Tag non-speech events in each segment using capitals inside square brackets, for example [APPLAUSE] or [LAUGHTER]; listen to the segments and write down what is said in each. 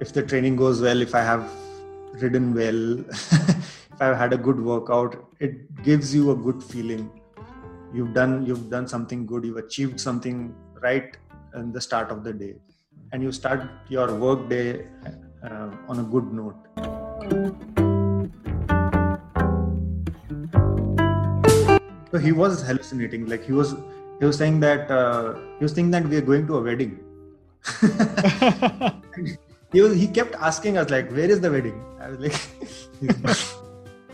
if the training goes well if i have ridden well [LAUGHS] if i've had a good workout it gives you a good feeling. You've done you've done something good you've achieved something right in the start of the day. And you start your work day uh, on a good note. So he was hallucinating like he was he was saying that uh, he was thinking that we are going to a wedding [LAUGHS] [LAUGHS] he was he kept asking us like where is the wedding? I was like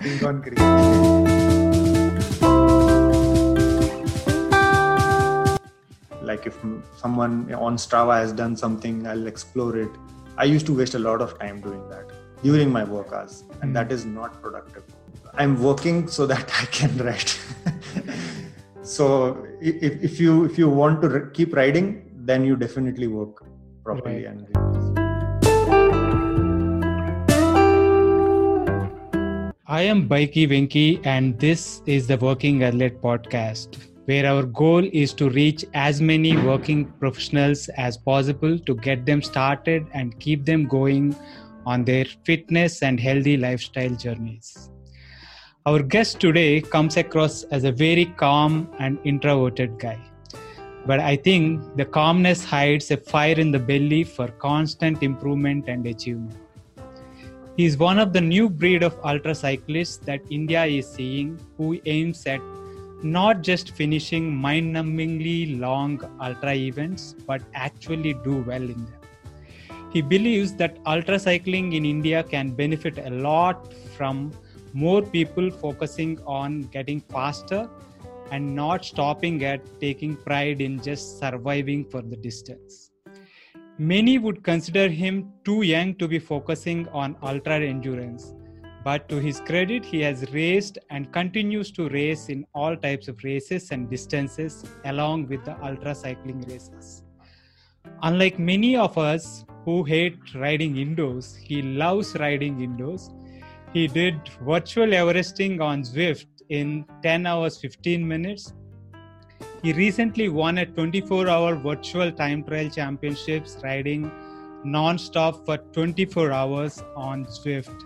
he's gone crazy like if someone on strava has done something i'll explore it. I used to waste a lot of time doing that during my work hours and that is not productive. I'm working so that i can [LAUGHS] write. So if, if you if you want to keep riding then you definitely work properly right. and I am Baiki Venki, and this is the Working Athlete podcast, where our goal is to reach as many working professionals as possible to get them started and keep them going on their fitness and healthy lifestyle journeys. Our guest today comes across as a very calm and introverted guy. But I think the calmness hides a fire in the belly for constant improvement and achievement. He is one of the new breed of ultra cyclists that India is seeing who aims at not just finishing mind numbingly long ultra events, but actually do well in them. He believes that ultra cycling in India can benefit a lot from more people focusing on getting faster and not stopping at taking pride in just surviving for the distance. Many would consider him too young to be focusing on ultra endurance, but to his credit, he has raced and continues to race in all types of races and distances along with the ultra cycling races. Unlike many of us who hate riding indoors, he loves riding indoors. He did virtual Everesting on Zwift in 10 hours 15 minutes he recently won a 24 hour virtual time trial championships riding non stop for 24 hours on Zwift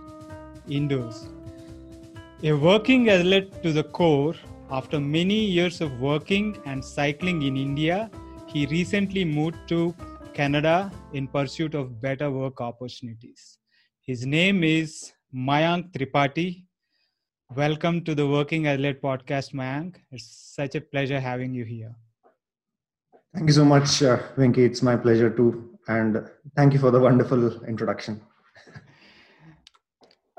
indoors. A working athlete to the core, after many years of working and cycling in India, he recently moved to Canada in pursuit of better work opportunities. His name is Mayank Tripathi, Welcome to the Working Athlete podcast, Mayank. It's such a pleasure having you here. Thank you so much, uh. It's my pleasure too. And thank you for the wonderful introduction.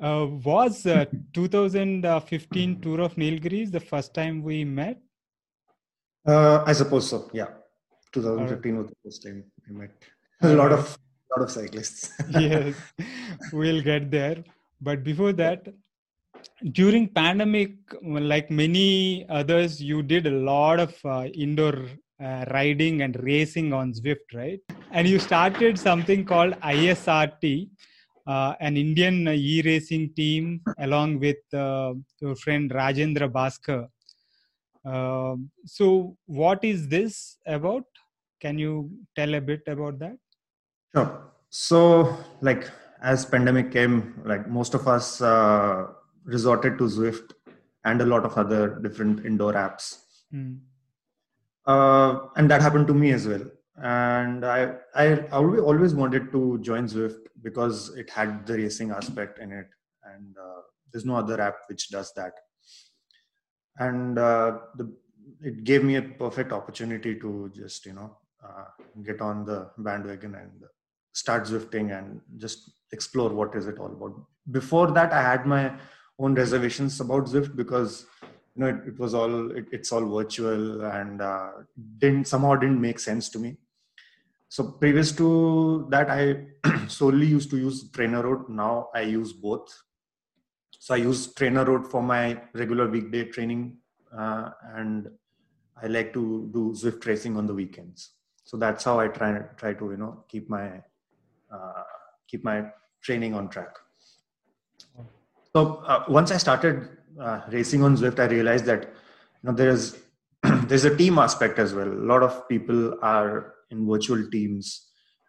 Uh, was uh, [LAUGHS] 2015 Tour of Nilgiris the first time we met? Uh, I suppose so. Yeah, 2015 was the first time we met. A lot of lot of cyclists. [LAUGHS] yes, we'll get there. But before that, during pandemic like many others you did a lot of uh, indoor uh, riding and racing on zwift right? And you started something called isrt uh, an indian e-racing team along with uh, your friend rajendra bhaskar. Um, so what is this about? Can you tell a bit about that? Sure. So like as pandemic came like most of us uh, resorted to Zwift and a lot of other different indoor apps. Mm. Uh, and that happened to me as well. And I, I, always wanted to join Zwift because it had the racing aspect in it, and uh, there's no other app which does that. And uh, the, it gave me a perfect opportunity to just you know uh, get on the bandwagon and start Zwifting and just explore what is it all about. Before that, I had my own reservations about Zwift because you know it, it was all it, it's all virtual and uh, didn't somehow didn't make sense to me. So previous to that, I [CLEARS THROAT] solely used to use Trainer TrainerRoad. Now I use both. So I use Trainer TrainerRoad for my regular weekday training, uh, and I like to do Zwift racing on the weekends. So that's how I try try to you know keep my uh, keep my training on track. So uh, once I started uh, racing on Zwift, I realized that you know there is [CLEARS THROAT] there's a team aspect as well. A lot of people are in virtual teams,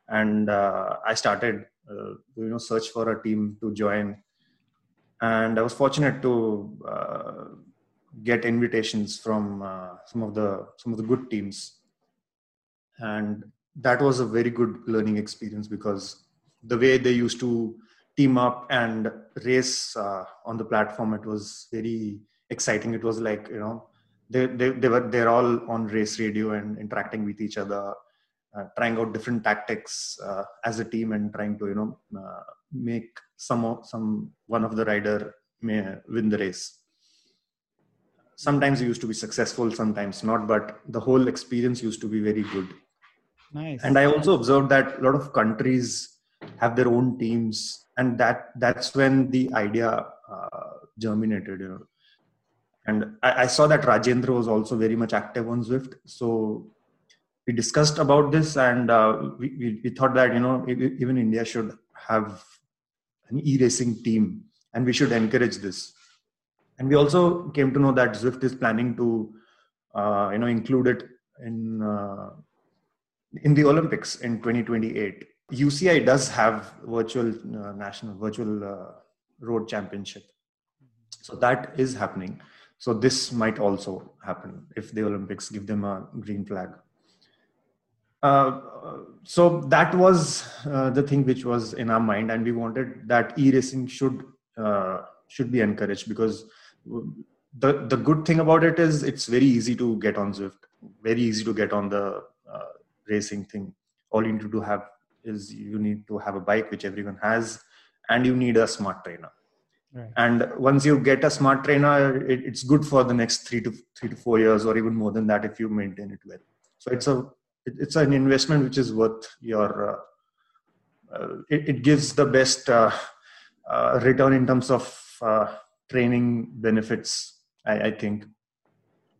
and uh, I started uh, you know search for a team to join. And i was fortunate to uh, get invitations from uh, some of the some of the good teams. And that was a very good learning experience because the way they used to team up and race uh, on the platform. It was very exciting. It was like you know they, they, they were they're all on race radio and interacting with each other uh, trying out different tactics uh, as a team and trying to you know uh, make some of, some one of the rider may win the race. Sometimes used to be successful sometimes not but the whole experience used to be very good. Nice. And i also observed that a lot of countries have their own teams and that that's when the idea uh, germinated you know. And I, I, saw that rajendra was also very much active on zwift. So we discussed about this and uh, we, we, we, thought that you know even india should have an e-racing team and we should encourage this. And we also came to know that zwift is planning to uh, you know include it in uh, in the olympics in 2028 uci does have virtual uh, national virtual uh, road championship. So that is happening. So this might also happen if the olympics give them a green flag. Uh, so that was uh, the thing which was in our mind and we wanted that e-racing should uh, should be encouraged because the the good thing about it is it's very easy to get on Zwift, very easy to get on the uh, racing thing. All you need to do have is you need to have a bike which everyone has, and you need a smart trainer. Right. And once you get a smart trainer, it, it's good for the next three to three to four years, or even more than that if you maintain it well. So it's a it, it's an investment which is worth your. Uh, uh, it, it, gives the best uh, uh, return in terms of uh, training benefits I, I, think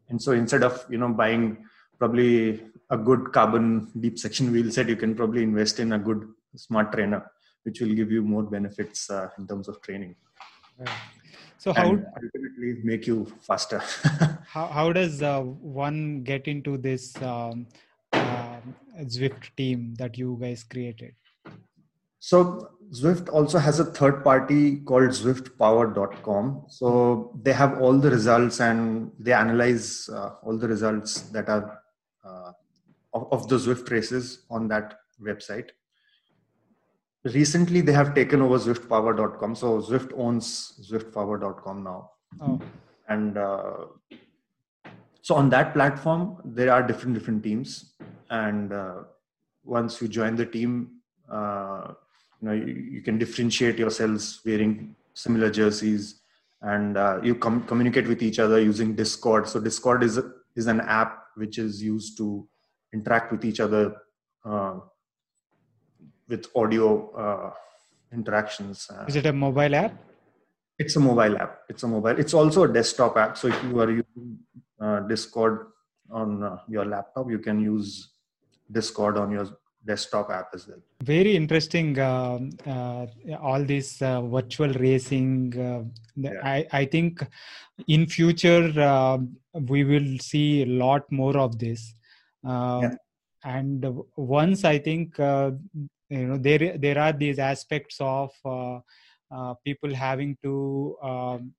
and so instead of you know buying probably a good carbon deep section wheel set you can probably invest in a good smart trainer which will give you more benefits uh, in terms of training. So how and ultimately make you faster. [LAUGHS] How, how does uh, one get into this um, uh, zwift team that you guys created? So Zwift also has a third party called zwiftpower.com. So they have all the results and they analyze uh, all the results that are uh, of, of, the Zwift races on that website. Recently, they have taken over zwiftpower.com. So Zwift owns zwiftpower.com now. Oh. And uh, so on that platform, there are different different teams. And uh, once you join the team, uh, you know you, you can differentiate yourselves wearing similar jerseys and uh, you com- communicate with each other using discord so discord is is an app which is used to interact with each other uh, with audio uh, interactions uh, is it a mobile app it's a mobile app it's a mobile it's also a desktop app so if you are using uh, discord on uh, your laptop you can use discord on your desktop app as well. Very interesting. Uh, uh, all this uh, virtual racing. Uh, yeah. I, I think in future we will see a lot more of this. Uh, yeah. And once I think you know there there are these aspects of people having to. Um,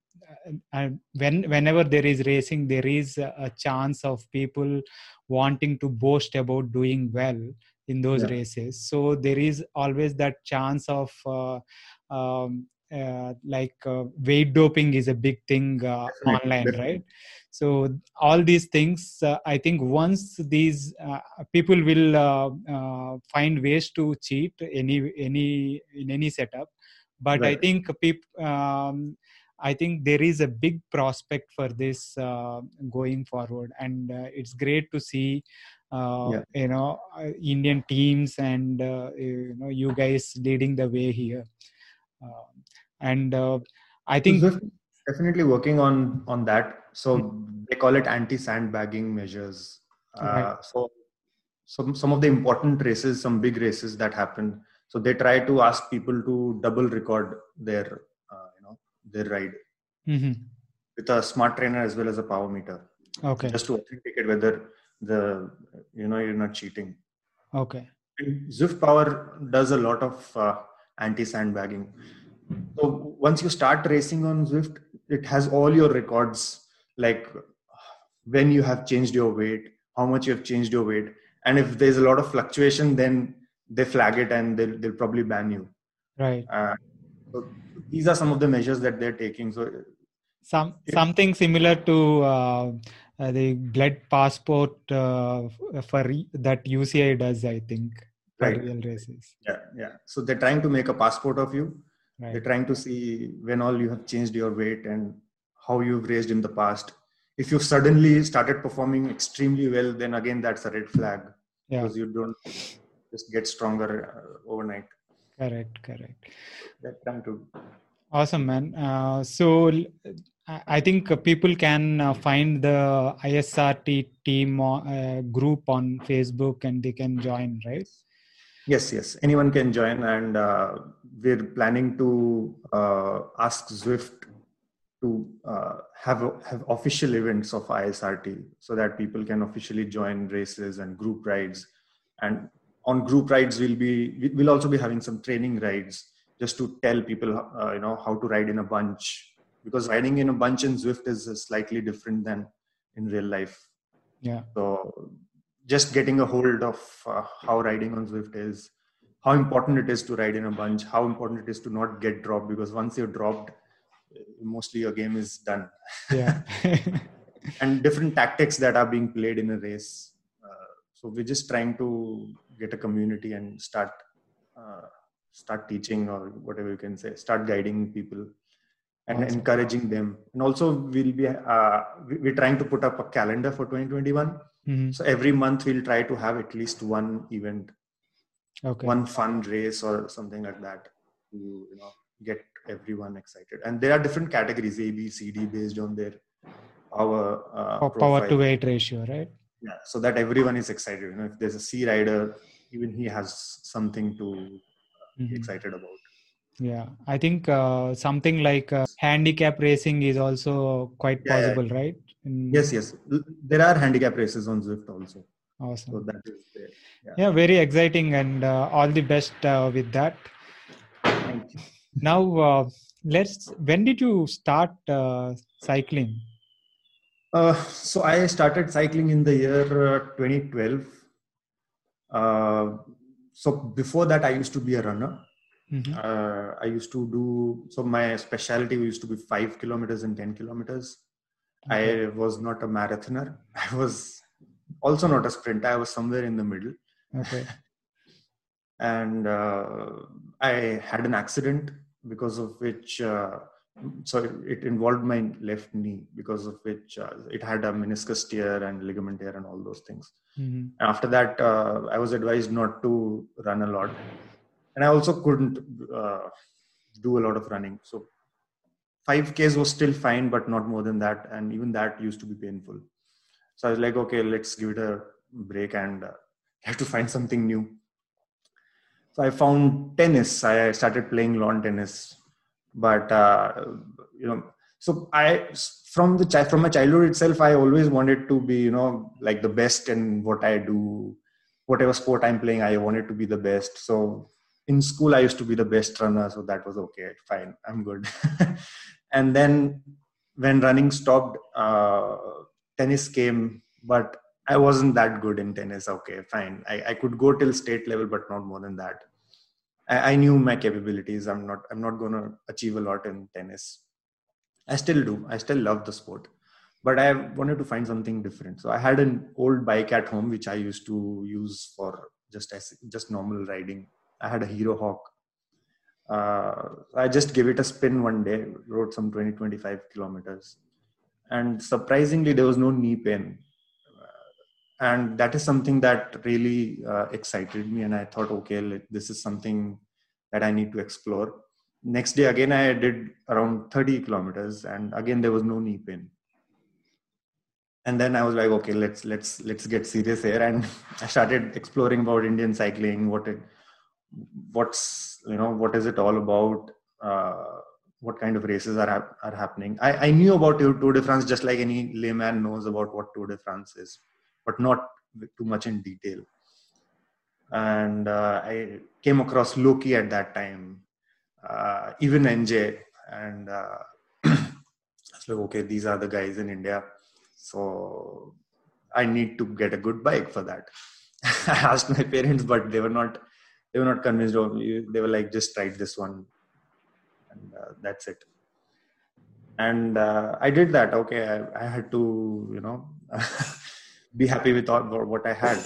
and when whenever there is racing there is a chance of people wanting to boast about doing well in those yeah. races so there is always that chance of uh, um, uh, like uh, weight doping is a big thing uh, online right? So all these things uh, i think once these uh, people will find ways to cheat any any in any setup. But right. i think people um, I think there is a big prospect for this uh, going forward, and uh, it's great to see uh, yeah. you know uh, indian teams and uh, you know you guys leading the way here. Uh, and uh, i think so definitely working on on that so mm-hmm. they call it anti sandbagging measures uh, right. so some some of the important races some big races that happen so they try to ask people to double record their you know their ride mm-hmm. with a smart trainer as well as a power meter okay just to authenticate whether the you know you're not cheating okay and Zwift Power does a lot of uh, anti sandbagging. So once you start racing on Zwift, it has all your records, like when you have changed your weight, how much you have changed your weight, and if there's a lot of fluctuation, then they flag it and they'll, they'll probably ban you. Right. Uh, so these are some of the measures that they're taking. So some something similar to uh, uh, the blood passport uh, for that UCI does, I think, right. real races. Yeah, yeah. So they're trying to make a passport of you. Right. They're trying to see when all you have changed your weight and how you've raised in the past. If you suddenly started performing extremely well, then again that's a red flag yeah. because you don't just get stronger uh, overnight. Correct, correct. They're trying to. Awesome, man. Uh, so I think people can uh, find the ISRT team uh, group on Facebook and they can join, right? Yes, yes. Anyone can join, and uh, we're planning to uh, ask Zwift to uh, have have official events of ISRT so that people can officially join races and group rides. And on group rides, we'll be we'll also be having some training rides just to tell people, uh, you know, how to ride in a bunch because riding in a bunch in Zwift is slightly different than in real life. Yeah. So just getting a hold of uh, how riding on Zwift is, how important it is to ride in a bunch, how important it is to not get dropped because once you're dropped, mostly your game is done. Yeah. [LAUGHS] and different tactics that are being played in a race. Uh, so we're just trying to get a community and start uh, start teaching or whatever you can say, start guiding people and awesome. encouraging them and also we'll be uh, we're trying to put up a calendar for 2021 mm-hmm. so every month we'll try to have at least one event okay. one fun race or something like that to you know get everyone excited and there are different categories a b c d based on their power uh, power to weight ratio right yeah so that everyone is excited you know if there's a c rider even he has something to mm-hmm. be excited about yeah. I think uh, something like uh, handicap racing is also quite yeah, possible yeah. right? In... yes yes. There are handicap races on zwift also. Awesome. So that is there. Yeah, yeah very exciting and uh, all the best uh, with that. Now uh, let's when did you start uh, cycling? So i started cycling in the year 2012 so before that i used to be a runner Mm-hmm. Uh, I used to do so. My specialty used to be five kilometers and ten kilometers. Okay. I was not a marathoner. [LAUGHS] I was also not a sprinter. I was somewhere in the middle. Okay. [LAUGHS] and uh, I had an accident because of which. Uh, so it involved my left knee because of which uh, it had a meniscus tear and ligament tear and all those things. Mm-hmm. After that, uh, I was advised not to run a lot and I also couldn't uh, do a lot of running. So 5Ks was still fine, but not more than that. And even that used to be painful. So I was like, okay, let's give it a break and uh, [LAUGHS] have to find something new. So I found tennis. I started playing lawn tennis, but uh, you know, so I from the from my childhood itself, I always wanted to be you know like the best in what I do, whatever sport I'm playing. I wanted to be the best. So in school i used to be the best runner so that was okay fine i'm good. [LAUGHS] And then when running stopped uh, tennis came but i wasn't that good in tennis okay fine. I, I could go till state level but not more than that. I, I knew my capabilities i'm not i'm not going to achieve a lot in tennis. I still do i still love the sport but i wanted to find something different. So i had an old bike at home which i used to use for just as just normal riding I had a Hero Hawk. Uh, I just gave it a spin one day, rode some 20, 25 kilometers. And surprisingly, there was no knee pain. Uh, and that is something that really uh, excited me. And I thought, okay, this is something that I need to explore. Next day, again, I did around 30 kilometers. And again, there was no knee pain and then i was like okay let's let's let's get serious here and [LAUGHS] i started exploring about indian cycling what it what's you know what is it all about? Uh, what kind of races are are happening? I i knew about tour de france just like any layman knows about what tour de france is but not too much in detail. And uh, i came across loki at that time uh, even NJ, and uh, [CLEARS THROAT] it's like okay, these are the guys in India, so I need to get a good bike for that. [LAUGHS] I asked my parents, but they were not they were not convinced of me. They were like, just ride this one, and uh, that's it. And uh, I did that. Okay, I, I had to, you know, [LAUGHS] be happy with all what I had.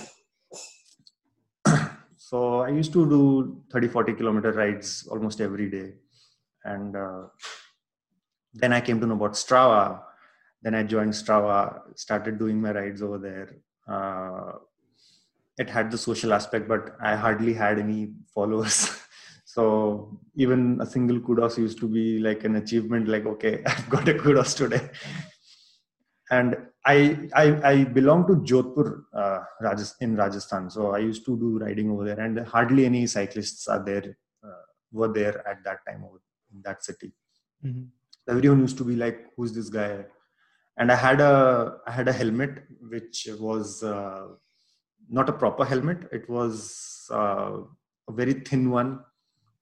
[CLEARS THROAT] so I used to do 30, 40 kilometer rides almost every day, and uh, then I came to know about Strava. Then I joined Strava, started doing my rides over there. It had the social aspect, but I hardly had any followers. [LAUGHS] so even a single kudos used to be like an achievement. Like, okay, [LAUGHS] I've got a kudos today. and I, I, I belong to Jodhpur, uh, in Rajasthan. So I used to do riding over there, and hardly any cyclists are there. Uh, were there at that time over in that city. Mm-hmm. Everyone used to be like, "Who's this guy?" And I had a I had a helmet which was uh, not a proper helmet. It was uh, a very thin one,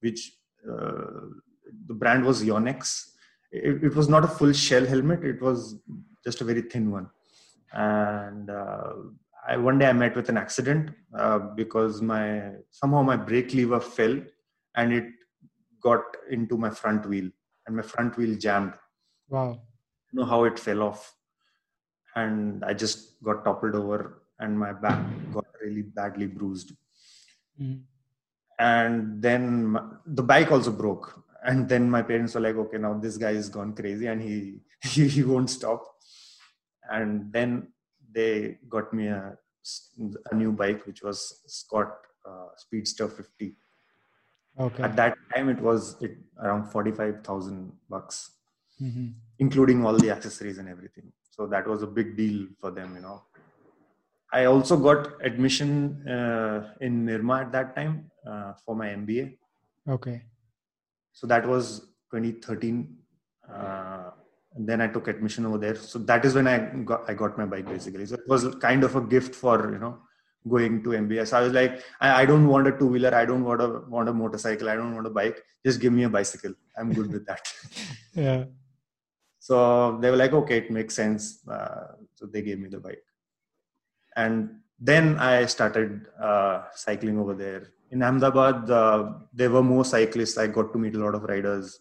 which uh, the brand was Yonex. It, it, was not a full shell helmet. It was just a very thin one. And uh, I, one day I met with an accident uh, because my somehow my brake lever fell and it got into my front wheel and my front wheel jammed. Wow. You know how it fell off. And I just got toppled over and my back got really badly bruised. Mm. And then my, the bike also broke. And then my parents were like, okay, now this guy is gone crazy and he, [LAUGHS] he, he won't stop. And then they got me a, a new bike, which was Scott uh, Speedster 50. Okay. At that time, it was it, around 45,000 bucks, mm-hmm. including all the accessories and everything. So that was a big deal for them, you know. I also got admission uh, in Nirma at that time uh, for my MBA. Okay. So that was 2013. Uh, then I took admission over there. So that is when I got I got my bike basically. So it was kind of a gift for you know going to MBA. So I was like, I, I don't want a two wheeler. I don't want a want a motorcycle. I don't want a bike. Just give me a bicycle. I'm good with that. [LAUGHS] [LAUGHS] yeah. So they were like, okay, it makes sense. Uh, so they gave me the bike and then I started uh, cycling over there. In Ahmedabad, uh, there were more cyclists. I got to meet a lot of riders.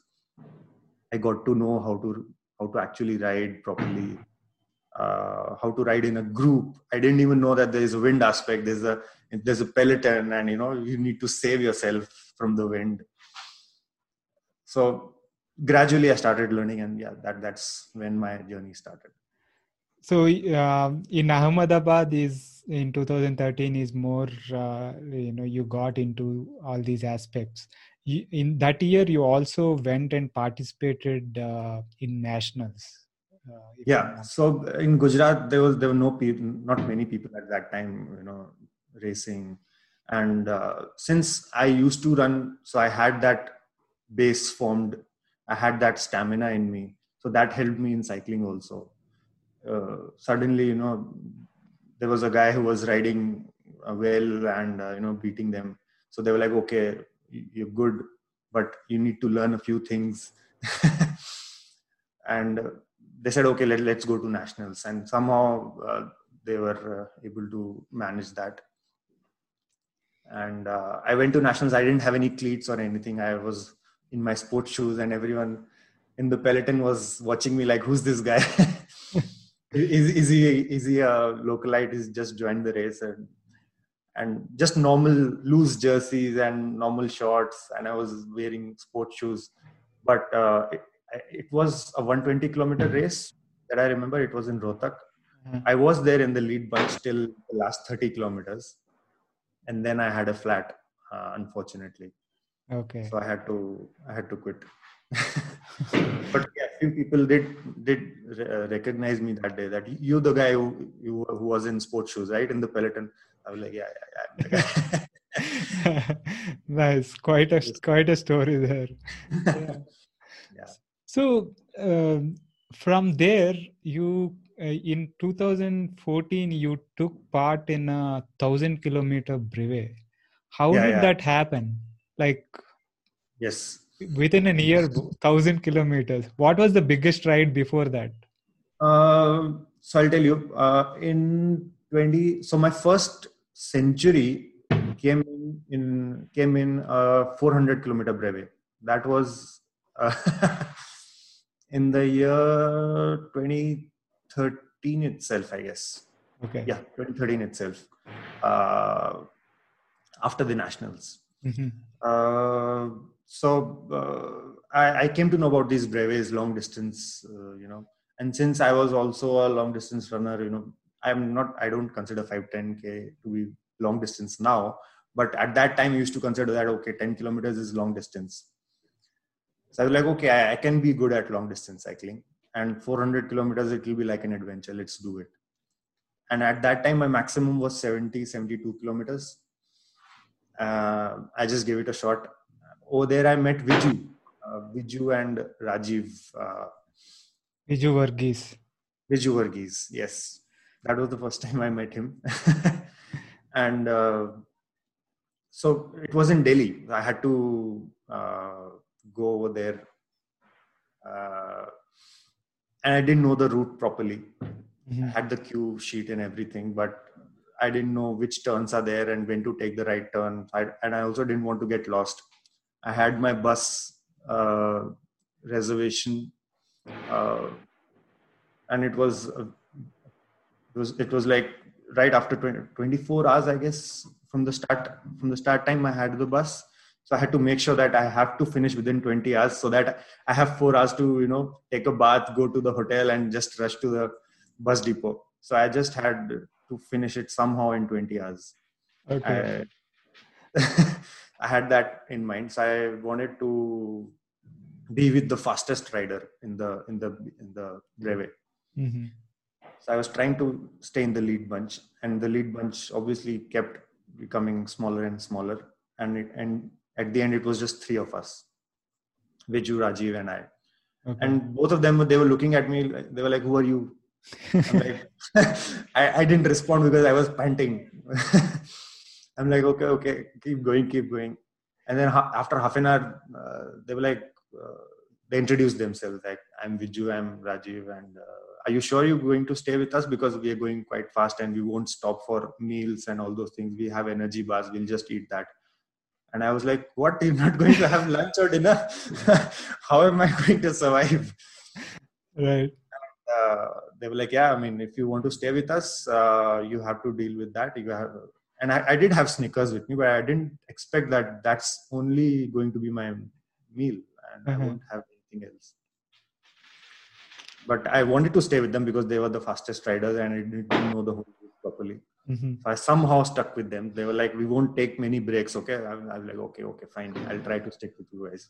I got to know how to how to actually ride properly, uh, how to ride in a group. I didn't even know that there is a wind aspect. There's a there's a peloton, and you know you need to save yourself from the wind. So gradually, I started learning, and yeah, that that's when my journey started so uh, in ahmedabad is in 2013 is more uh, you know you got into all these aspects. In that year you also went and participated uh, in nationals uh, yeah. so in gujarat there was there were no people not many people at that time you know racing. And uh, since i used to run so i had that base formed. I had that stamina in me. So that helped me in cycling also uh, suddenly you know there was a guy who was riding a well and uh, you know beating them. So they were like okay you're good but you need to learn a few things. [LAUGHS] And they said okay let, let's go to nationals. And somehow uh, they were uh, able to manage that. And uh, i went to nationals. I didn't have any cleats or anything. I was in my sports shoes and everyone in the peloton was watching me like who's this guy [LAUGHS] is, is he is he a localite? He's just joined the race and and just normal loose jerseys and normal shorts and i was wearing sports shoes. But uh, it, it, was a 120 kilometer race. That i remember it was in rohtak. Mm-hmm. i was there in the lead bunch till the last 30 kilometers. And then i had a flat uh, unfortunately. Okay. So i had to i had to quit [LAUGHS] but yeah, few people did did uh, recognize me that day. That you, the guy who, who, who was in sports shoes, right, in the peloton. I was like, yeah, yeah, yeah. [LAUGHS] nice, quite a quite a story there. yeah. [LAUGHS] yeah. So um, from there, you uh, in 2014 you took part in a thousand kilometer brevet. How yeah, did that happen? Like yes within a year, thousand kilometers. What was the biggest ride before that? Uh, so I'll tell you. Uh, in twenty, so my first century came in, in came in a 400 kilometer brevet. That was uh, [LAUGHS] in the year 2013 itself, I guess. Okay. Yeah, 2013 itself. Uh, after the nationals. Mm-hmm. So uh, I, I, came to know about these brevets, long distance, uh, you know, and since I was also a long distance runner, you know, I'm not, I don't consider 5, 10K to be long distance now, but at that time I used to consider that, okay, 10 kilometers is long distance. So I was like, okay, I, I can be good at long distance cycling and 400 kilometers, it will be like an adventure. Let's do it. And at that time, my maximum was 70, 72 kilometers uh, I just gave it a shot. Over there, I met Viju, uh, Viju and Rajiv. Uh, Viju Varghese. Viju Varghese, yes. That was the first time I met him. [LAUGHS] and uh, so it was in Delhi. I had to uh, go over there. Uh, and I didn't know the route properly. Mm-hmm. I had the cue sheet and everything, but I didn't know which turns are there and when to take the right turn. I, and I also didn't want to get lost. I had my bus uh, reservation, uh, and it was uh, it was it was like right after 20, 24 hours, I guess, from the start from the start time. I had the bus, so I had to make sure that I have to finish within 20 hours, so that I have four hours to you know take a bath, go to the hotel, and just rush to the bus depot. So I just had to finish it somehow in 20 hours. Okay. I, [LAUGHS] I had that in mind. So I wanted to be with the fastest rider in the in the in the brevet. Mm-hmm. So I was trying to stay in the lead bunch, and the lead bunch obviously kept becoming smaller and smaller. And it, and at the end, it was just three of us, Viju, Rajiv, and I. Okay. And both of them, they were looking at me. They were like, "Who are you?" like, [LAUGHS] I, I didn't respond because I was panting. [LAUGHS] I'm like, okay, okay, keep going, keep going. And then ha- after half an hour, uh, they were like, uh, they introduced themselves like, I'm Viju, I'm Rajiv, and uh, are you sure you're going to stay with us because we are going quite fast and we won't stop for meals and all those things. We have energy bars, we'll just eat that. And I was like, what? You're not going to have lunch or dinner? [LAUGHS] How am I going to survive? Right. Uh, they were like, yeah, I mean, if you want to stay with us, uh, you have to deal with that. You have, and I, I, did have Snickers with me, but I didn't expect that that's only going to be my meal, and mm-hmm. I won't have anything else. But I wanted to stay with them because they were the fastest riders, and I didn't know the whole group properly. Mm-hmm. So I somehow stuck with them. They were like, "We won't take many breaks, okay?" I, I was like, "Okay, okay, fine. I'll try to stick with you guys."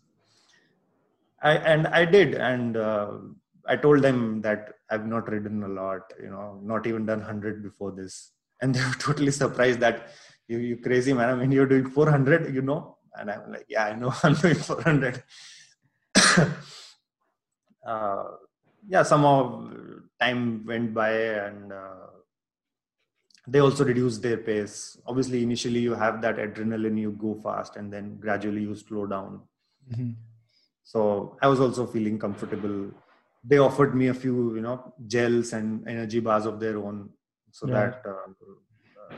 I and I did, and uh, I told them that I've not ridden a lot, you know, not even done 100 before this. And they were [LAUGHS] totally surprised that you, you crazy man. I mean, you're doing 400, you know? And I'm like, yeah, I know [LAUGHS] I'm doing 400. [LAUGHS] uh, yeah, somehow time went by and uh, they also reduced their pace. Obviously, initially you have that adrenaline, you go fast, and then gradually you slow down. Mm-hmm. So I was also feeling comfortable they offered me a few you know gels and energy bars of their own so yeah. that uh, uh,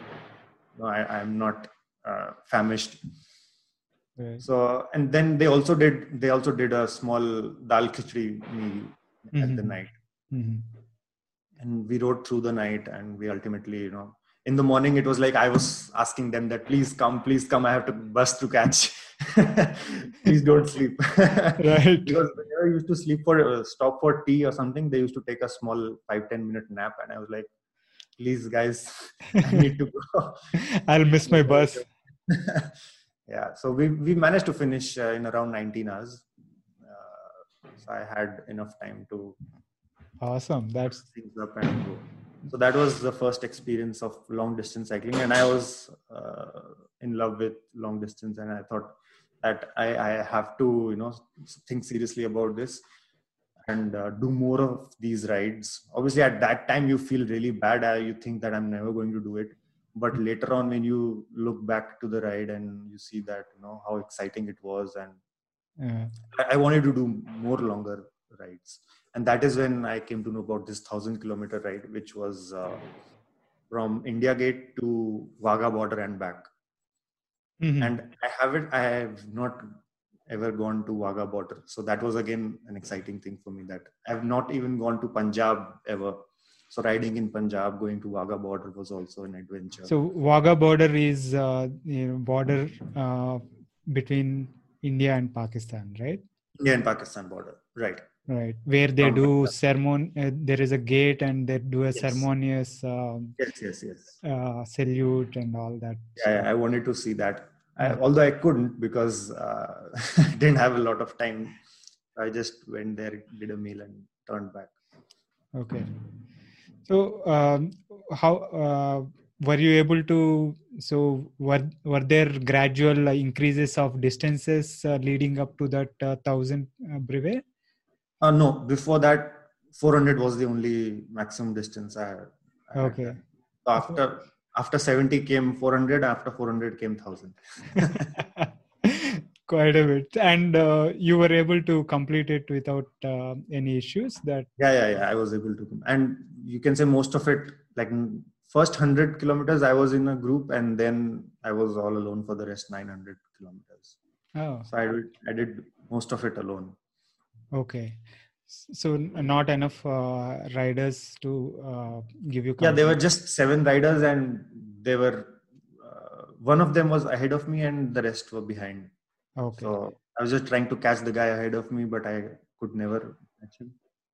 no, I, am not uh, famished right. so and then they also did they also did a small dal khichdi meal mm-hmm. at the mm-hmm. night mm-hmm. and we rode through the night and we ultimately you know in the morning it was like i was asking them that please come please come i have to bus to catch [LAUGHS] please don't sleep [LAUGHS] right [LAUGHS] because I used to sleep for uh, stop for tea or something they used to take a small five ten minute nap and i was like please guys [LAUGHS] i need to go. [LAUGHS] I'll miss my bus. [LAUGHS] Yeah so we we managed to finish uh, in around 19 hours. Uh, so i had enough time to awesome that's things up and go. So that was the first experience of long distance cycling and i was uh, in love with long distance and i thought that I, I have to you know think seriously about this and uh, do more of these rides. Obviously at that time you feel really bad uh, you think that i'm never going to do it. But later on when you look back to the ride and you see that you know how exciting it was and I, I wanted to do more longer rides, and that is when I came to know about this thousand kilometer ride, which was uh, from India Gate to Wagah border and back. Mm-hmm. And I haven't, I have not ever gone to Wagah border, so that was again an exciting thing for me. That I have not even gone to Punjab ever. So riding in Punjab, going to Wagah border was also an adventure. So Wagah border is uh, you know border uh, between India and Pakistan, right? India and Pakistan border, right? Right, where they um, do ceremony. Uh, there is a gate, and they do a yes. ceremonious. Um, yes, yes, yes. Uh, salute and all that. Yeah, I wanted to see that. I, although I couldn't because uh, [LAUGHS] I didn't have a lot of time. I just went there, did a meal, and turned back. Okay. So, um, how uh, were you able to so were were there gradual increases of distances uh, leading up to that uh, 1000 uh, brevet uh, no before that 400 was the only maximum distance i, I okay so after after 70 came 400 after 400 came 1000 [LAUGHS] quite a bit. And uh, you were able to complete it without uh, any issues that? Yeah yeah yeah. I was able to and you can say most of it like first 100 kilometers i was in a group and then i was all alone for the rest 900 kilometers. Oh. So i did i did most of it alone. Okay so not enough uh, riders to uh, give you yeah there were just seven riders and they were uh, one of them was ahead of me and the rest were behind. Okay. So i was just trying to catch the guy ahead of me but i could never catch him.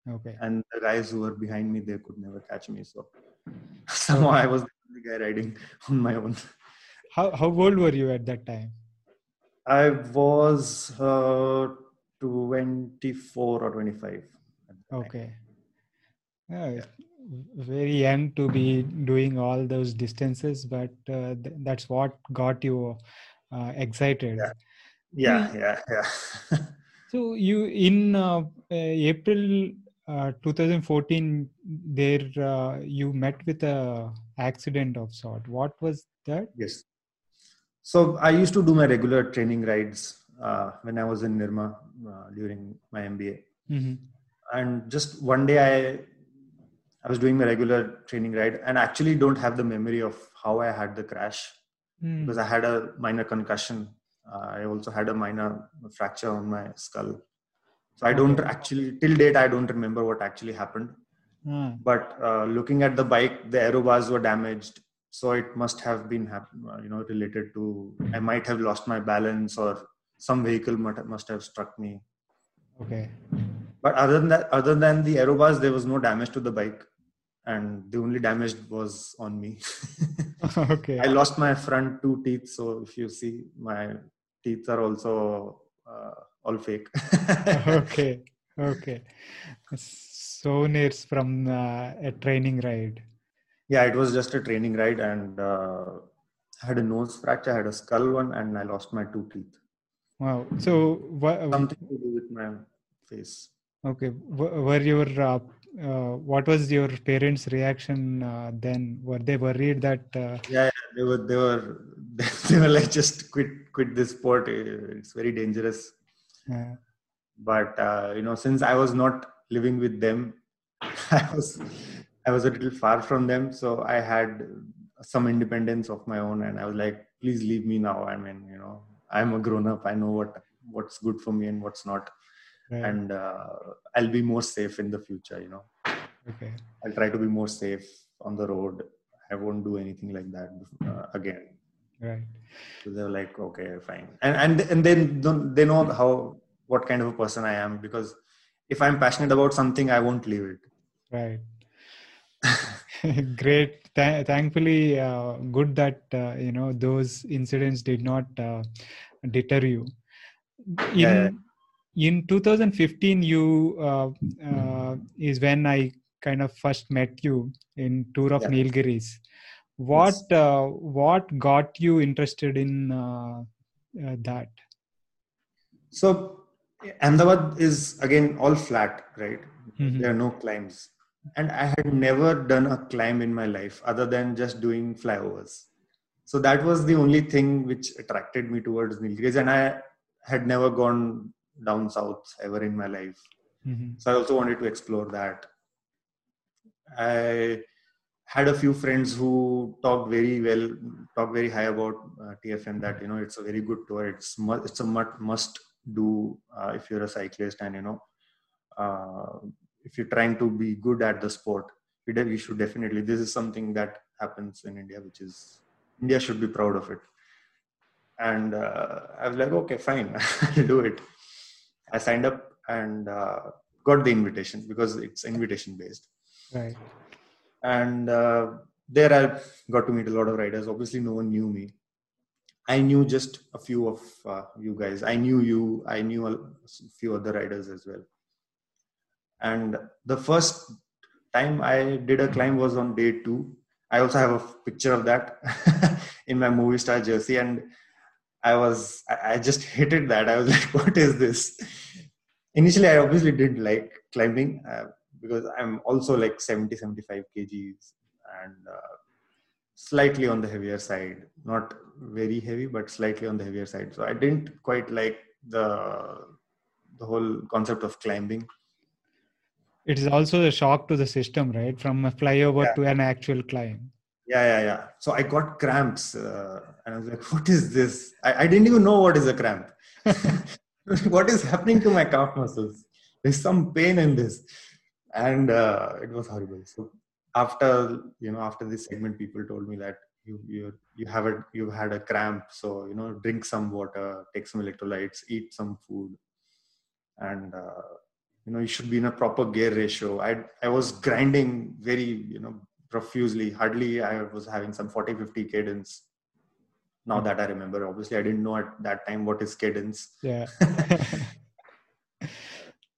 Okay. And the guys who were behind me they could never catch me. So [LAUGHS] somehow i was the only guy riding [LAUGHS] on my own. How how old were you at that time? I was uh, 24 or 25 okay. Yeah, very young to be doing all those distances but uh, th- that's what got you uh, excited. Yeah. Yeah yeah, yeah. [LAUGHS] so you in uh, april uh, 2014 there uh, you met with a accident of sort. What was that? Yes. So i used to do my regular training rides uh, when i was in nirma uh, during my mba mm-hmm. and just one day i i was doing my regular training ride and actually don't have the memory of how i had the crash mm. because i had a minor concussion uh, i also had a minor fracture on my skull so I don't actually till date I don't remember what actually happened. Hmm. But uh, looking at the bike, the aero bars were damaged, so it must have been you know related to I might have lost my balance or some vehicle must have struck me. Okay. But other than that, other than the aero bars, there was no damage to the bike, and the only damage was on me. [LAUGHS] okay. I lost my front two teeth, so if you see, my teeth are also. Uh, all fake [LAUGHS] okay okay so souvenirs from uh, a training ride yeah it was just a training ride and uh, i had a nose fracture i had a skull one and i lost my two teeth wow. So what something to do with my face. Okay. Were your uh, uh, what was your parents reaction uh, then? Were they worried that uh... yeah, yeah, they were they were [LAUGHS] they were like just quit quit this sport. It's very dangerous. Yeah. but uh, you know since i was not living with them [LAUGHS] i was i was a little far from them. So i had some independence of my own and i was like please leave me now. I mean you know i'm a grown up. I know what what's good for me and what's not. Right. and uh, i'll be more safe in the future you know. Okay. I'll try to be more safe on the road. I won't do anything like that uh, again. Right. So they're like okay fine. And and and then they know how what kind of a person i am because if i'm passionate about something i won't leave it. Right [LAUGHS] [LAUGHS] great Th- thankfully uh, good that uh, you know those incidents did not uh, deter you in yeah. in 2015 you uh, uh, is when i kind of first met you in tour of yeah. nilgiris what yes. uh, what got you interested in uh, uh, that so ahmedabad is again all flat right mm-hmm. there are no climbs and i had never done a climb in my life other than just doing flyovers so that was the only thing which attracted me towards nilgiris and i had never gone down south ever in my life. Mm-hmm. So I also wanted to explore that. I had a few friends who talked very well, talked very high about uh, TFN. That you know, it's a very good tour. It's mu- it's a must do uh, if you're a cyclist, and you know, uh, if you're trying to be good at the sport, you should definitely. This is something that happens in India, which is India should be proud of it. And uh, I was like, okay, fine, [LAUGHS] I'll do it. I signed up and uh, got the invitation because it's invitation based. Right. And uh, there I got to meet a lot of riders. Obviously, no one knew me. I knew just a few of uh, you guys. I knew you. I knew a few other riders as well. And the first time I did a climb was on day two. I also have a picture of that [LAUGHS] in my movie star jersey, and I was I just hated that. I was [LAUGHS] like, "What is this?" Initially, I obviously didn't like climbing uh, because I'm also like 70, 75 kgs and uh, slightly on the heavier side. Not very heavy, but slightly on the heavier side. So I didn't quite like the the whole concept of climbing it is also a shock to the system right? From a flyover yeah. to an actual climb. Yeah yeah yeah. So i got cramps uh, and i was like [LAUGHS] what is this? I, I didn't even know what is a cramp. [LAUGHS] What is happening to my calf muscles? There's some pain in this. And uh, it was horrible. So after you know after this segment people told me that you you you have a you've had a cramp. So you know drink some water take some electrolytes eat some food. And uh, you know you should be in a proper gear ratio. I i was grinding very you know profusely. Hardly i was having some 40 50 cadence. Now that i remember obviously i didn't know at that time what is cadence. Yeah. [LAUGHS]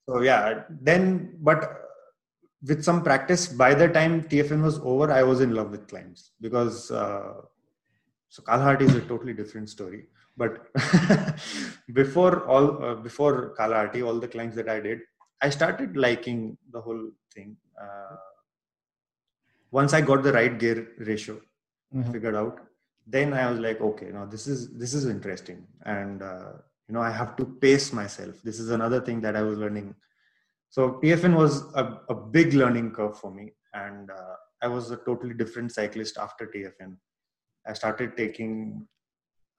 So yeah then but with some practice by the time tfn was over i was in love with climbs because uh, so Kalahatty is a totally different story. But [LAUGHS] before all uh, before Kalahatty all the climbs that i did I started liking the whole thing. Uh, once I got the right gear ratio mm-hmm. figured out, then I was like, okay, now this is this is interesting, and uh, you know I have to pace myself. This is another thing that I was learning. So TFN was a, a big learning curve for me, and uh, I was a totally different cyclist after TFN. I started taking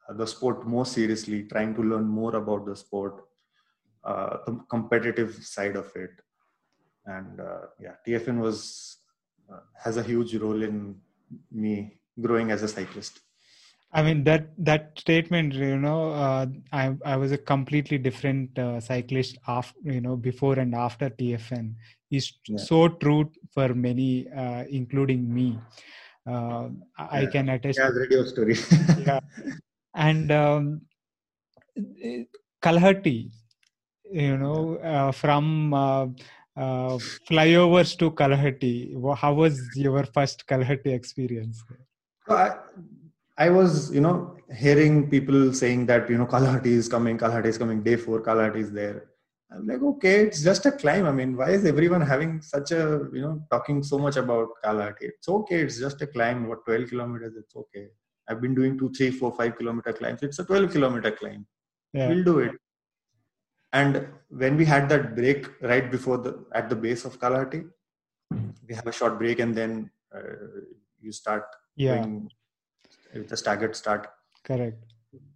the sport more seriously, trying to learn more about the sport, uh, the competitive side of it and uh, yeah tfn was uh, has a huge role in me growing as a cyclist I mean that that statement, you know, uh, I I was a completely different uh, cyclist after you know before and after TFN is yeah. so true for many, uh, including me. Yeah. I can attest. Yeah, radio story. yeah, and um, [LAUGHS] Kalahatty, you know, uh, from uh, uh, flyovers to Kalahatty. How was your first Kalahatty experience? I, I was, you know, hearing people saying that, you know, Kalahatty is coming, Kalahatty is coming, day four, Kalahatty is there. I'm like, okay, it's just a climb. I mean, why is everyone having such a, you know, talking so much about Kalahatty? It's okay, it's just a climb. What, 12 kilometers? It's okay. I've been doing two, three, four, five kilometer climbs. It's a 12 kilometer climb. Yeah. We'll do it and when we had that break right before the at the base of Kalahatty we have a short break and then uh, you start yeah with the staggered start correct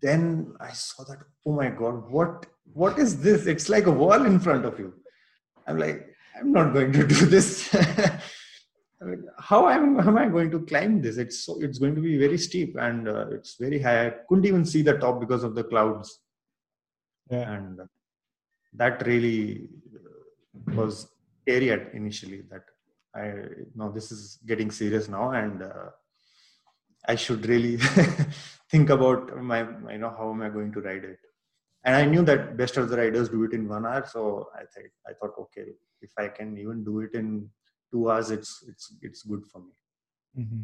then i saw that oh my god what what is this it's like a wall in front of you i'm like i'm not going to [LAUGHS] do this [LAUGHS] I mean, how am how am I going to climb this? It's so it's going to be very steep and uh, it's very high. I couldn't even see the top because of the clouds. Yeah. And that really uh, was scary at initially that i know this is getting serious now and uh, i should really [LAUGHS] think about my you know how am i going to ride it? And i knew that best of the riders do it in one hour so i thought i thought okay if i can even do it in two hours it's it's it's good for me. Mm-hmm.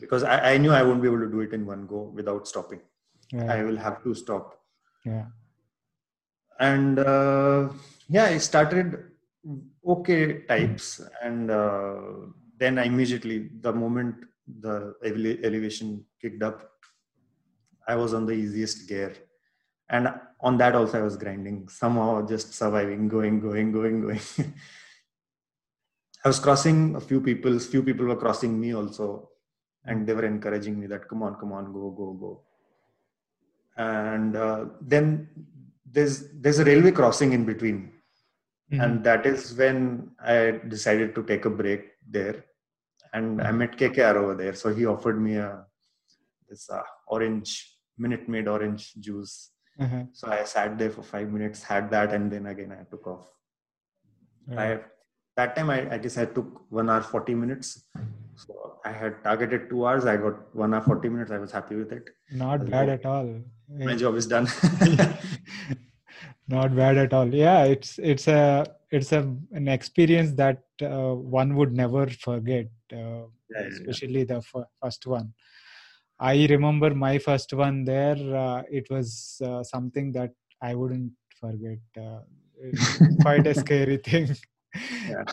because I, I knew i won't be able to do it in one go without stopping. Yeah. i will have to stop. Yeah and uh, yeah i started okay types. And uh, then I immediately the moment the elevation kicked up i was on the easiest gear. And on that also i was grinding somehow just surviving going going going going. [LAUGHS] I was crossing a few people few people were crossing me also. And they were encouraging me that come on come on go go go. And uh, then there's there's a railway crossing in between mm-hmm. and that is when i decided to take a break there and i met kkr over there so he offered me a this uh, orange Minute Maid orange juice Mm-hmm. So I sat there for five minutes, had that, and then again I took off. Mm-hmm. I that time I, I guess I took one hour forty minutes. So I had targeted two hours. I got one hour forty minutes. I was happy with it. Not bad at all. My job is done. [LAUGHS] [LAUGHS] Not bad at all. Yeah, it's it's a it's a an experience that uh, one would never forget, uh, yeah, especially yeah. the f- first one. I remember my first one there. Uh, it was uh, something that I wouldn't forget. Uh, quite a scary [LAUGHS] thing. Yeah.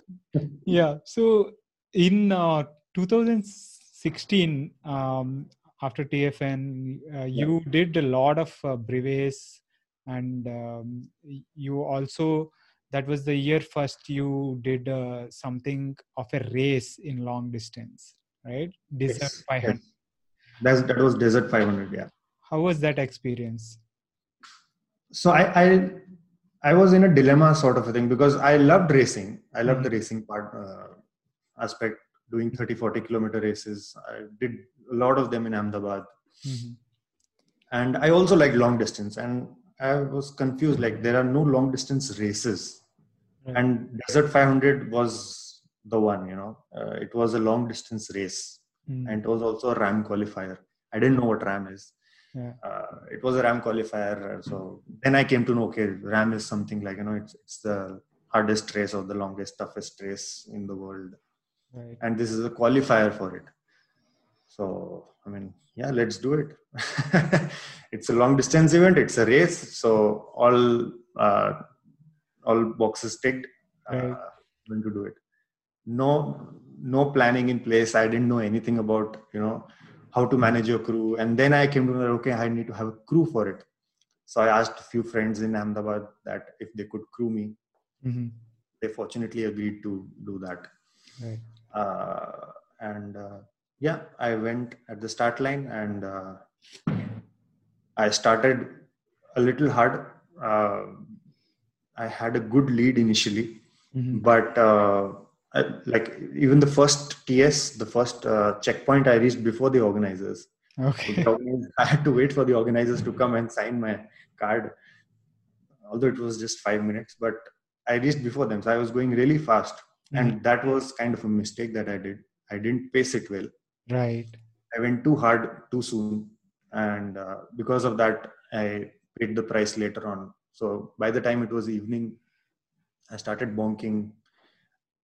yeah. So in uh, 2016, um, after TFN, uh, you did a lot of uh, brevets, and um, you also that was the year first you did something of a race in long distance, right? Desert yes. 500. Yes that's, that was Desert 500. Yeah. How was that experience? So I, I, I was in a dilemma sort of a thing because I loved racing. I loved mm-hmm. the racing part uh, aspect, doing 30, 40 kilometer races. I did a lot of them in Ahmedabad. Mm-hmm. And I also like long distance. And I was confused like, there are no long distance races. Right. And Desert 500 was the one, you know, uh, it was a long distance race mm. and it was also a RAAM qualifier i didn't know what RAAM is yeah. uh, it was a RAAM qualifier so then i came to know okay RAAM is something like you know it's, it's the hardest race or the longest toughest race in the world right. and this is a qualifier for it so i mean yeah let's do it. [LAUGHS] It's a long distance event. It's a race. So all uh, all boxes ticked. Uh, right. going to do it. No no planning in place. I didn't know anything about you know how to manage your crew. And then i came to know okay i need to have a crew for it. So i asked a few friends in ahmedabad that if they could crew me. Mm-hmm. they fortunately agreed to do that. Right. uh, and uh, yeah i went at the start line and uh, i started a little hard uh, i had a good lead initially mm-hmm. but uh, like even the first TS, the first uh, checkpoint I reached before the organizers. Okay. I had to wait for the organizers to come and sign my card, although it was just five minutes. But I reached before them, so I was going really fast, mm-hmm. and that was kind of a mistake that I did. I didn't pace it well. Right. I went too hard too soon, and uh, because of that, I paid the price later on. So by the time it was evening, I started bonking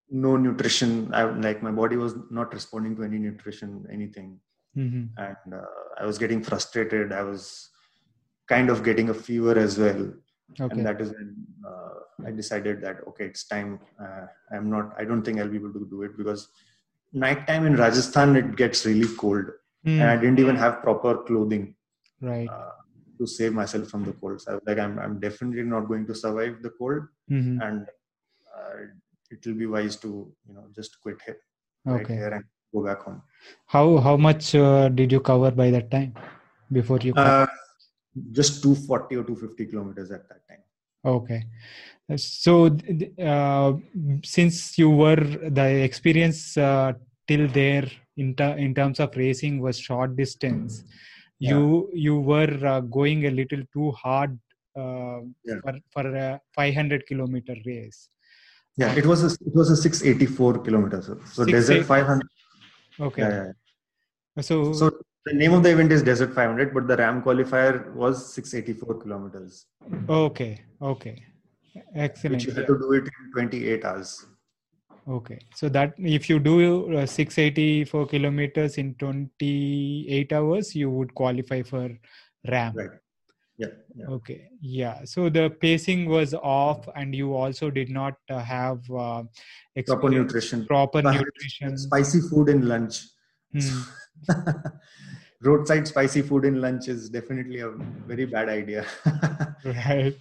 no nutrition I, like my body was not responding to any nutrition anything mm-hmm. and uh, i was getting frustrated i was kind of getting a fever as well okay. and that is when uh, i decided that okay it's time uh, i'm not i don't think i'll be able to do it because nighttime in rajasthan it gets really cold mm. and i didn't even have proper clothing right uh, to save myself from the cold so I was like i'm, I'm definitely not going to survive the cold mm-hmm. and uh, it will be wise to you know just quit here, right here and go back home. How how much uh, did you cover by that time before you? Uh, just 240 or 250 kilometers at that time. Okay, so uh, since you were the experience uh, till there in ter- in terms of racing was short distance, yeah. you you were uh, going a little too hard uh, yeah. for for a 500 kilometer race yeah, it was a it was a 684 kilometers. So Desert 500. Okay. Yeah. So so the name of the event is Desert 500, but the RAAM qualifier was 684 kilometers. Okay. Okay. Excellent. Which you had to do it in 28 hours. Okay, so that if you do uh, 684 kilometers in 28 hours, you would qualify for RAAM. Right yeah, yeah, okay yeah so the pacing was off and you also did not uh, have uh, proper nutrition proper nutrition spicy food in lunch hmm. [LAUGHS] roadside spicy food in lunch is definitely a very bad idea. [LAUGHS] right.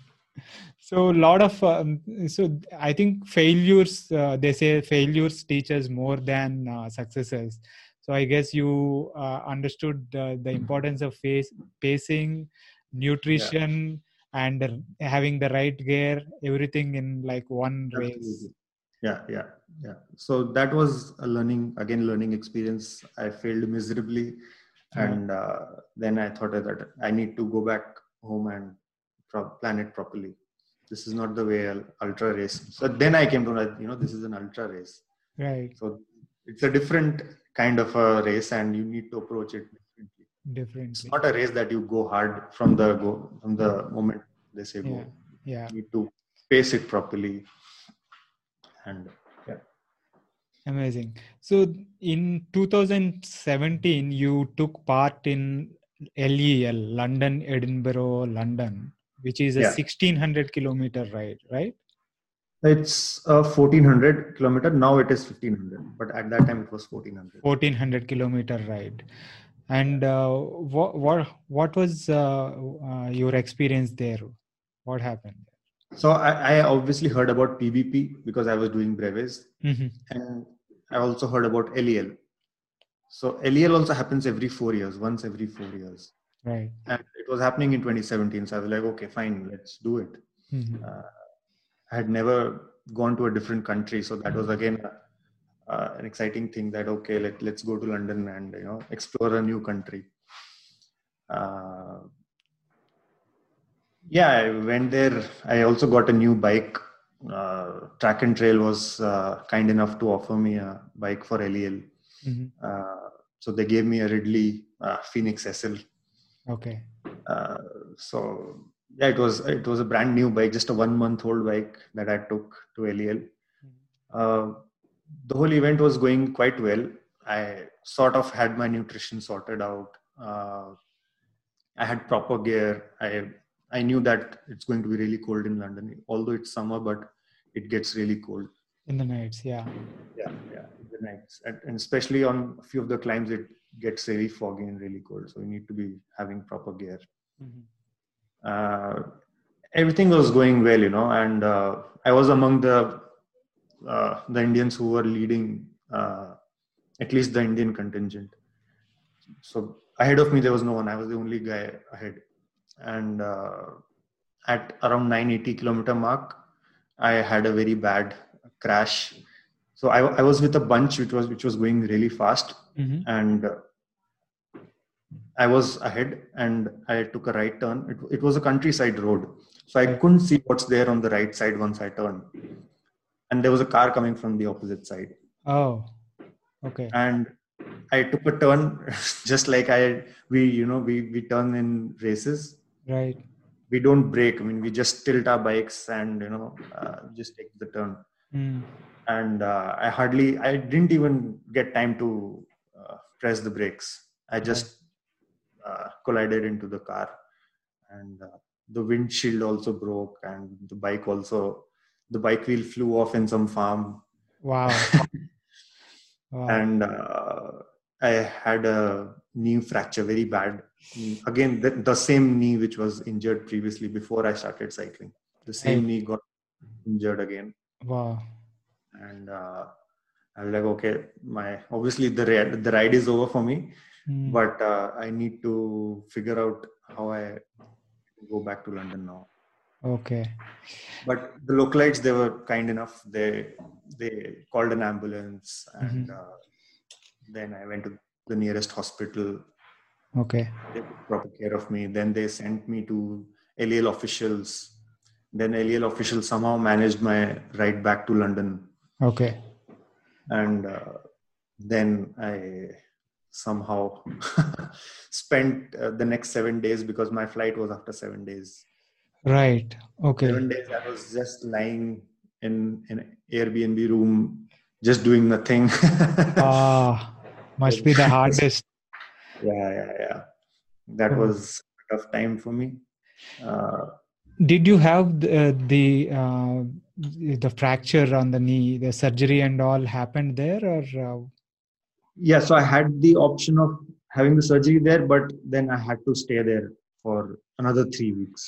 So a lot of um, so I think failures. Uh, they say failures teach us more than uh, successes. So I guess you uh, understood the importance of face, pacing, nutrition, yeah. and having the right gear, everything in like one Absolutely. race. Yeah, yeah, yeah. So that was a learning again, learning experience. I failed miserably, and uh, then I thought that I need to go back home and pro- plan it properly. This is not the way ultra race. So then I came to know, you know, this is an ultra race. Right. So it's a different kind of a race and you need to approach it differently differently it's not a race that you go hard from the go from the moment they say go yeah, you need to pace it properly and yeah amazing so in 2017 you took part in lel london edinburgh london which is a yeah. 1600 kilometer ride right it's a 1400 kilometer. Now it is 1500, but at that time it was 1400. 1400 kilometer ride. And uh, what what what was uh, uh, your experience there? What happened? So I, I, obviously heard about PBP because I was doing brevets, mm-hmm. and I also heard about LEL. So LEL also happens every four years, once every four years. Right. And it was happening in 2017. So I was like, okay, fine, let's do it. Mm-hmm. Uh, I had never gone to a different country, so that was again uh, an exciting thing. That okay, let let's go to London and you know explore a new country. Uh, yeah, I went there. I also got a new bike. Uh, Track and Trail was uh, kind enough to offer me a bike for LEL. Mm-hmm. Uh, so they gave me a Ridley uh, Fenix SL. Okay. Uh, so yeah it was it was a brand new bike just a one month old bike that i took to lel mm-hmm. uh, the whole event was going quite well. I sort of had my nutrition sorted out. Uh, i had proper gear. I i knew that it's going to be really cold in london although it's summer but it gets really cold. In the nights yeah. Yeah yeah in the nights. And, and especially on a few of the climbs it gets really foggy and really cold so you need to be having proper gear uh, everything was going well, you know, and uh, I was among the uh, the Indians who were leading uh, at least the Indian contingent. So ahead of me there was no one. I was the only guy ahead, and uh, at around 980 kilometer mark, I had a very bad crash. So I, I was with a bunch which was which was going really fast, mm-hmm. and I was ahead and I took a right turn. It, it was a countryside road. So I couldn't see what's there on the right side once I turned. And there was a car coming from the opposite side. Oh, okay. And I took a turn [LAUGHS] just like I, we, you know, we, we turn in races. Right. We don't brake. I mean, we just tilt our bikes and, you know, uh, just take the turn. Mm. And uh, I hardly, I didn't even get time to uh, press the brakes. I just uh, collided into the car. And uh, the windshield also broke and the bike also the bike wheel flew off in some farm. Wow, [LAUGHS] wow. and uh, i had a knee fracture very bad again the, the, same knee which was injured previously before i started cycling. The same hey. knee got injured again. Wow. And i was like okay my obviously the ride, the ride is over for me mm. but uh, i need to figure out how i go back to london now. Okay. But the localites they were kind enough. They they called an ambulance and mm-hmm. uh, then i went to the nearest hospital. Okay. They took proper care of me. Then they sent me to lel officials. Then lel officials somehow managed my ride back to london. Okay and uh, then i somehow [LAUGHS] spent uh, the next seven days because my flight was after seven days. Right. Okay. Seven days i was just lying in an airbnb room just doing nothing. [LAUGHS] Ah must be the hardest. Yeah yeah yeah. That oh. was a tough time for me. Uh, did you have the uh, the, uh, the fracture on the knee the surgery and all happened there or uh, yeah so i had the option of having the surgery there, but then I had to stay there for another three weeks.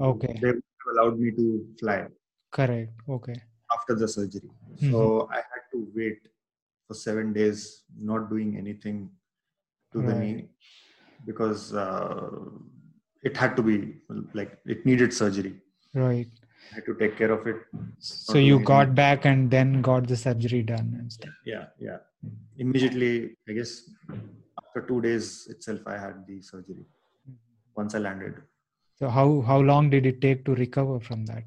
Okay. They allowed me to fly. Correct. Okay. After the surgery, mm-hmm. so I had to wait for seven days, not doing anything to right. the knee because uh, it had to be like it needed surgery. Right. I had to take care of it. So you got back and then got the surgery done and stuff. Yeah, yeah. Immediately, I guess after two days itself, I had the surgery. Once I landed. So how how long did it take to recover from that?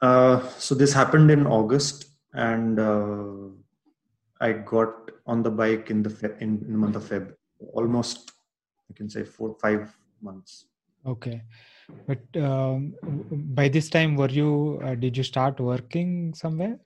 Uh, so this happened in August, and uh, I got on the bike in the fe- in, in the month of Feb. Almost, I can say four five months. Okay, but um, by this time, were you? Uh, did you start working somewhere?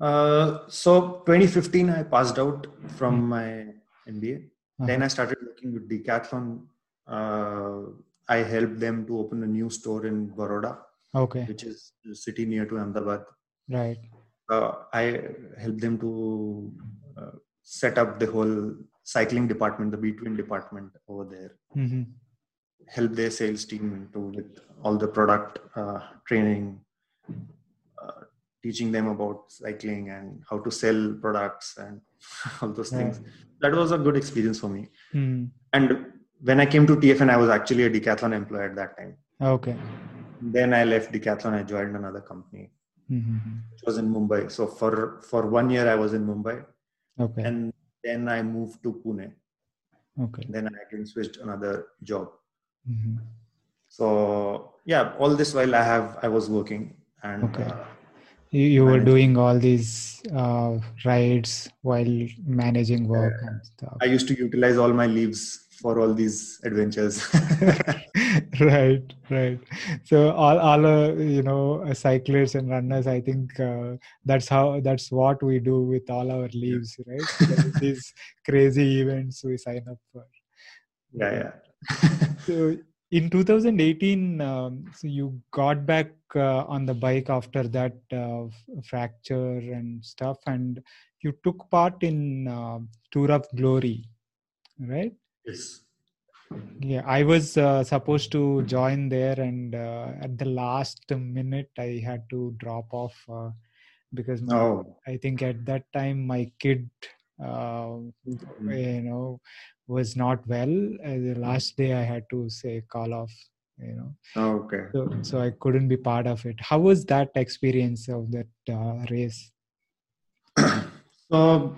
Uh, so 2015, I passed out from mm-hmm. my MBA. Uh-huh. Then I started working with Decathlon. Uh, I helped them to open a new store in Baroda, okay, which is a city near to Ahmedabad. Right. Uh, I helped them to uh, set up the whole cycling department, the B'Twin department over there. Mm-hmm. Help their sales team to with all the product uh, training, uh, teaching them about cycling and how to sell products and [LAUGHS] all those things. That was a good experience for me. Mm-hmm. And when I came to TFN, I was actually a Decathlon employee at that time. Okay. Then I left Decathlon. I joined another company. Mm-hmm. It was in Mumbai. So for for one year, I was in Mumbai. Okay. And then I moved to Pune. Okay. Then I again switched another job. Mm-hmm. So yeah, all this while I have I was working and. Okay. Uh, you, you were doing all these uh, rides while managing work and stuff. I used to utilize all my leaves for all these adventures [LAUGHS] right right so all all uh, you know uh, cyclists and runners i think uh, that's how that's what we do with all our leaves right these crazy events we sign up for [LAUGHS] yeah yeah so in 2018 um, so you got back uh, on the bike after that uh, fracture and stuff and you took part in uh, tour of glory right Yes. Yeah, I was uh, supposed to join there, and uh, at the last minute, I had to drop off uh, because my, oh. I think at that time my kid, mm-hmm. you know, was not well. the last day, I had to say call off. You know. Oh, okay. So, so I couldn't be part of it. How was that experience of that uh, race? [COUGHS] so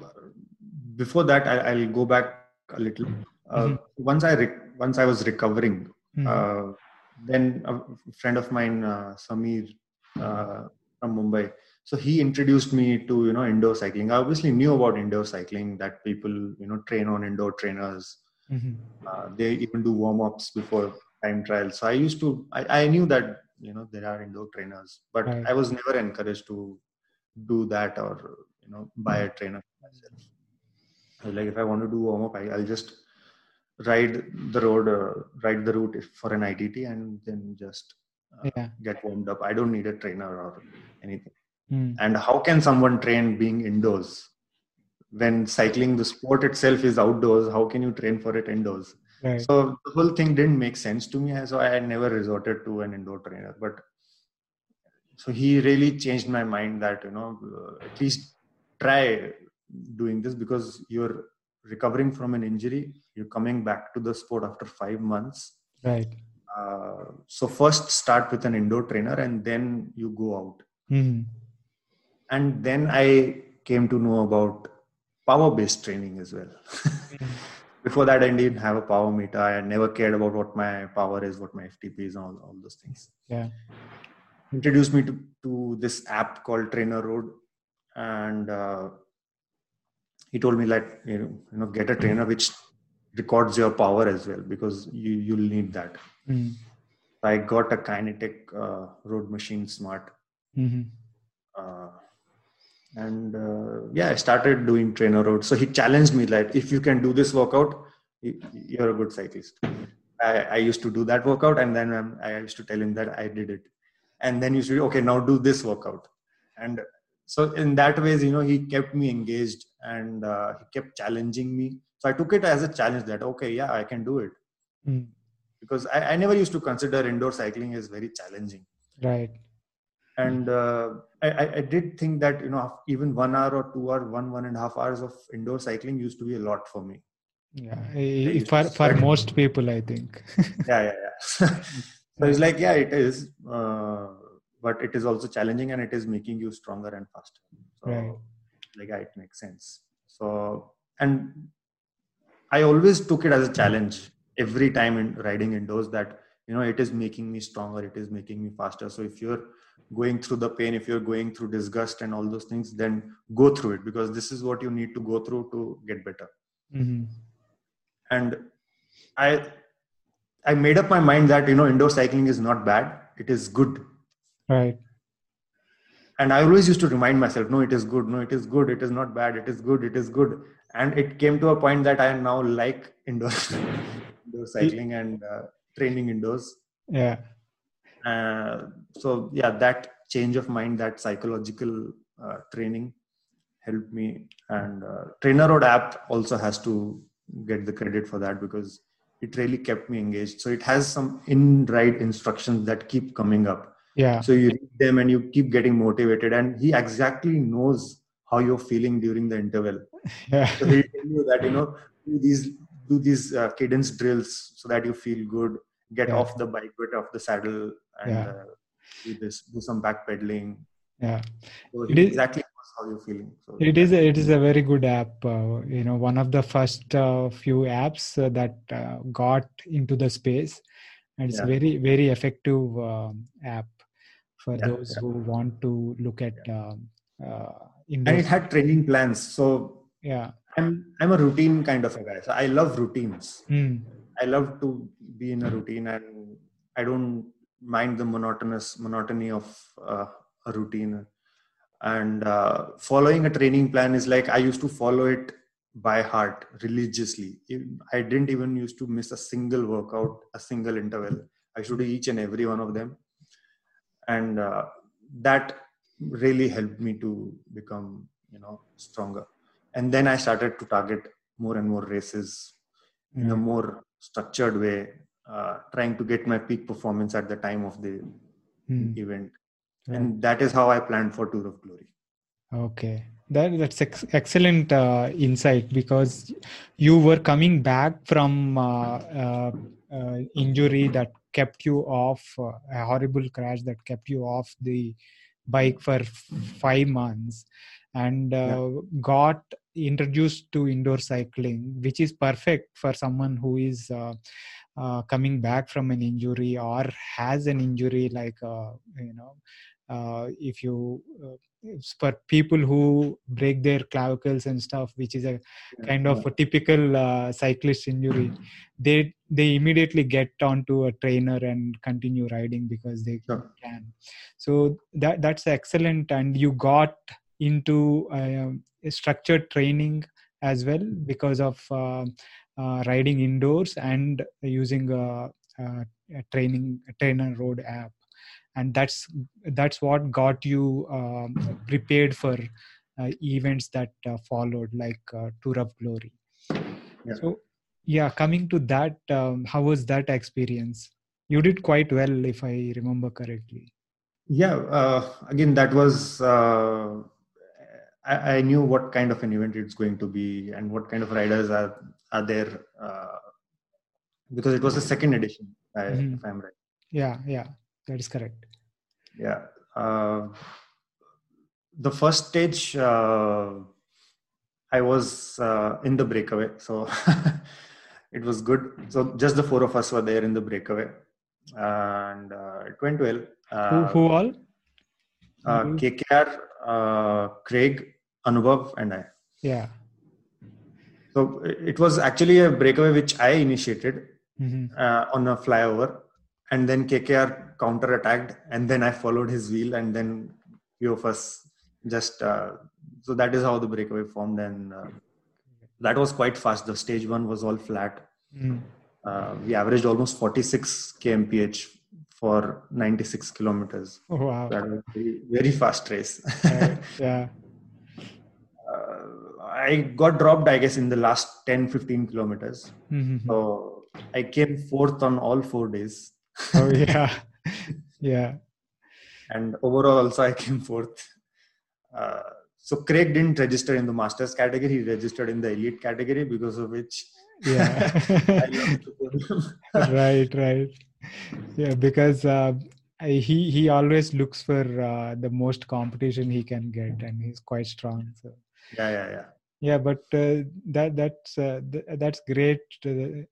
before that, I, I'll go back a little uh, mm-hmm. once I re- once I was recovering, mm-hmm. uh, then a friend of mine, uh, Samir uh, from Mumbai, so he introduced me to you know indoor cycling. I obviously knew about indoor cycling that people you know train on indoor trainers. Mm-hmm. Uh, they even do warm ups before time trials. So I used to I, I knew that you know there are indoor trainers, but right. I was never encouraged to do that or you know buy a trainer myself. Like if I want to do warm up, I, I'll just ride the road, uh, ride the route for an idt and then just uh, yeah. get warmed up. I don't need a trainer or anything. Mm. And how can someone train being indoors? When cycling, the sport itself is outdoors, how can you train for it indoors? Right. So the whole thing didn't make sense to me, so I had never resorted to an indoor trainer. But so he really changed my mind that you know uh, at least try doing this because you're recovering from an injury you're coming back to the sport after five months right uh, so first start with an indoor trainer and then you go out mm-hmm. And then i came to know about power based training as well. [LAUGHS] Before that i didn't have a power meter. I never cared about what my power is what my ftp is all, all those things. Yeah. Introduced me to, to this app called TrainerRoad. And uh, he told me like you know, you know get a trainer which records your power as well because you you'll need that. Mm. i got a kinetic uh, road machine smart. Mm-hmm. uh, and uh, yeah i started doing TrainerRoad so he challenged me like if you can do this workout you're a good cyclist. I, I used to do that workout and then um, i used to tell him that i did it. And then you should okay now do this workout. And so in that ways you know he kept me engaged and uh, he kept challenging me. So i took it as a challenge that okay yeah i can do it. Mm. because I, I never used to consider indoor cycling as very challenging. Right and uh, I, I did think that you know even one hour or two hour one one and a half hours of indoor cycling used to be a lot for me. Yeah for for most people i think. [LAUGHS] Yeah yeah yeah. [LAUGHS] So it's like yeah it is uh, but it is also challenging and it is making you stronger and faster. So right. like yeah, it makes sense. So and i always took it as a challenge every time in riding indoors that you know it is making me stronger it is making me faster. So if you're going through the pain if you're going through disgust and all those things then go through it because this is what you need to go through to get better. Mm-hmm. and i i made up my mind that you know indoor cycling is not bad it is good. Right. And i always used to remind myself no it is good no it is good it is not bad it is good it is good. And it came to a point that i now like [LAUGHS] indoor indoor cycling and uh, training indoors. Yeah uh, so yeah that change of mind that psychological uh, training helped me. And uh, TrainerRoad app also has to get the credit for that because it really kept me engaged. So it has some in ride instructions that keep coming up. Yeah. So you read them and you keep getting motivated. And he exactly knows how you're feeling during the interval. [LAUGHS] Yeah. So he'll tell you that you know do these do these uh, cadence drills so that you feel good get Yeah. off the bike get off the saddle and Yeah. uh, do this do some back pedaling. Yeah. So It is- exactly how you're feeling. So it is a, it is a very good app uh, you know one of the first uh, few apps uh, that uh, got into the space. And it's Yeah. very very effective um, app for those who want to look at um, uh, and it had training plans. So yeah. I'm i'm a routine kind of a guy. So i love routines. Mm, I love to be in a routine and I don't mind the monotonous monotony of uh, a routine. And uh, following a training plan is like I used to follow it by heart religiously. I didn't even used to miss a single workout, a single interval. I used to do each and every one of them. And uh, that really helped me to become, you know, stronger. And then I started to target more and more races in a more structured way, uh, trying to get my peak performance at the time of the Mm, event. right. And that is how I planned for Tour of Glory. Okay, that that's ex- excellent uh, insight because you were coming back from uh, uh, uh, injury that kept you off uh, a horrible crash that kept you off the bike for f- five months and uh, got introduced to indoor cycling which is perfect for someone who is uh, uh, coming back from an injury or has an injury like uh, you know uh, if you uh, for people who break their clavicles and stuff which is a kind of a typical uh, cyclist injury they they immediately get onto a trainer and continue riding because they Sure. can. So that that's excellent. And you got into um, structured training as well because of uh, uh, riding indoors and using a, a, a training a TrainerRoad app. And that's that's what got you um, prepared for uh, events that uh, followed like uh, tour of glory. Yeah. so yeah coming to that um, how was that experience? You did quite well if i remember correctly. Yeah, uh, again, that was, uh, I, I knew what kind of an event it's going to be and what kind of riders are, are there uh, because it was the second edition, I, Mhm. if I'm right. yeah yeah that is correct Yeah. Uh, the first stage, uh, I was uh, in the breakaway, so [LAUGHS] it was good. So just the four of us were there in the breakaway, and uh, it went well. Uh, who, who all uh. KKR, uh, Craig, Anubhav, and I. yeah So it was actually a breakaway which I initiated hmm uh, on a flyover, and then KKR counter attacked, and then I followed his wheel, and then few of us just uh, so that is how the breakaway formed, and uh, that was quite fast. The stage one was all flat. mm Uh, we averaged almost 46 kmph for 96 kilometers. oh, wow That was very, very fast race. Right, [LAUGHS] yeah uh, I got dropped, I guess, in the last 10, 15 kilometers. Mm-hmm. So I came fourth on all four days. [LAUGHS] oh, yeah. yeah. And overall, also, I came fourth. Uh, so Craig didn't register in the masters category; he registered in the elite category, because of which. Yeah. [LAUGHS] right, right. Yeah, because uh, he he always looks for uh, the most competition he can get, and he's quite strong. So. Yeah, yeah, yeah yeah but uh, that that's uh, th- that's great uh,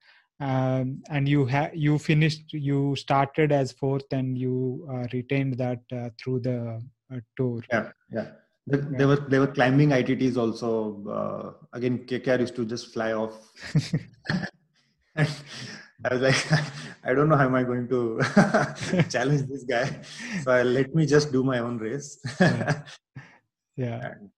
um, and you ha- you finished you started as fourth and you uh, retained that uh, through the uh, tour yeah yeah they, yeah. they were they were climbing itts also again kkr used to just fly off [LAUGHS] [LAUGHS] I was like, [LAUGHS] I don't know how am I going to [LAUGHS] challenge this guy. So I, let me just do my own race. [LAUGHS] yeah. yeah. And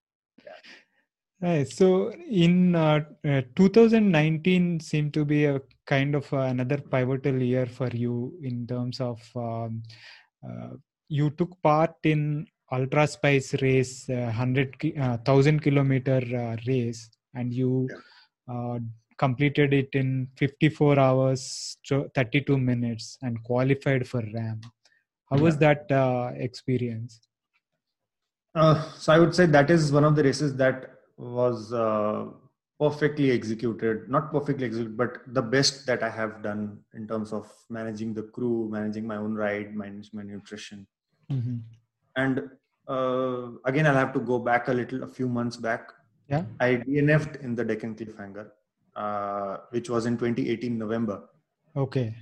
Right. So in uh, uh, 2019 seemed to be a kind of uh, another pivotal year for you in terms of um, uh, you took part in Ultra Spice race, uh, hundred uh, thousand kilometer race, and you yeah. Completed it in 54 hours 32 minutes and qualified for RAAM. How yeah. was that experience? so I would say that is one of the races that was uh, perfectly executed not perfectly executed but the best that i have done in terms of managing the crew managing my own ride managing my nutrition mm-hmm. and uh, again i'll have to go back a little a few months back yeah i dnf'd in the deccan cliffhanger uh, which was in 2018 november okay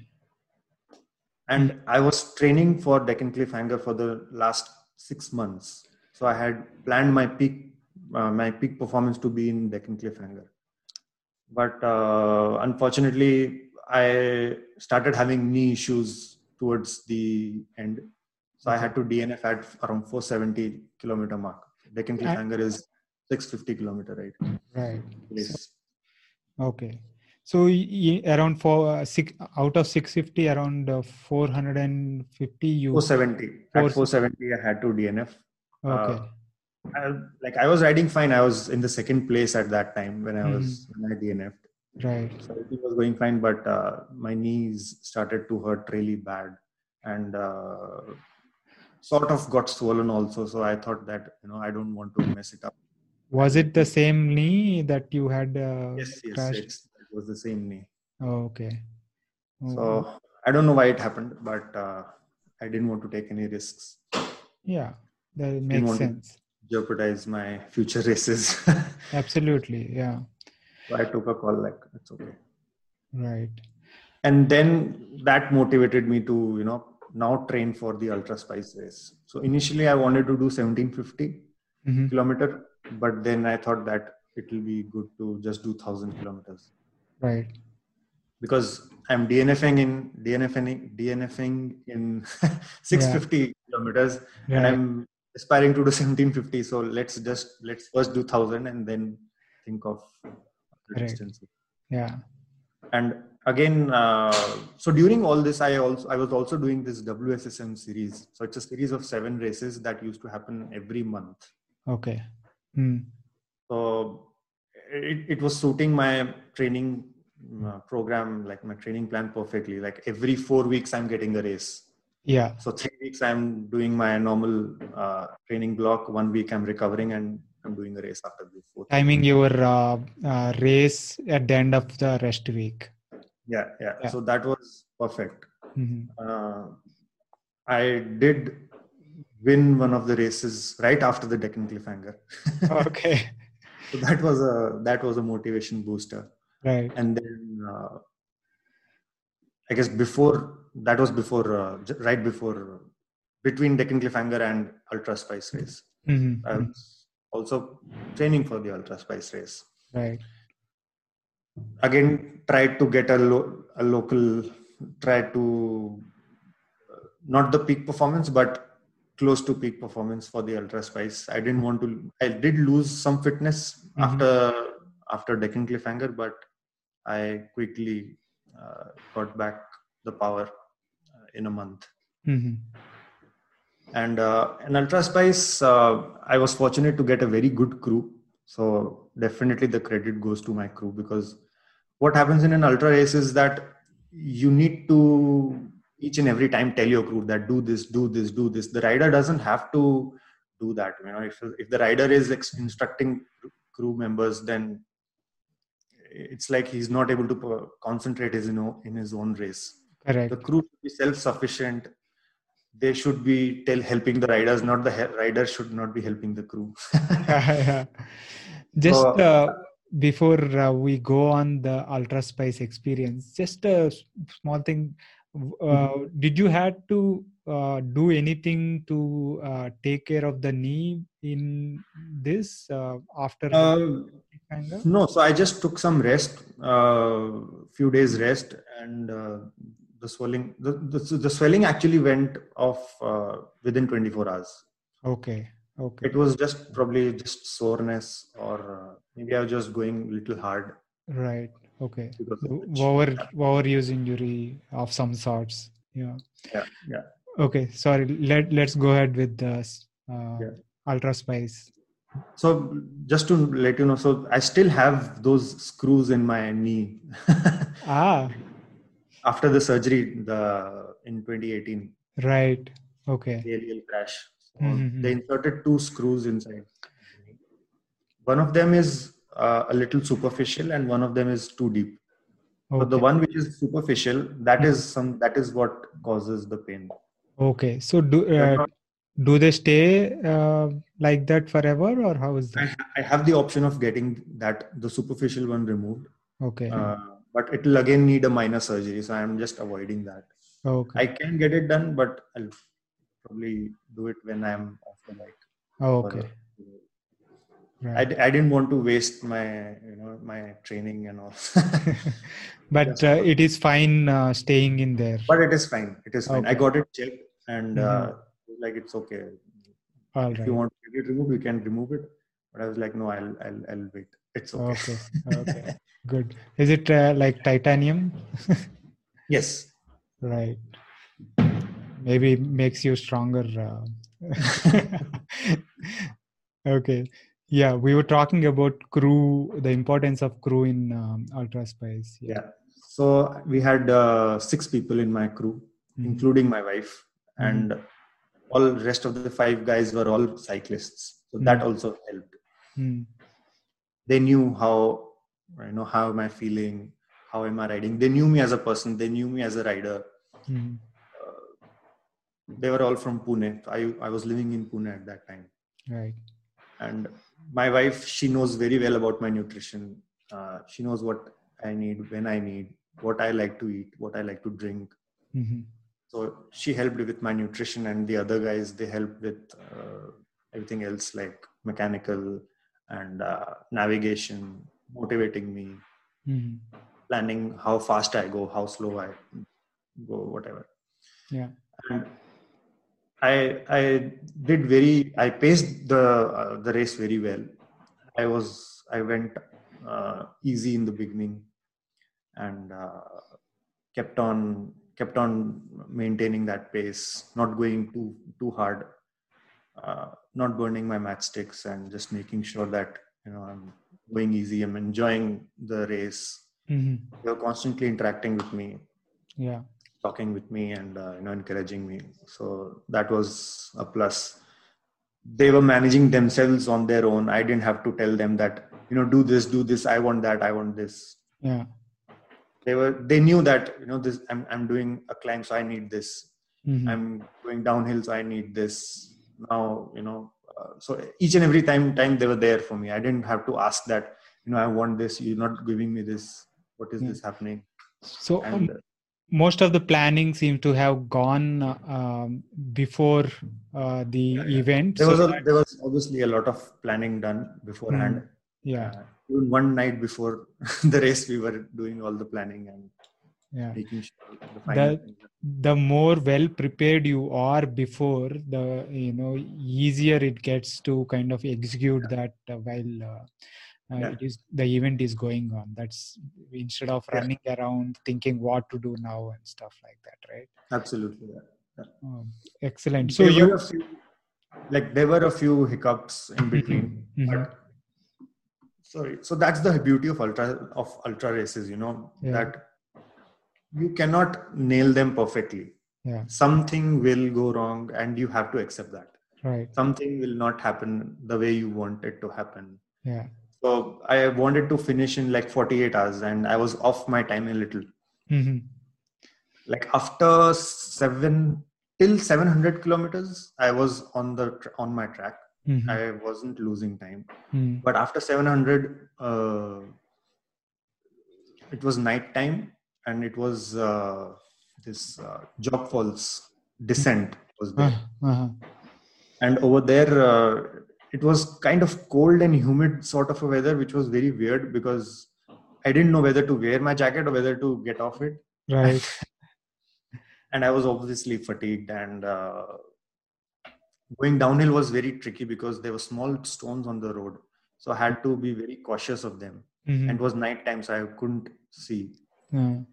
and i was training for deccan cliffhanger for the last six months so i had planned my peak uh, my peak performance to be in Deccan Cliffhanger. But uh, unfortunately, I started having knee issues towards the end. So I had to DNF at around 470 kilometer mark. Deccan Cliffhanger is 650 kilometer, right? Right. Okay. So around four, uh, six out of 650, around uh, 450 you 470. At 470, I had to DNF. Okay. Uh, I, like I was riding fine. I was in the second place at that time when I was mm. when I DNF'd. Right. So everything was going fine, but uh, my knees started to hurt really bad, and uh, sort of got swollen also. So I thought that you know I don't want to mess it up. Was it the same knee that you had? Uh, yes, yes, yes. it was the same knee. Oh, okay. Oh. So I don't know why it happened, but uh, I didn't want to take any risks. Yeah, that makes sense jeopardize my future races. [LAUGHS] Absolutely, yeah. So I took a call like it's okay. Right. And then that motivated me to, you know, now train for the Ultra Spice race. So initially I wanted to do 1750 mm-hmm. kilometer, but then I thought that it will be good to just do 1000 kilometers. Right. Because I'm DNFing in DNFing DNFing in [LAUGHS] 650 yeah. kilometers, right. and I'm aspiring to do [LAUGHS] 1750 so let's just let's first do 1000 and then think of the right. distances yeah and again uh, so during all this i also i was also doing this wssm series so it's a series of seven races that used to happen every month okay hmm. so it, it was suiting my training uh, program like my training plan perfectly. Like every four weeks i'm getting a race yeah. So three weeks i'm doing my normal uh, training block. One week i'm recovering and i'm doing the race after the fourth timing your uh, uh, race at the end of the rest week. Yeah yeah, yeah. so that was perfect. Mm-hmm. Uh, i did win one of the races right after the deccan cliffhanger [LAUGHS] okay so that was a that was a motivation booster right and then uh, I guess before that was before uh, right before between Deccan Cliffhanger and Ultra Spice race. Mm-hmm. I was also training for the Ultra Spice race. Right. Again, tried to get a, lo- a local, tried to uh, not the peak performance, but close to peak performance for the Ultra Spice. I didn't want to. I did lose some fitness mm-hmm. after after Deccan Cliffhanger, but I quickly uh, got back the power uh, in a month. Mm-hmm. And uh, in Ultra Spice, I was fortunate to get a very good crew. So definitely the credit goes to my crew because what happens in an ultra race is that you need to each and every time tell your crew that do this do this do this. The rider doesn't have to do that you know. If, if the rider is instructing crew members then it's like he's not able to concentrate his, you know, in his own race. Correct. the crew should be self-sufficient. They should be tell helping the riders not the rider should not be helping the crew. [LAUGHS] Just uh, before uh, we go on the ultra spice experience just a small thing uh, mm-hmm. did you had to uh, do anything to uh, take care of the knee in this uh, after no so i just took some rest few days rest and the swelling the, the, the, swelling actually went off uh, within 24 hours. Okay okay. It was just probably just soreness or uh, maybe i was just going a little hard. Right okay. Over overuse injury of some sorts yeah. Yeah yeah. Okay sorry let let's go ahead with the uh, yeah. ultra spice. So just to let you know so i still have those screws in my knee. [LAUGHS] Ah. After the surgery the in 2018 right okay. ALL crash. So mm-hmm. they inserted two screws inside. One of them is uh, a little superficial and one of them is too deep. Okay. but the one which is superficial that is some that is what causes the pain. Okay. So do uh, do they stay uh, like that forever or how is that? I, I, have the option of getting that the superficial one removed. Okay. Uh, but it will again need a minor surgery so i'm just avoiding that. Okay. I can get it done but i'll probably do it when i'm off the bike okay right. I, I didn't want to waste my you know my training and all. [LAUGHS] But uh, it is fine uh, staying in there. But it is fine. It is fine. Okay. i got it checked and uh, mm-hmm. uh, like it's okay. All if right. you want to get it removed we can remove it. But i was like no i'll i'll, I'll wait. It's okay. Okay, [LAUGHS] okay. good. Is it uh, like titanium? [LAUGHS] Yes. Right. Maybe makes you stronger uh... okay yeah we were talking about crew the importance of crew in um, ultra space yeah. yeah. so we had uh, six people in my crew mm-hmm. including my wife mm-hmm. and all rest of the five guys were all cyclists so mm-hmm. that also helped mm. they knew how you know how am i feeling how am i riding they knew me as a person they knew me as a rider mm. uh, they were all from pune i i was living in pune at that time right and my wife she knows very well about my nutrition uh, she knows what i need when i need what i like to eat what i like to drink mm-hmm. so she helped with my nutrition and the other guys they helped with uh, everything else like mechanical and uh, navigation motivating me, mm-hmm. planning how fast I go, how slow I go, whatever. Yeah. And I I did very I paced the uh, the race very well. I was I went uh, easy in the beginning and uh, kept on kept on maintaining that pace, not going too too hard, uh, not burning my matchsticks, and just making sure that you know I'm going easy. I'm enjoying the race. Mm-hmm. They're constantly interacting with me. Yeah. Talking with me and uh, you know encouraging me. So that was a plus. They were managing themselves on their own. I didn't have to tell them that you know do this, do this. I want that. I want this. Yeah. They were. They knew that you know this. I'm I'm doing a climb, so I need this. Mm-hmm. I'm going downhill, so I need this. Now you know so each and every time time they were there for me i didn't have to ask that you know i want this you're not giving me this what is yeah. this happening so and, um, most of the planning seemed to have gone uh, um, before uh, the yeah, yeah. event. There was a, there was obviously a lot of planning done beforehand. Mm, yeah. Uh, even one night before [LAUGHS] the race we were doing all the planning and yeah. making sure the, the, the more well prepared you are before the you know easier it gets to kind of execute yeah. that uh, while uh, yeah. it is the event is going on. That's instead of yeah. running around thinking what to do now and stuff like that right? Absolutely um, excellent. So you few, like there were a few hiccups in between mm-hmm. but sorry. So that's the beauty of ultra of ultra races you know yeah. that you cannot nail them perfectly. Yeah. Something will go wrong and you have to accept that. Right. Something will not happen the way you want it to happen. Yeah so i wanted to finish in like 48 hours and i was off my time a little mm-hmm. like after seven till 700 kilometers i was on the on my track mm-hmm. i wasn't losing time mm-hmm. but after 700 uh, it was night time and it was uh, this uh, Jog Falls descent was there. Uh-huh. uh-huh. And over there, uh, it was kind of cold and humid sort of a weather, which was very weird because I didn't know whether to wear my jacket or whether to get off it. Right. [LAUGHS] and I was obviously fatigued and uh, going downhill was very tricky because there were small stones on the road. So I had to be very cautious of them. Mm-hmm. And it was night time, so I couldn't see. Mm.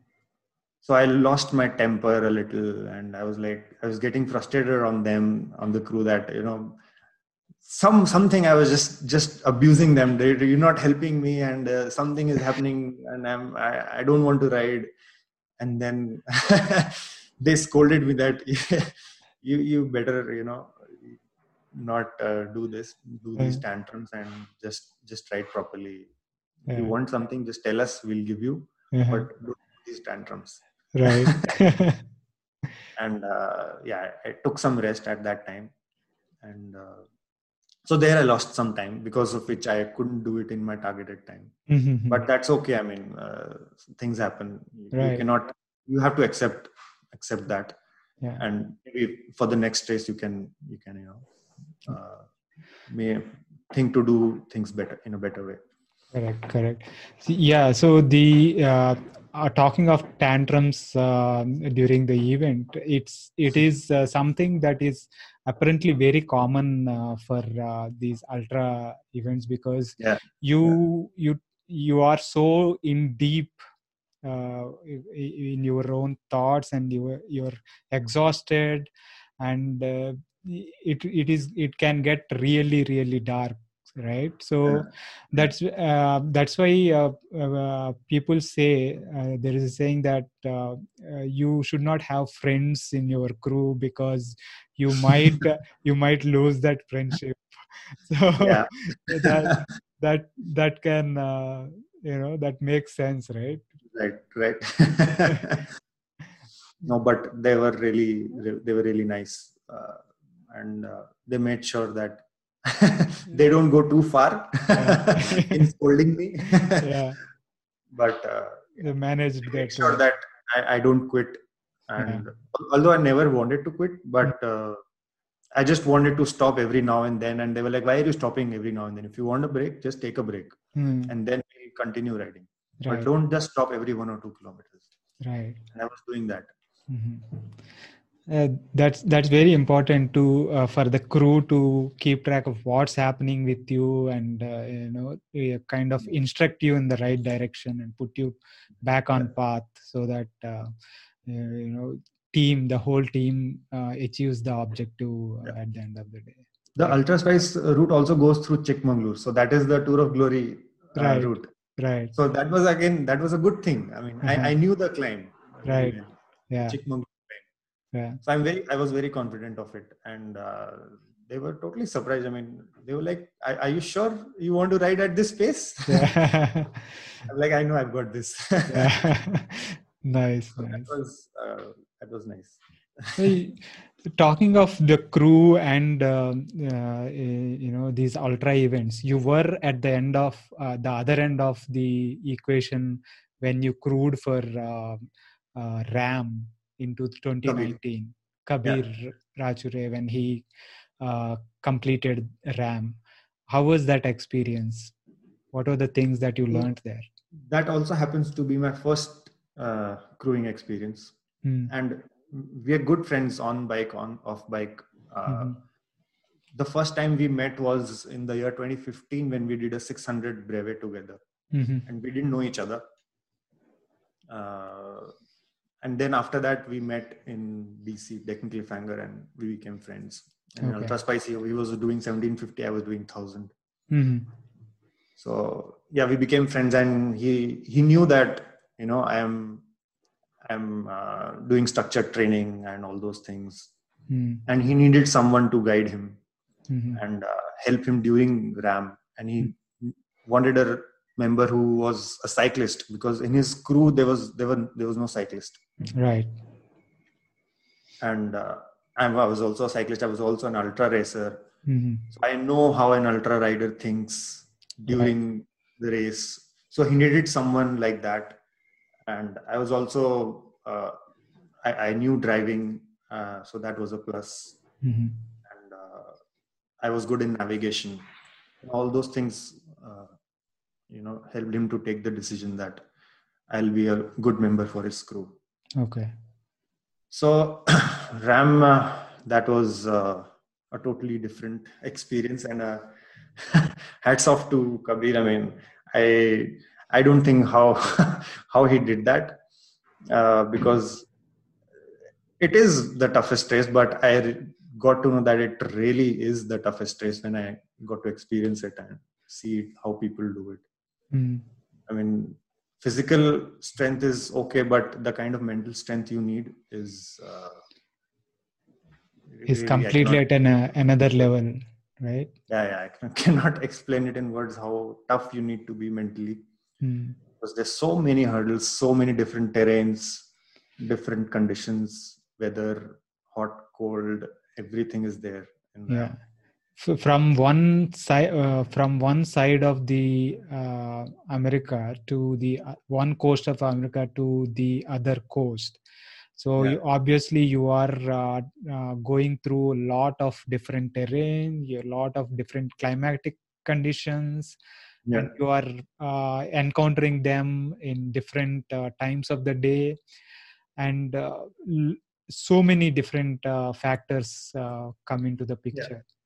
So I lost my temper a little, and I was like, I was getting frustrated on them, on the crew that you know, some something I was just just abusing them. They, you're not helping me, and uh, something is happening, and I'm I, I don't want to ride. And then [LAUGHS] they scolded me that [LAUGHS] you you better you know not uh, do this, do these mm. tantrums, and just just ride properly. Yeah. If you want something, just tell us. We'll give you uh-huh. but do these tantrums right [LAUGHS] and uh, yeah i took some rest at that time and uh, so there i lost some time because of which i couldn't do it in my targeted time mm-hmm. but that's okay i mean uh, things happen right. you cannot you have to accept accept that yeah. and maybe for the next race you can you can you know uh, may think to do things better in a better way correct correct yeah so the uh, uh, talking of tantrums uh, during the event it's it is uh, something that is apparently very common uh, for uh, these ultra events because yeah. you yeah. you you are so in deep uh, in your own thoughts and you you're exhausted and it it is it can get really really dark right? So yeah. that's uh, that's why uh, uh, people say uh, there is a saying that uh, uh, you should not have friends in your crew because you might [LAUGHS] you might lose that friendship. [LAUGHS] So [LAUGHS] that that that can you know that makes sense right? Right right. No but they were really they were really nice uh, and they made sure that [LAUGHS] they don't go too far [LAUGHS] in scolding me. yeah. [LAUGHS] But uh, they managed that. Sure that I, I, don't quit. And yeah. although I never wanted to quit, but uh, I just wanted to stop every now and then. And they were like, "Why are you stopping every now and then? If you want a break, just take a break, hmm. and then we'll continue riding. Right. But don't just stop every one or two kilometers." Right. And I was doing that. Mm-hmm. Uh, that's that's very important to uh, for the crew to keep track of what's happening with you and uh, you know kind of instruct you in the right direction and put you back on path so that uh, you know team the whole team uh, achieves the objective yeah. at the end of the day. The ultra spice route also goes through chikmagalur so that is the tour of glory right. route. Right. So that was again that was a good thing. I mean uh-huh. I, I knew the climb. Right. Yeah. Chikmagalur yeah. So i'm very i was very confident of it. And uh, they were totally surprised. I mean they were like are, are you sure you want to ride at this pace? Yeah. [LAUGHS] [LAUGHS] i'm like i know i've got this. [LAUGHS] Nice so nice. that was uh, that was nice. Talking of the crew and uh, uh, you know these ultra events you were at the end of uh, the other end of the equation when you crewed for uh, uh, RAAM into 2019 kabir, kabir yeah. when he uh, completed RAAM how was that experience what are the things that you mm. learned there that also happens to be my first uh, crewing experience mm. and we are good friends on bike on off bike uh, mm-hmm. the first time we met was in the year 2015 when we did a 600 brevet together mm-hmm. and we didn't know each other uh, and then after that we met in DC, Deccan Cliffhanger, and we became friends. And okay. Ultra Spicy, he was doing 1750, I was doing 1000. Mm-hmm. so yeah we became friends and he he knew that you know i am i'm uh, doing structured training and all those things mm. and he needed someone to guide him Mhm. and uh, help him during RAAM and he wanted a member who was a cyclist because in his crew there was there were there was no cyclist right and uh, I I was also a cyclist. I was also an ultra racer. Mhm. So I know how an ultra rider thinks during the race. So he needed someone like that. And I was also, uh, I, I knew driving. Uh, so that was a plus. Mhm. And uh, I was good in navigation. All those things, uh, you know, helped him to take the decision that I'll be a good member for his crew. Okay So [COUGHS] RAAM, uh, that was uh, a totally different experience, and uh, [LAUGHS] hats off to Kabir. I mean, I I don't think how [LAUGHS] how he did that uh, because it is the toughest race, but I got to know that it really is the toughest race when I got to experience it and see how people do it. Mm. I mean, physical strength is okay, but the kind of mental strength you need is uh, is really, completely at an, uh, another level right yeah, yeah, I can- [LAUGHS] cannot explain it in words how tough you need to be mentally Mm. because there's so many hurdles, so many different terrains, different conditions, weather, hot, cold, everything is there. in yeah. From one side uh, from one side of the uh, america to the uh, one coast of america to the other coast so Yeah. you, obviously you are uh, uh, going through a lot of different terrain a lot of different climatic conditions Yeah, and you are uh, encountering them in different uh, times of the day and uh, l- so many different uh, factors uh, come into the picture yeah.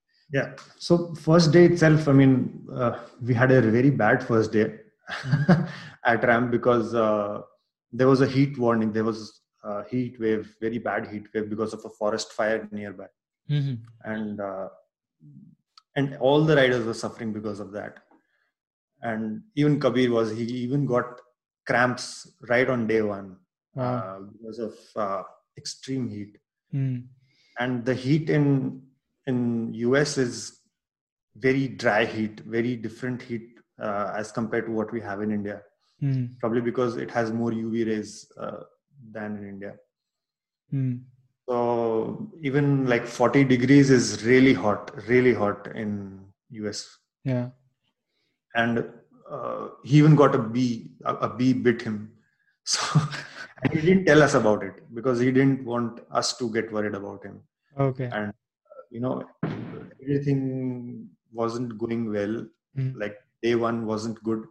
So first day itself, I mean, uh, we had a very bad first day [LAUGHS] at RAAM because uh, there was a heat warning. There was a heat wave, very bad heat wave because of a forest fire nearby, Mhm. and uh, and all the riders were suffering because of that. And even Kabir was he even got cramps right on day one Wow. uh, because of uh, extreme heat. Mm. and the heat in in US is very dry heat, very different heat uh, as compared to what we have in India. Mm. Probably because it has more UV rays uh, than in India. Mm. So even like 40 degrees is really hot, really hot in US. Yeah. And uh, he even got a bee. A, a bee bit him. [LAUGHS] So and he didn't tell us about it because he didn't want us to get worried about him. Okay. and you know everything wasn't going well. Mm. like day one wasn't good.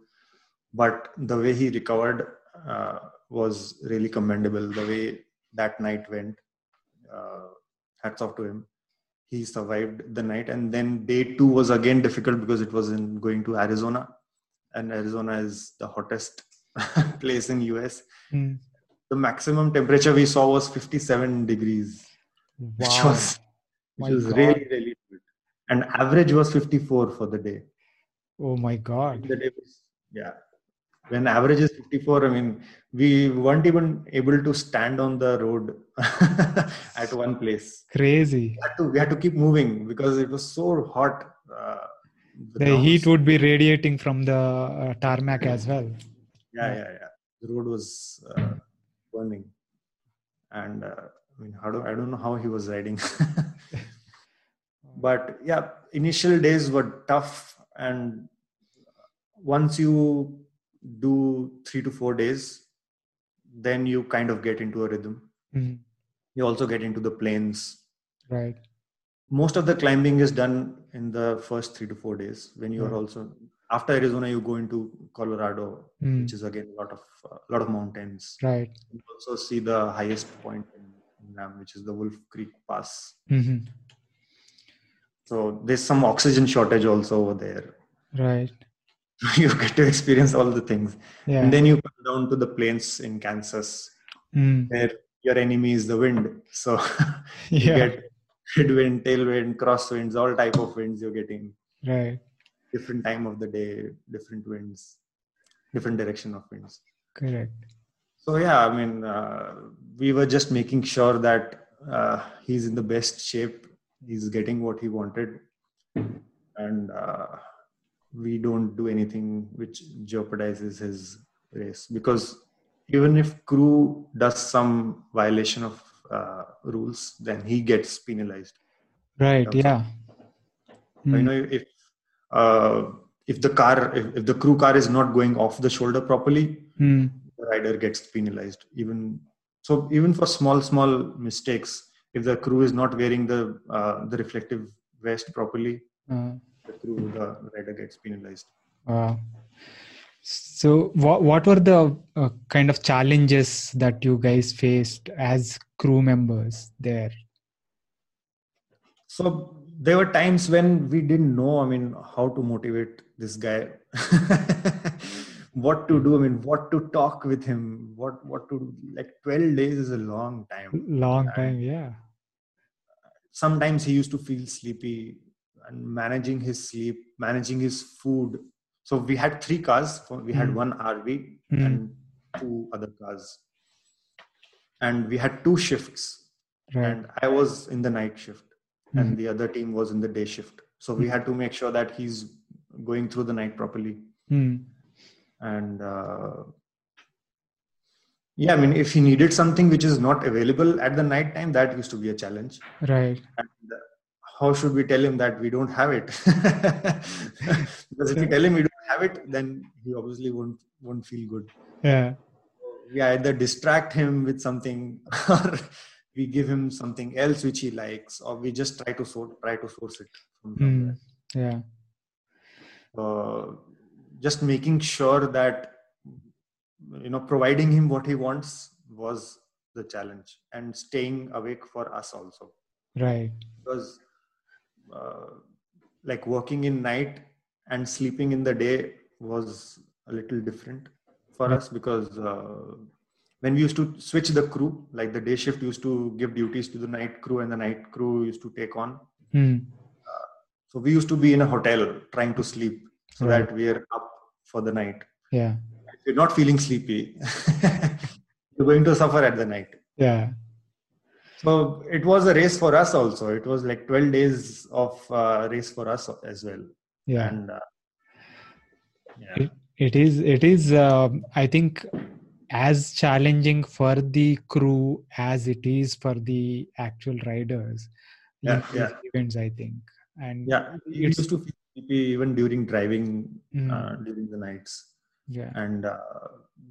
But the way he recovered uh, was really commendable. The way that night went uh, hats off to him. He survived the night. And then day two was again difficult because it was in going to arizona. And arizona is the hottest [LAUGHS] place in us Mm. the maximum temperature we saw was 57 degrees which was which My was God. really really good and average was 54 for the day Oh my God. the day was, yeah when average is 54 i mean we weren't even able to stand on the road [LAUGHS] at one place Crazy. we had to, we had to keep moving because it was so hot uh, The ground heat would be radiating from the uh, tarmac as well. [CLEARS THROAT] yeah yeah yeah the road was uh, burning and uh, i mean how do i don't know how he was riding [LAUGHS] but yeah initial days were tough and once you do 3 to 4 days then you kind of get into a rhythm Mm. you also get into the plains Right. most of the climbing is done in the first 3 to 4 days when you are also after arizona you go into colorado Mm. which is again a lot of a lot of mountains Right. you also see the highest point in in which is the Wolf Creek Pass. hmm So there's some oxygen shortage also over there. Right. [LAUGHS] you get to experience all the things, Yeah. and then you come down to the plains in Kansas, Mm. where your enemy is the wind. So [LAUGHS] you Yeah. get headwind, tailwind, crosswinds, all type of winds you're getting. Right. different time of the day different winds different direction of winds correct so yeah i mean uh, we were just making sure that uh, he's in the best shape he's getting what he wanted. And uh, we don't do anything which jeopardizes his race. Because even if crew does some violation of uh, rules then he gets penalized. Right yeah. Mm. you know if uh, if the car if, if, the crew car is not going off the shoulder properly mm. the rider gets penalized. Even so even for small small mistakes if the crew is not wearing the uh, the reflective vest properly uh. the crew the rider gets penalized uh. so what what were the uh, kind of challenges that you guys faced as crew members there so there were times when we didn't know i mean how to motivate this guy [LAUGHS] what to do i mean what to talk with him what what to do like 12 days is a long time long time yeah. Sometimes he used to feel sleepy and managing his sleep managing his food. So we had three cars we had mm. one rv mm. and two other cars. And we had two shifts. Right. and i was in the night shift mm. and the other team was in the day shift. So we had to make sure that he's going through the night properly and uh, yeah i mean if he needed something which is not available at the night time that used to be a challenge. Right. And how should we tell him that we don't have it? [LAUGHS] Because if we tell him we don't have it then he obviously won't won't feel good. Yeah. We either distract him with something [LAUGHS] or we give him something else which he likes or we just try to sort try to source it mm, yeah. Uh, just making sure that you know providing him what he wants was the challenge and staying awake for us also right because uh, like working in night and sleeping in the day was a little different for us because uh, when we used to switch the crew like the day shift used to give duties to the night crew and the night crew used to take on hmm. uh, so we used to be in a hotel trying to sleep so right. that we are up for the night. Yeah. If you're not feeling sleepy [LAUGHS] you're going to suffer at the night. Yeah. So it was a race for us also. It was like 12 days of uh, race for us as well. Yeah. And uh, yeah. It, it is it is uh, i think as challenging for the crew as it is for the actual riders yeah, yeah. events i think. And yeah it used to feel sleepy even during driving mm. uh, during the nights. Yeah. And uh,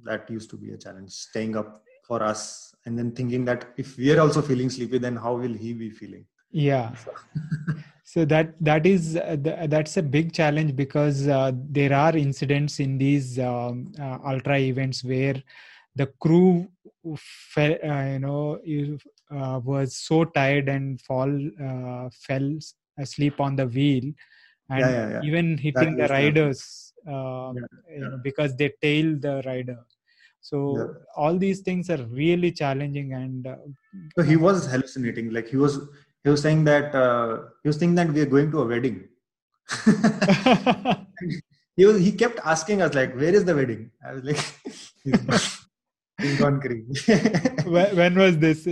that used to be a challenge staying up for us and then thinking that if we are also feeling sleepy then how will he be feeling? Yeah. So, [LAUGHS] so that that is uh, that's a big challenge because uh, there are incidents in these um, uh, ultra events where the crew fell, uh, you know uh, was so tired and fall fell asleep on the wheel and yeah, yeah, even hitting that the riders um, you know, because they tail the rider. So all these things are really challenging and uh, so he was hallucinating like he was he was saying that uh, he was thinking that we are going to a wedding. [LAUGHS] [LAUGHS] He was he kept asking us like where is the wedding? I was like [LAUGHS] he's gone. Crazy. When, when was this?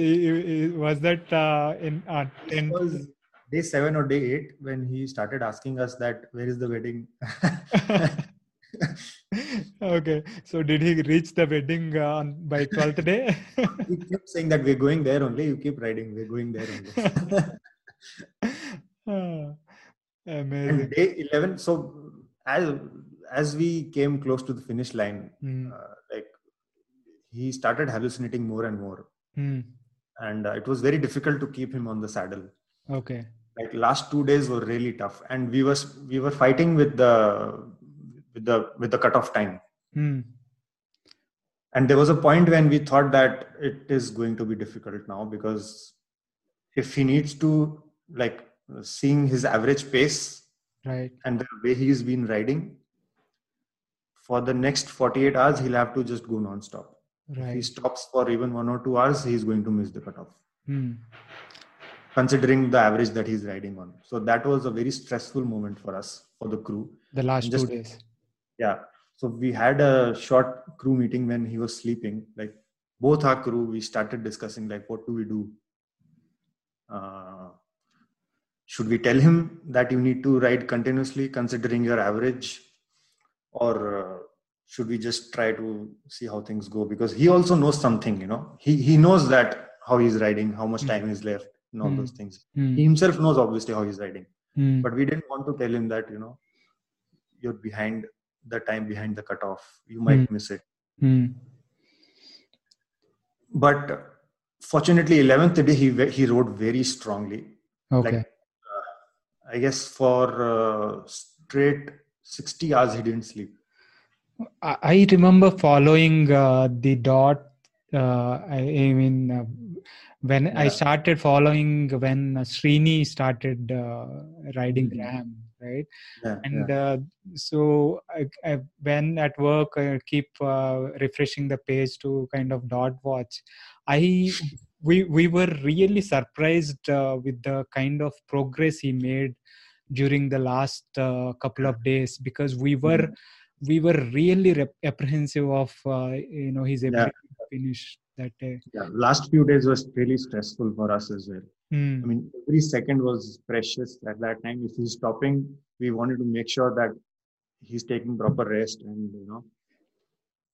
Was that uh, in uh, 10 was day seven or day eight when he started asking us that where is the wedding? [LAUGHS] Okay. So did he reach the wedding uh, by 12th day? [LAUGHS] He kept saying that we're going there only. You keep riding. We're going there only. [LAUGHS] Ah, amazing. and day 11 so as as we came close to the finish line mm. uh, like he started hallucinating more and more. Mm. and uh, it was very difficult to keep him on the saddle. Okay like last two days were really tough and we was we were fighting with the with the with the cutoff time mm. and there was a point when we thought that it is going to be difficult now because if he needs to like seeing his average pace right and the way he's been riding for the next 48 hours he'll have to just go non-stop right. if he stops for even one or two hours he's going to miss the cutoff mm. Considering the average that he's riding on. So that was a very stressful moment for us, for the crew. The last just, two days. Yeah. So we had a short crew meeting when he was sleeping. Like both our crew, we started discussing like, what do we do? Uh, should we tell him that you need to ride continuously considering your average or uh, should we just try to see how things go because he also knows something you know he he knows that how he's riding how much hmm. time is left and all mm. those things mm. he himself knows obviously how he's riding mm. but we didn't want to tell him that you know you're behind the time behind the cutoff you might hmm. miss it hmm. but fortunately 11th day he he rode very strongly okay like, uh, i guess for uh, straight 60 hours he didn't sleep i remember following uh, the dot uh, I, I, mean uh, when yeah. i started following when srini started uh, riding mm-hmm. RAAM right yeah, and yeah. Uh, so I, I, when at work i keep uh, refreshing the page to kind of dot watch i we we were really surprised uh, with the kind of progress he made during the last uh, couple of days because we were mm-hmm. we were really rep- apprehensive of uh, you know his ability to finish that day yeah last few days was really stressful for us as well Mm. I mean, every second was precious at that time. If he's stopping, we wanted to make sure that he's taking proper rest and you know,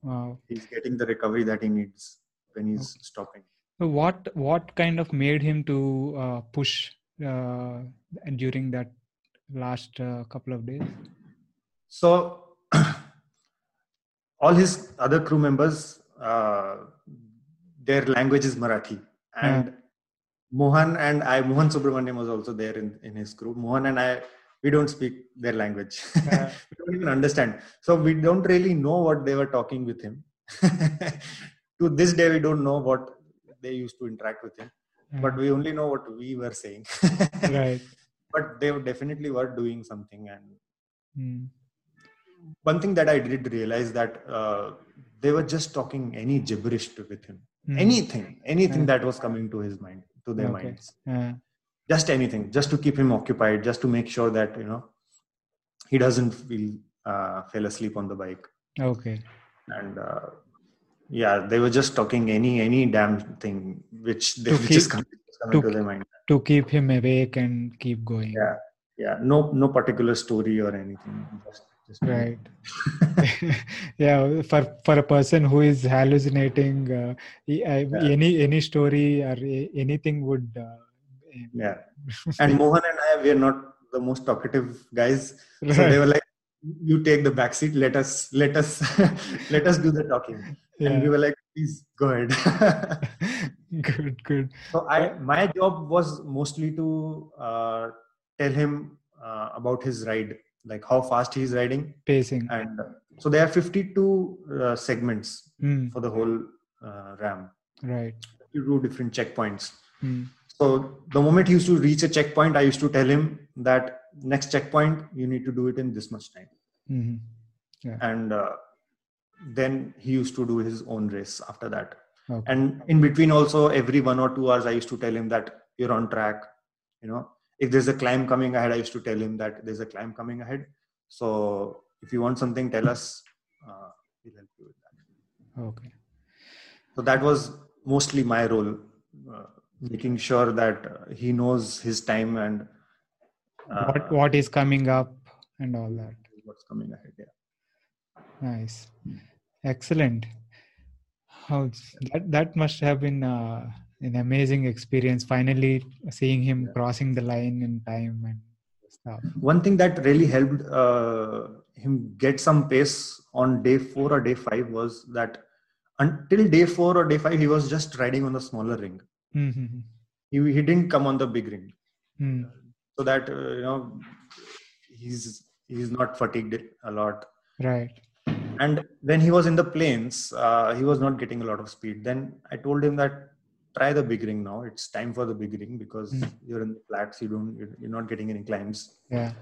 wow. he's getting the recovery that he needs when he's okay. stopping. So what what kind of made him to uh, push uh, during that last uh, couple of days? So [CLEARS THROAT] all his other crew members, uh, their language is Marathi, and Mohan and I, Mohan Subramaniam was also there in, in his group. Mohan and I, we don't speak their language. Yeah. [LAUGHS] we don't even understand. So we don't really know what they were talking with him. [LAUGHS] to this day, we don't know what they used to interact with him. Yeah. But we only know what we were saying. [LAUGHS] right. But they definitely were doing something. And mm. one thing that I did realize that uh, they were just talking any gibberish with him. Mm. Anything, anything yeah. that was coming to his mind to their okay. minds yeah. just anything just to keep him occupied just to make sure that you know he doesn't feel uh, fell asleep on the bike okay and uh, yeah they were just talking any any damn thing which they to just come, coming to, to their mind to keep him awake and keep going yeah yeah no no particular story or anything just right. [LAUGHS] Yeah for for a person who is hallucinating uh, yeah. any any story or anything would uh, yeah. [LAUGHS] and mohan and i we are not the most talkative guys. Right. so they were like you take the back seat let us let us [LAUGHS] let us do the talking. Yeah. and we were like please go ahead. Good good. So i my job was mostly to uh, tell him uh, about his ride like how fast he's riding pacing and uh, so there are 52 uh, segments mm. for the whole uh, RAAM right you do different checkpoints mm. so the moment he used to reach a checkpoint i used to tell him that next checkpoint you need to do it in this much time mm-hmm. yeah. and uh, then he used to do his own race after that okay. and in between also every one or two hours i used to tell him that you're on track you know if there's a climb coming ahead, I used to tell him that there's a climb coming ahead. So if you want something, tell us. Uh, we'll help you with that. Okay. So that was mostly my role, uh, making sure that uh, he knows his time and uh, what what is coming up and all that. What's coming ahead? Yeah. Nice. Excellent. How that that must have been uh, an amazing experience finally seeing him yeah. crossing the line in time and stuff one thing that really helped uh, him get some pace on day 4 or day 5 was that until day 4 or day 5 he was just riding on the smaller ring mm-hmm. he, he didn't come on the big ring mm. so that uh, you know he's he's not fatigued a lot right and when he was in the plains uh, he was not getting a lot of speed then i told him that try the big ring now. It's time for the big ring because mm. you're in the flats. You don't. You're not getting any climbs. Yeah.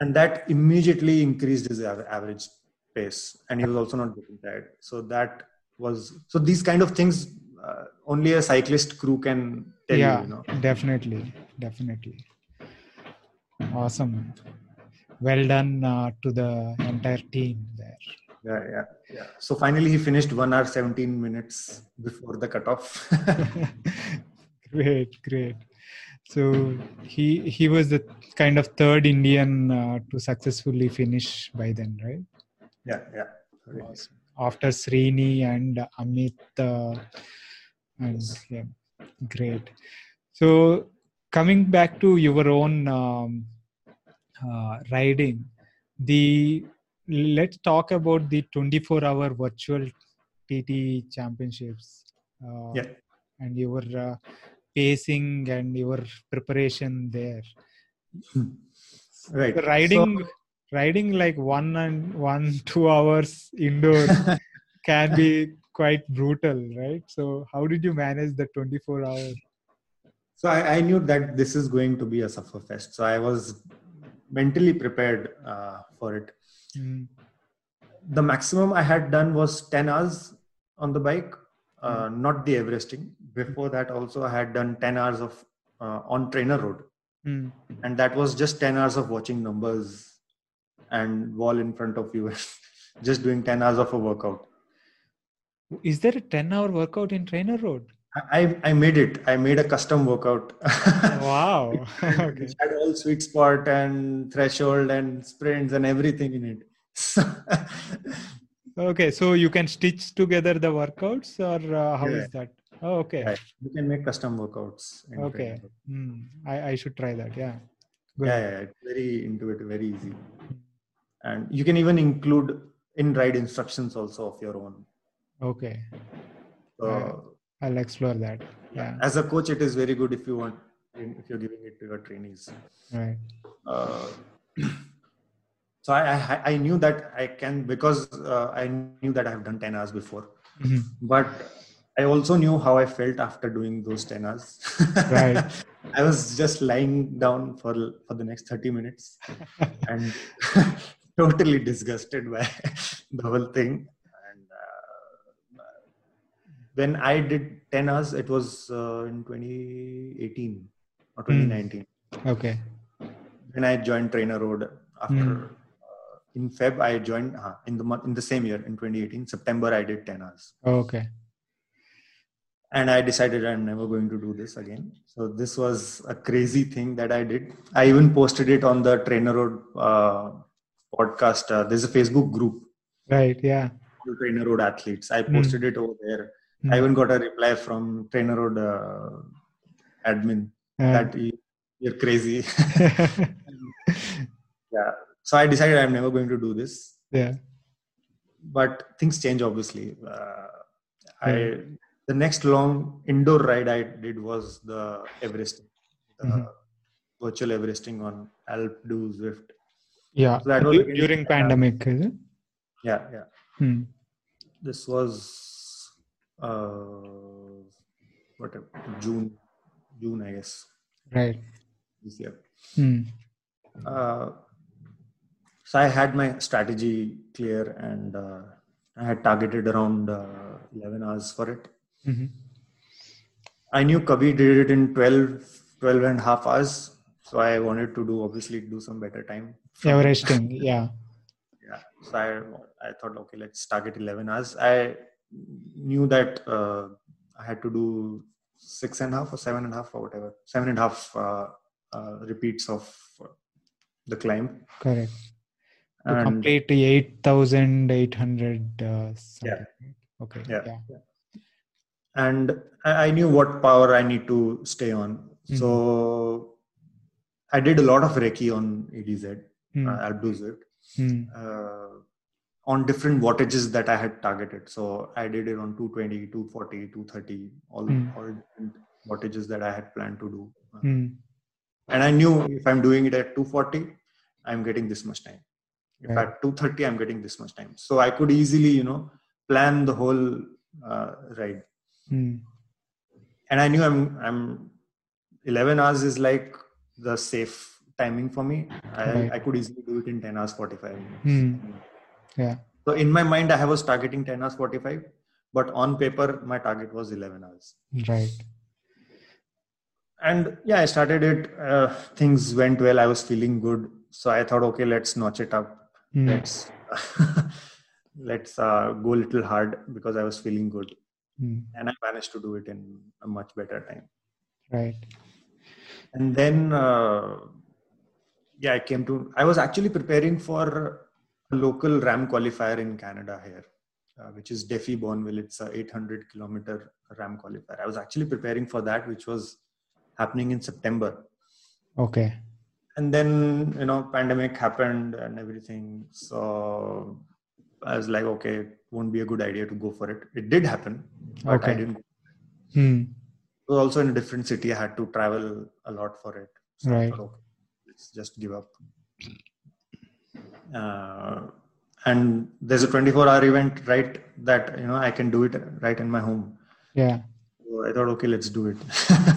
And that immediately increased his average pace, and he was also not getting tired. So that was so. These kind of things uh, only a cyclist crew can tell yeah, you, you know. definitely, definitely. Awesome. Well done uh, to the entire team there. Yeah, yeah, yeah. So finally, he finished one hour seventeen minutes before the cutoff. [LAUGHS] great, great. So he he was the kind of third Indian uh, to successfully finish by then, right? Yeah, yeah. Awesome. After Srini and Amit, uh, and yeah, great. So coming back to your own um, uh, riding, the let's talk about the 24-hour virtual TT championships. Uh, yeah. And your uh, pacing and your preparation there. Right. Riding. So, riding like one and one [LAUGHS] two hours indoor [LAUGHS] can be quite brutal right so how did you manage the 24 hours so I, I, knew that this is going to be a suffer fest so i was mentally prepared uh, for it mm. the maximum i had done was 10 hours on the bike uh, mm. not the everesting before that also i had done 10 hours of uh, on TrainerRoad mm. and that was just 10 hours of watching numbers and wall in front of you [LAUGHS] just doing 10 hours of a workout is there a 10 hour workout in TrainerRoad I, I made it. I made a custom workout. [LAUGHS] wow. [LAUGHS] okay. It had all sweet spot and threshold and sprints and everything in it. [LAUGHS] okay, so you can stitch together the workouts or uh, how yeah. is that? Oh, okay. Right. You can make custom workouts. Okay. Mm, I, I should try that. Yeah. Good. Yeah, yeah, it's very intuitive, very easy and you can even include in ride instructions also of your own okay so i'll explore that. Yeah. As a coach it is very good if you want if you're giving it to your trainees. Right. Uh, [CLEARS THROAT] so I, I, I knew that i can because uh, i knew that i have done 10 hours before. Mm-hmm. but i also knew how i felt after doing those 10 hours. [LAUGHS] Right. I was just lying down for for the next 30 minutes and [LAUGHS] totally disgusted by [LAUGHS] the whole thing. Uh, when I did 10 hours, it was uh, in 2018 or 2019. Mm. Okay. When I joined TrainerRoad after. Mm. in Feb, I joined uh, in the month in the same year in 2018. September, I did 10 hours. okay and i decided i'm never going to do this again so this was a crazy thing that i did i even posted it on the TrainerRoad uh, podcast. Uh, there's a Facebook group. Right. Yeah. TrainerRoad athletes. I hmm. posted mm. it over there. Mm. I even got a reply from TrainerRoad uh, admin yeah. that you're crazy. [LAUGHS] [LAUGHS] yeah. So I decided I'm never going to do this. Yeah. But things change obviously. Uh, I the next long indoor ride I did was the Everesting, the mm-hmm. virtual Everesting on Alpe d'Huez Zwift yeah so that was during, pandemic yeah yeah hmm. this was uh what june june i guess right this year hmm. uh, so i had my strategy clear and uh, i had targeted around uh, 11 hours for it mm-hmm. i knew kavi did it in 12 12 and a half hours so i wanted to do obviously do some better time Everesting, yeah. Yeah. So I, I thought, okay, let's target 11 hours. I knew that uh, I had to do six and a half or seven and a half or whatever, seven and a half uh, uh, repeats of the climb. Correct. To and, complete 8,800. Uh, yeah. Okay. Yeah. yeah. And I knew what power I need to stay on. Mm-hmm. So I did a lot of Recce on ADZ mm. uh, Alpe d'Huez mm. uh, on different wattages that I had targeted. So I did it on 220, 240, 230, all, mm. all different wattages that I had planned to do. Mm. And I knew if I'm doing it at 240, I'm getting this much time. If right. at 230, I'm getting this much time. So I could easily, you know, plan the whole uh, ride. Mm. And I knew I'm, I'm 11 hours is like the safe timing for me. I, right. I could easily do it in 10 hours 45 minutes. Yeah. So in my mind, I was targeting 10 hours 45. but on paper my target was 11 hours right and yeah i started it uh, things went well i was feeling good so i thought okay let's notch it up mm. let's [LAUGHS] let's uh, go a little hard because i was feeling good mm. and i managed to do it in a much better time right and then uh, yeah i came to i was actually preparing for local RAAM qualifier in canada here uh, which is Defi bonville It's a 800 kilometer RAAM qualifier. I was actually preparing for that, which was happening in September. Okay. And then you know, pandemic happened and everything. So I was like, okay, it won't be a good idea to go for it. It did happen, but okay. I didn't. Hmm. It was also in a different city. I had to travel a lot for it. So right. Okay, let's just give up. Uh, and there's a 24 hour event right that you know i can do it right in my home. Yeah. So i thought okay let's do it.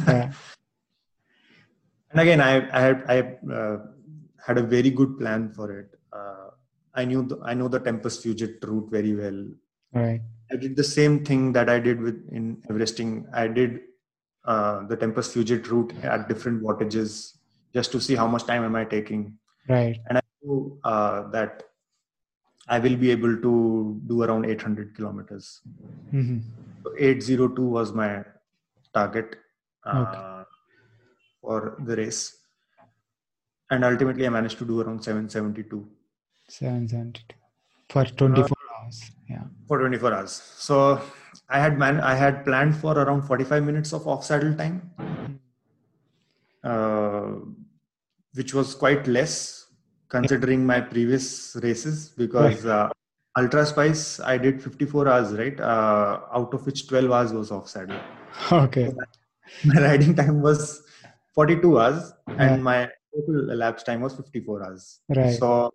Yeah. [LAUGHS] and again i i had i uh, had a very good plan for it. Uh, i knew the, i know the tempus fugit route very well. Right. I did the same thing that i did with in everesting. I did uh, the tempus fugit route at different wattages just to see how much time am i taking. Right. And i knew uh, that I will be able to do around 800 kilometers. Mm-hmm. So 802 was my target uh, okay. for the race. And ultimately, I managed to do around 772. 772 for 24 uh, hours. Yeah. For 24 hours. So I had man, I had planned for around 45 minutes of off saddle time, mm-hmm. uh, which was quite less considering my previous races because uh, Ultra Spice I did 54 hours, right? Uh, out of which 12 hours was off saddle. Okay. My riding time was 42 hours and my total elapsed time was 54 hours. Right. So,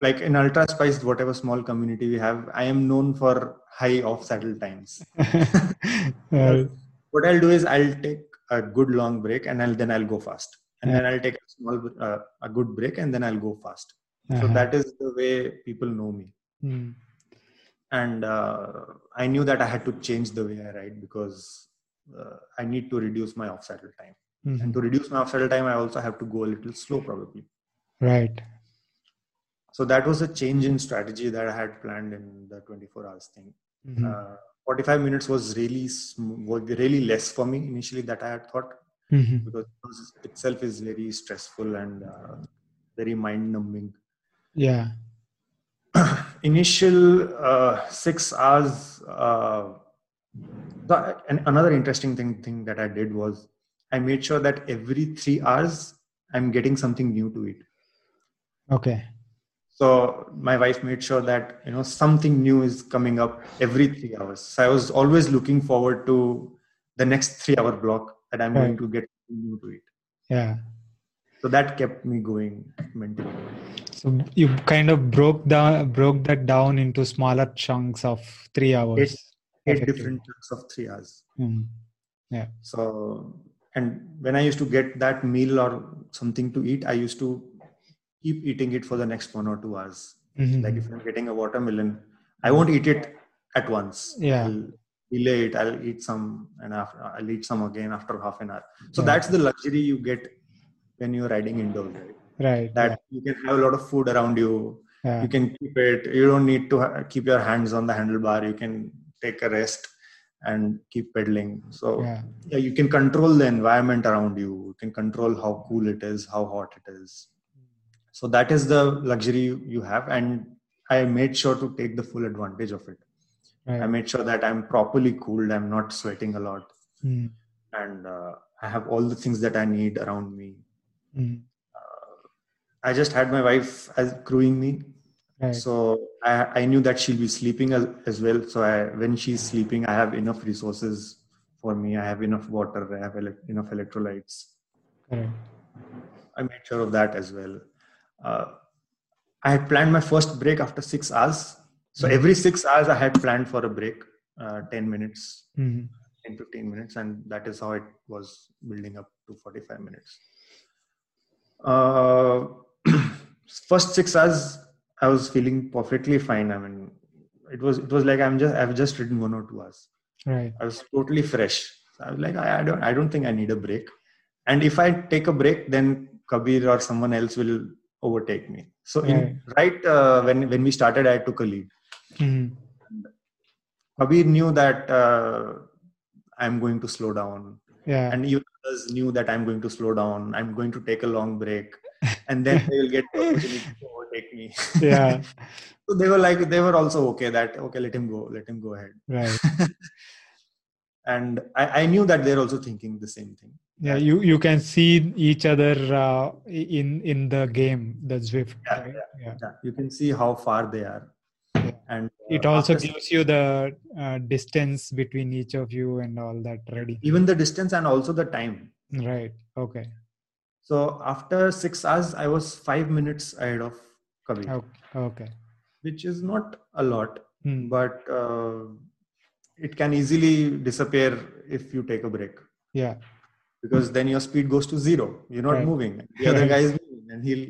like in Ultra Spice, whatever small community we have, I am known for high off saddle times. [LAUGHS] what I'll do is I'll take a good long break and I'll, then I'll go fast and then I'll take a small, uh, a good break, and then I'll go fast. Uh-huh. So that is the way people know me. Mm. And uh, I knew that I had to change the way I ride because uh, I need to reduce my off saddle time. Mm-hmm. And to reduce my off saddle time, I also have to go a little slow, probably. Right. So that was a change in strategy that I had planned in the 24 hours thing. Mm-hmm. Uh, 45 minutes was really was really less for me initially that I had thought mm-hmm. because itself is very stressful and uh, very mind numbing yeah. [CLEARS THROAT] Initial uh, six hours uh, the, and another interesting thing thing that i did was i made sure that every three hours i'm getting something new to eat. Okay. So my wife made sure that you know something new is coming up every three hours. So i was always looking forward to the next three hour block that I'm right. going to get new to it. Yeah. So that kept me going mentally. So you kind of broke down broke that down into smaller chunks of three hours. Eight, eight different chunks of three hours. Mm. Yeah. So and when I used to get that meal or something to eat, I used to keep eating it for the next one or two hours. Mm-hmm. Like if I'm getting a watermelon, I won't eat it at once. Yeah. I'll delay it i'll eat some and after i'll eat some again after half an hour. So yeah. that's the luxury you get when you're riding indoors right. Right that yeah. you can have a lot of food around you. Yeah. you can keep it. You don't need to ha- keep your hands on the handlebar. You can take a rest and keep pedaling. So yeah. yeah you can control the environment around you. You can control how cool it is how hot it is. So that is the luxury you have and i made sure to take the full advantage of it Right. I made sure that I'm properly cooled. I'm not sweating a lot, mm. and uh, I have all the things that I need around me. Mm. Uh, I just had my wife as crewing me, right. so I, I knew that she'll be sleeping as, as well. So I, when she's sleeping, I have enough resources for me. I have enough water. I have ele- enough electrolytes. Right. I made sure of that as well. Uh, I had planned my first break after six hours so every six hours, I had planned for a break, uh, 10 minutes, mm-hmm. 10, 15 minutes, and that is how it was building up to 45 minutes. Uh, [CLEARS THROAT] first six hours, I was feeling perfectly fine. I mean, it was it was like i'm just i've just ridden one or two hours right i was totally fresh so i was like I, I don't i don't think i need a break and if i take a break then kabir or someone else will overtake me so in Right. right uh, when when we started i took a lead Mhm. kabir knew that uh, i'm going to slow down. Yeah. And you others knew that i'm going to slow down. I'm going to take a long break. And then they will get the opportunity to overtake me. [LAUGHS] Yeah. So they were like they were also okay that okay let him go let him go ahead. Right. [LAUGHS] And I, I knew that they're also thinking the same thing. Yeah you you can see each other uh, in in the game the zwift Yeah, right? yeah. yeah, you can see how far they are. Yeah. And it uh, also after- gives you the uh, distance between each of you and all that ready. Even the distance and also the time. Right. Okay. So after six hours i was five minutes ahead of kabir. Okay, okay. which is not a lot Hmm. but uh, it can easily disappear if you take a break. Yeah. Because then your speed goes to zero. You're not Right. moving. The other guy is moving and he'll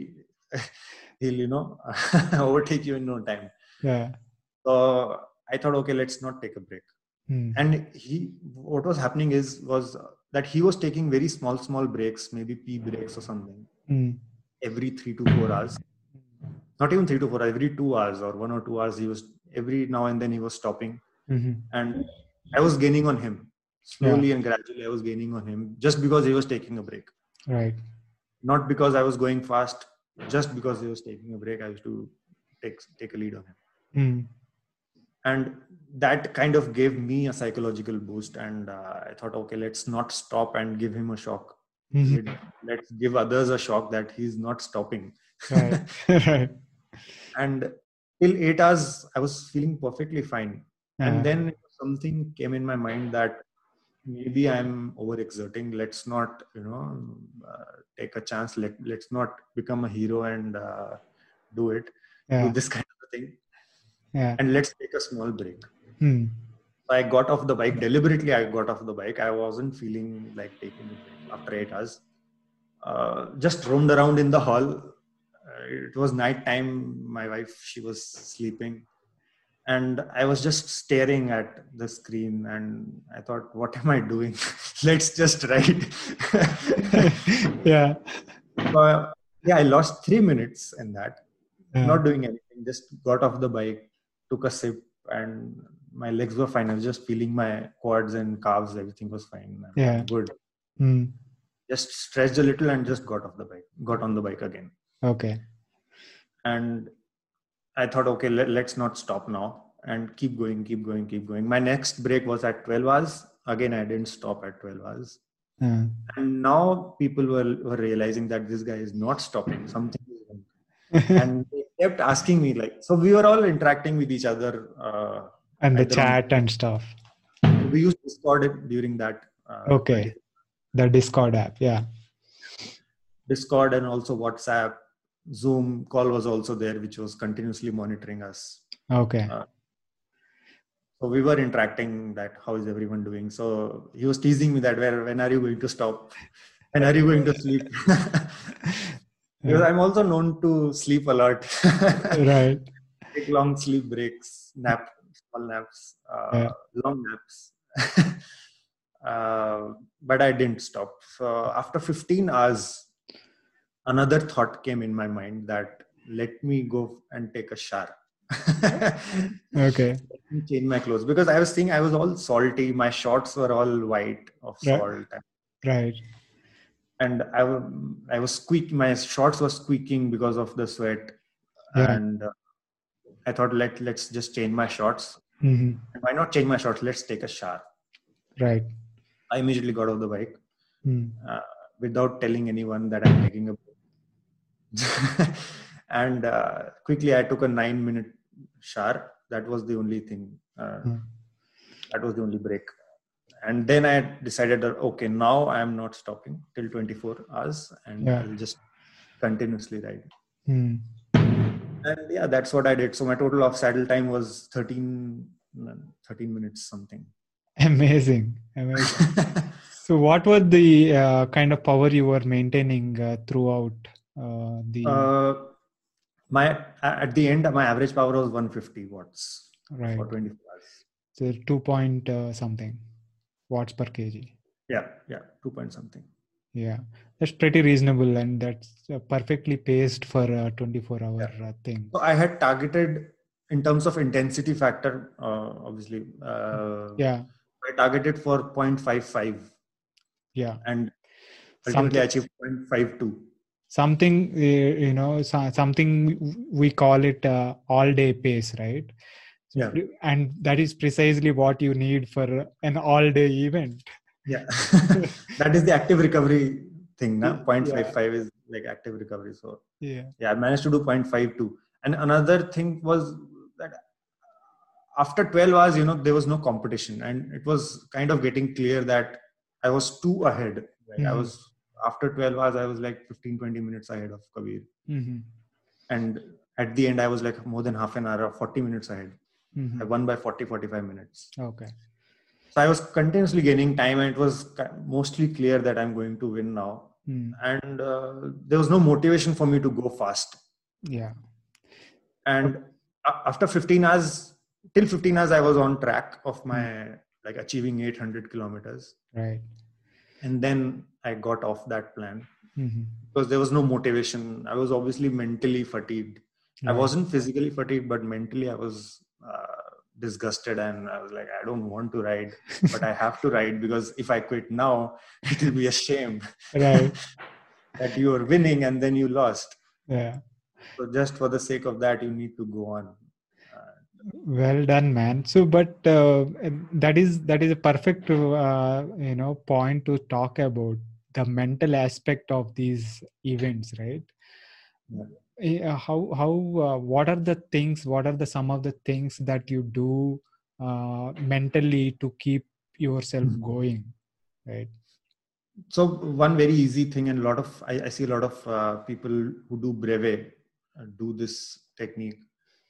[LAUGHS] he'll you know [LAUGHS] overtake you in no time. Yeah so i thought okay let's not take a break Hmm. and he what was happening is was that he was taking very small small breaks maybe p breaks or something Hmm. every 3 to 4 hours not even 3 to 4 every 2 hours or 1 or 2 hours he was every now and then he was stopping Mhm. and i was gaining on him slowly and gradually i was gaining on him just because he was taking a break right not because i was going fast just because he was taking a break i used to take take a lead on him Hmm. And that kind of gave me a psychological boost. And uh, i thought okay let's not stop and give him a shock. Mhm. Let- let's give others a shock that he's not stopping. Right. [LAUGHS] [LAUGHS] Right. And till 8 hours i was feeling perfectly fine. And then something came in my mind that maybe i'm overexerting. Let's not you know uh, take a chance. Let, let's not become a hero and uh, do it. Yeah. do this kind of thing yeah and let's take a small break Hmm. I got off the bike deliberately. I got off the bike. I wasn't feeling like taking a break after eight hours. Uh, just roamed around in the hall. Uh, it was night time. My wife she was sleeping, and I was just staring at the screen. And I thought, what am I doing? [LAUGHS] Let's just ride. [LAUGHS] yeah [LAUGHS] Uh, yeah, I lost three minutes in that. yeah. not doing anything just got off the bike took a sip and my legs were fine. I was just feeling my quads and calves. Everything was fine. I'm Yeah. good. Hmm. just stretched a little and just got off the bike got on the bike again. Okay. And i thought okay let, let's not stop now and keep going keep going keep going. My next break was at 12 hours. Again i didn't stop at 12 hours. Uh, and now people were, were realizing that this guy is not stopping. Something is wrong. [LAUGHS] And kept asking me like so we were all interacting with each other uh, and the on- chat and stuff. We used discord during that uh, Okay. the discord app yeah. Discord and also whatsapp zoom call was also there which was continuously monitoring us. Okay. Uh, so we were interacting that how is everyone doing. So he was teasing me that where when are you going to stop? And are you going to sleep [LAUGHS] [LAUGHS] because i'm also known to sleep a lot [LAUGHS] right take long sleep breaks, nap, small naps, uh, Yeah. long naps. [LAUGHS] uh, but I didn't stop. So after 15 hours, another thought came in my mind that let me go and take a shower. [LAUGHS] okay Let me change my clothes because I was seeing I was all salty. My shorts were all white of Right. salt, right and I was I was squeaking. My shorts were squeaking because of the sweat, Yeah. and uh, I thought let let's just change my shorts. hmm why not change my shorts? Let's take a shower. right I immediately got off the bike Hmm. uh, without telling anyone that I'm taking a [LAUGHS] and uh, quickly, I took a nine minute shower. That was the only thing. Uh, Hmm. That was the only break. And then I decided that okay, now I am not stopping till 24 hours, and Yeah. I'll just continuously ride. Hmm. And yeah, that's what I did. So my total of saddle time was 13, 13 minutes something. amazing amazing [LAUGHS] so what was the uh, kind of power you were maintaining uh, throughout uh, the Uh, my at the end, my average power was 150 watts. right for 24 hours so 2 point uh, something watts per kg. Yeah yeah 2 point something. Yeah that's pretty reasonable and that's uh, perfectly paced for a 24 hour yeah. Uh, thing. So i had targeted in terms of intensity factor uh, obviously uh, yeah. I targeted for 0.55 yeah. And ultimately achieved 0.52 something uh, you know something we call it uh, all day pace right yeah. and that is precisely what you need for an all day event. Yeah. [LAUGHS] That is the active recovery thing now 0.55 yeah. is like active recovery. So yeah. yeah i managed to do 0.52 and another thing was that after 12 hours you know there was no competition. And it was kind of getting clear that i was too ahead. Right? mm-hmm. i was after 12 hours i was like 15 20 minutes ahead of kabir. Mm-hmm. and at the end i was like more than half an hour or 40 minutes ahead mm-hmm. i won by 40 45 minutes okay so i was continuously gaining time and it was mostly clear that i'm going to win now mm. and uh, there was no motivation for me to go fast yeah and after 15 hours till 15 hours i was on track of my mm. like achieving 800 kilometers right and then i got off that plan mm-hmm. because there was no motivation i was obviously mentally fatigued right. i wasn't physically fatigued but mentally i was disgusted and i was like i don't want to ride but i have to ride because if i quit now [LAUGHS] it will be a shame right. [LAUGHS] that you are winning and then you lost. Yeah. So just for the sake of that you need to go on. Well done man. So but uh, that is that is a perfect uh, you know point to talk about the mental aspect of these events right? Yeah. How how uh, what are the things what are the some of the things that you do uh, mentally to keep yourself mm-hmm. going right? So one very easy thing and a lot of i, I see a lot of uh, people who do brevet uh, do this technique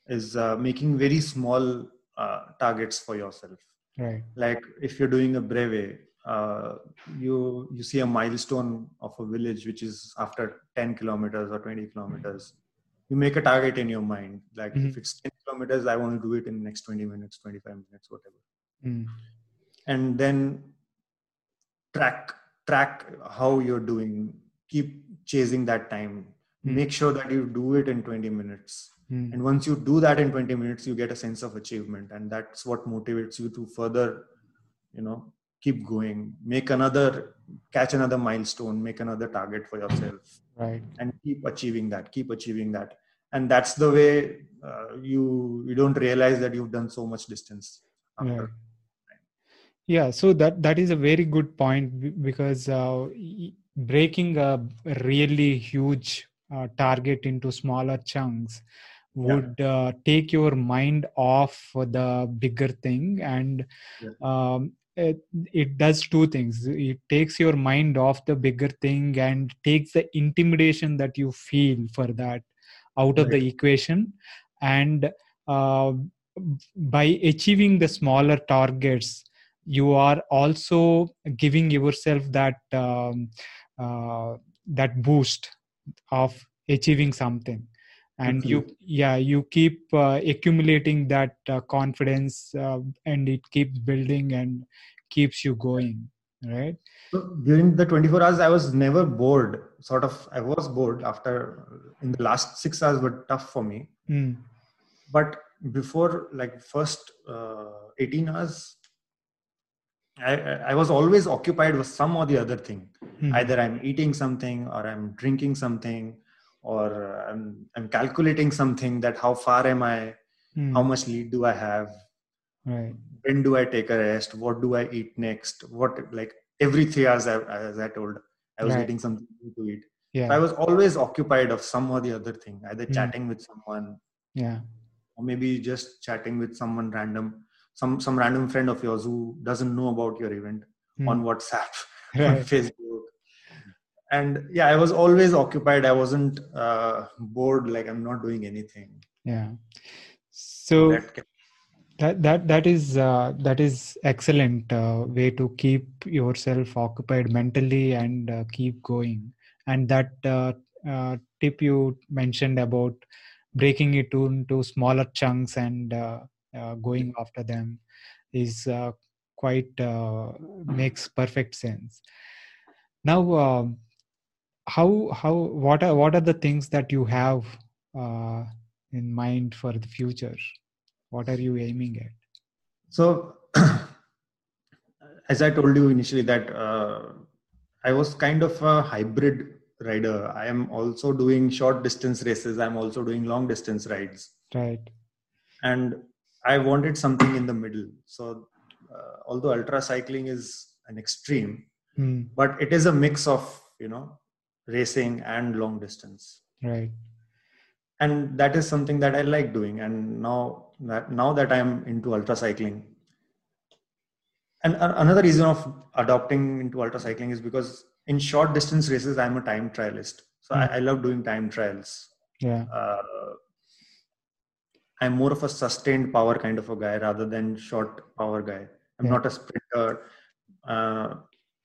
is uh, making very small uh, targets for yourself. Right. Like if you're doing a brevet uh, you you see a milestone of a village which is after 10 kilometers or 20 kilometers you make a target in your mind like mm-hmm. if it's 10 kilometers i want to do it in the next 20 minutes 25 minutes whatever mm. and then track track how you're doing keep chasing that time mm. make sure that you do it in 20 minutes Mm. And once you do that in 20 minutes, you get a sense of achievement. And that's what motivates you to further, you know, keep going, make another, catch another milestone, make another target for yourself. Right. And keep achieving that, keep achieving that. And that's the way uh, you you don't realize that you've done so much distance. Right. Yeah, so that that is a very good point because uh, breaking a really huge uh, target into smaller chunks would yeah. uh, take your mind off the bigger thing and yeah. um, it, it, does two things. It takes your mind off the bigger thing and takes the intimidation that you feel for that out right. of the equation. And uh, by achieving the smaller targets you are also giving yourself that um, uh, that boost of achieving something and you yeah you keep uh, accumulating that uh, confidence uh, and it keeps building and keeps you going right? So during the 24 hours i was never bored sort of i was bored after in the last 6 hours were tough for me. Mm. but before like first uh, 18 hours I, I was always occupied with some or the other thing. Mm. either i'm eating something or i'm drinking something or I'm, I'm calculating something that how far am I, mm. how much lead do I have, right. when do I take a rest, what do I eat next, what like every three hours, I, as I told, I was right. getting something to eat. Yeah. So I was always occupied of some or the other thing, either mm. chatting with someone, yeah, or maybe just chatting with someone random, some some random friend of yours who doesn't know about your event mm. on WhatsApp, [LAUGHS] right. on Facebook, and yeah i was always occupied. I wasn't uh, bored. Like i'm not doing anything. Yeah. So that can... that, that that is uh, that is excellent uh, way to keep yourself occupied mentally and uh, keep going. And that uh, uh, tip you mentioned about breaking it into smaller chunks and uh, going after them is uh, quite uh, makes perfect sense. Now um, how how what are what are the things that you have uh, in mind for the future? What are you aiming at? So [CLEARS THROAT] as i told you initially that uh, i was kind of a hybrid rider. I am also doing short distance races. I'm also doing long distance rides. Right. And i wanted something in the middle. So uh, although ultra cycling is an extreme mm. but it is a mix of you know racing and long distance. Right. And that is something that i like doing. And now that now that i'm into ultra cycling. And another reason of adopting into ultra cycling is because in short distance races i'm a time trialist. So mm. I, I, love doing time trials. Yeah. Uh, i'm more of a sustained power kind of a guy rather than short power guy. I'm yeah. not a sprinter. Uh,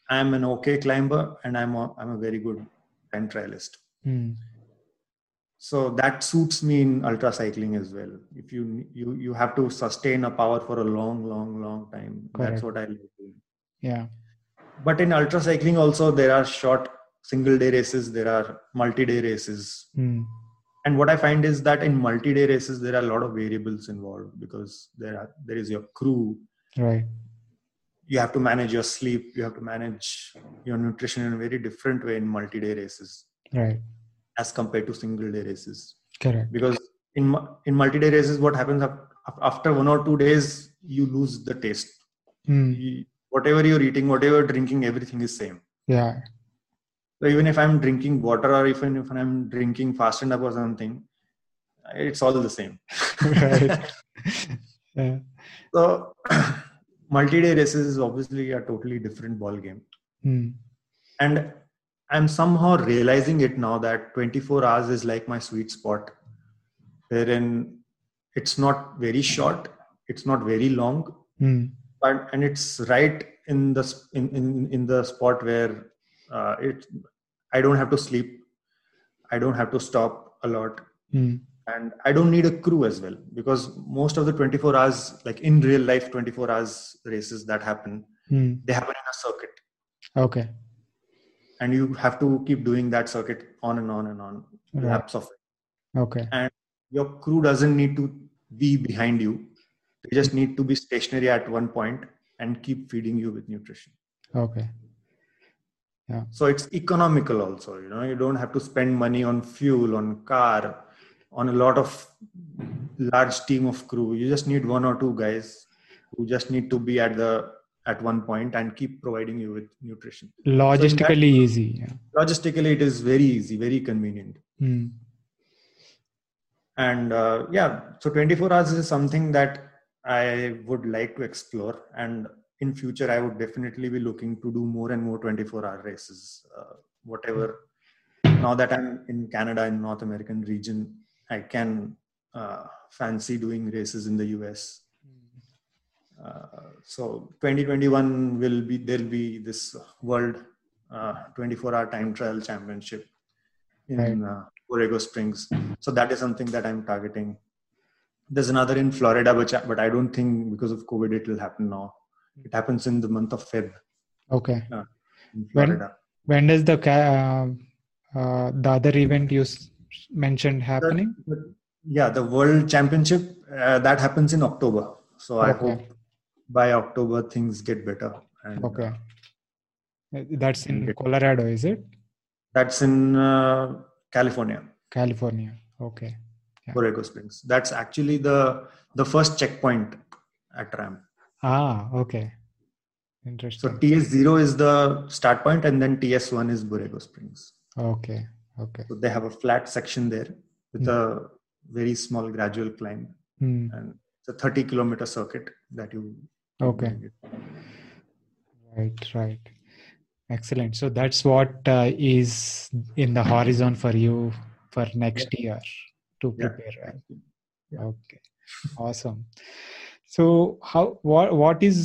i'm an okay climber and i'm a, i'm a very good time trialist. Mm so that suits me in ultra cycling as well. If you you you have to sustain a power for a long long long time Correct. that's what i like doing. Yeah. But in ultra cycling also there are short single day races there are multi day races. Mm. and what i find is that in multi day races there are a lot of variables involved because there are there is your crew. Right you have to manage your sleep you have to manage your nutrition in a very different way in multi day races right as compared to single day races. Correct. Because in in multi day races, what happens after one or two days, you lose the taste. Mm. You, whatever you're eating, whatever you're drinking, everything is same. Yeah. So even if I'm drinking water or even if I'm drinking Fast&Up or something, it's all the same. [LAUGHS] right. [LAUGHS] yeah. So [CLEARS THROAT] multi-day races is obviously a totally different ball game. Mm. And I'm somehow realizing it now that 24 hours is like my sweet spot, wherein it's not very short, it's not very long, mm. but and it's right in the in in, in the spot where uh, it I don't have to sleep, I don't have to stop a lot, mm. And I don't need a crew as well because most of the 24 hours, like in real life, 24 hours races that happen, mm. they happen in a circuit. Okay. And you have to keep doing that circuit on and on and on right. laps of it. Okay. And your crew doesn't need to be behind you. They just need to be stationary at one point and keep feeding you with nutrition. Okay. Yeah. So it's economical also you know. You don't have to spend money on fuel on car on a lot of large team of crew. You just need one or two guys who just need to be at the at one point and keep providing you with nutrition. Logistically so that, easy yeah. logistically it is very easy very convenient. Mm. and uh, yeah so 24 hours is something that i would like to explore. And in future i would definitely be looking to do more and more 24 hour races uh, whatever. Now that i'm in canada in north american region i can uh, fancy doing races in the us uh, so 2021 will be there'll be this world uh, 24 hour time trial championship in uh, Borrego Springs. So that is something that I'm targeting. There's another in Florida, which I, but I don't think because of COVID it will happen now. It happens in the month of Feb. Okay. Uh, in Florida. When, when does the uh, uh, the other event you mentioned happening? The, yeah, the World Championship uh, that happens in October. So okay. I hope by October things get better. And, okay. Uh, that's in Colorado, is it? That's in uh, California. California. Okay. Yeah. Borrego Springs. That's actually the the first checkpoint at RAAM. Ah, okay. Interesting. So TS0 is the start point, and then TS1 is Borrego Springs. Okay. Okay. So they have a flat section there with mm. a very small gradual climb, mm. and it's a 30 kilometer circuit that you okay right right excellent so that's what uh, is in the horizon for you for next yeah. year to prepare yeah. right yeah. okay awesome so how what what is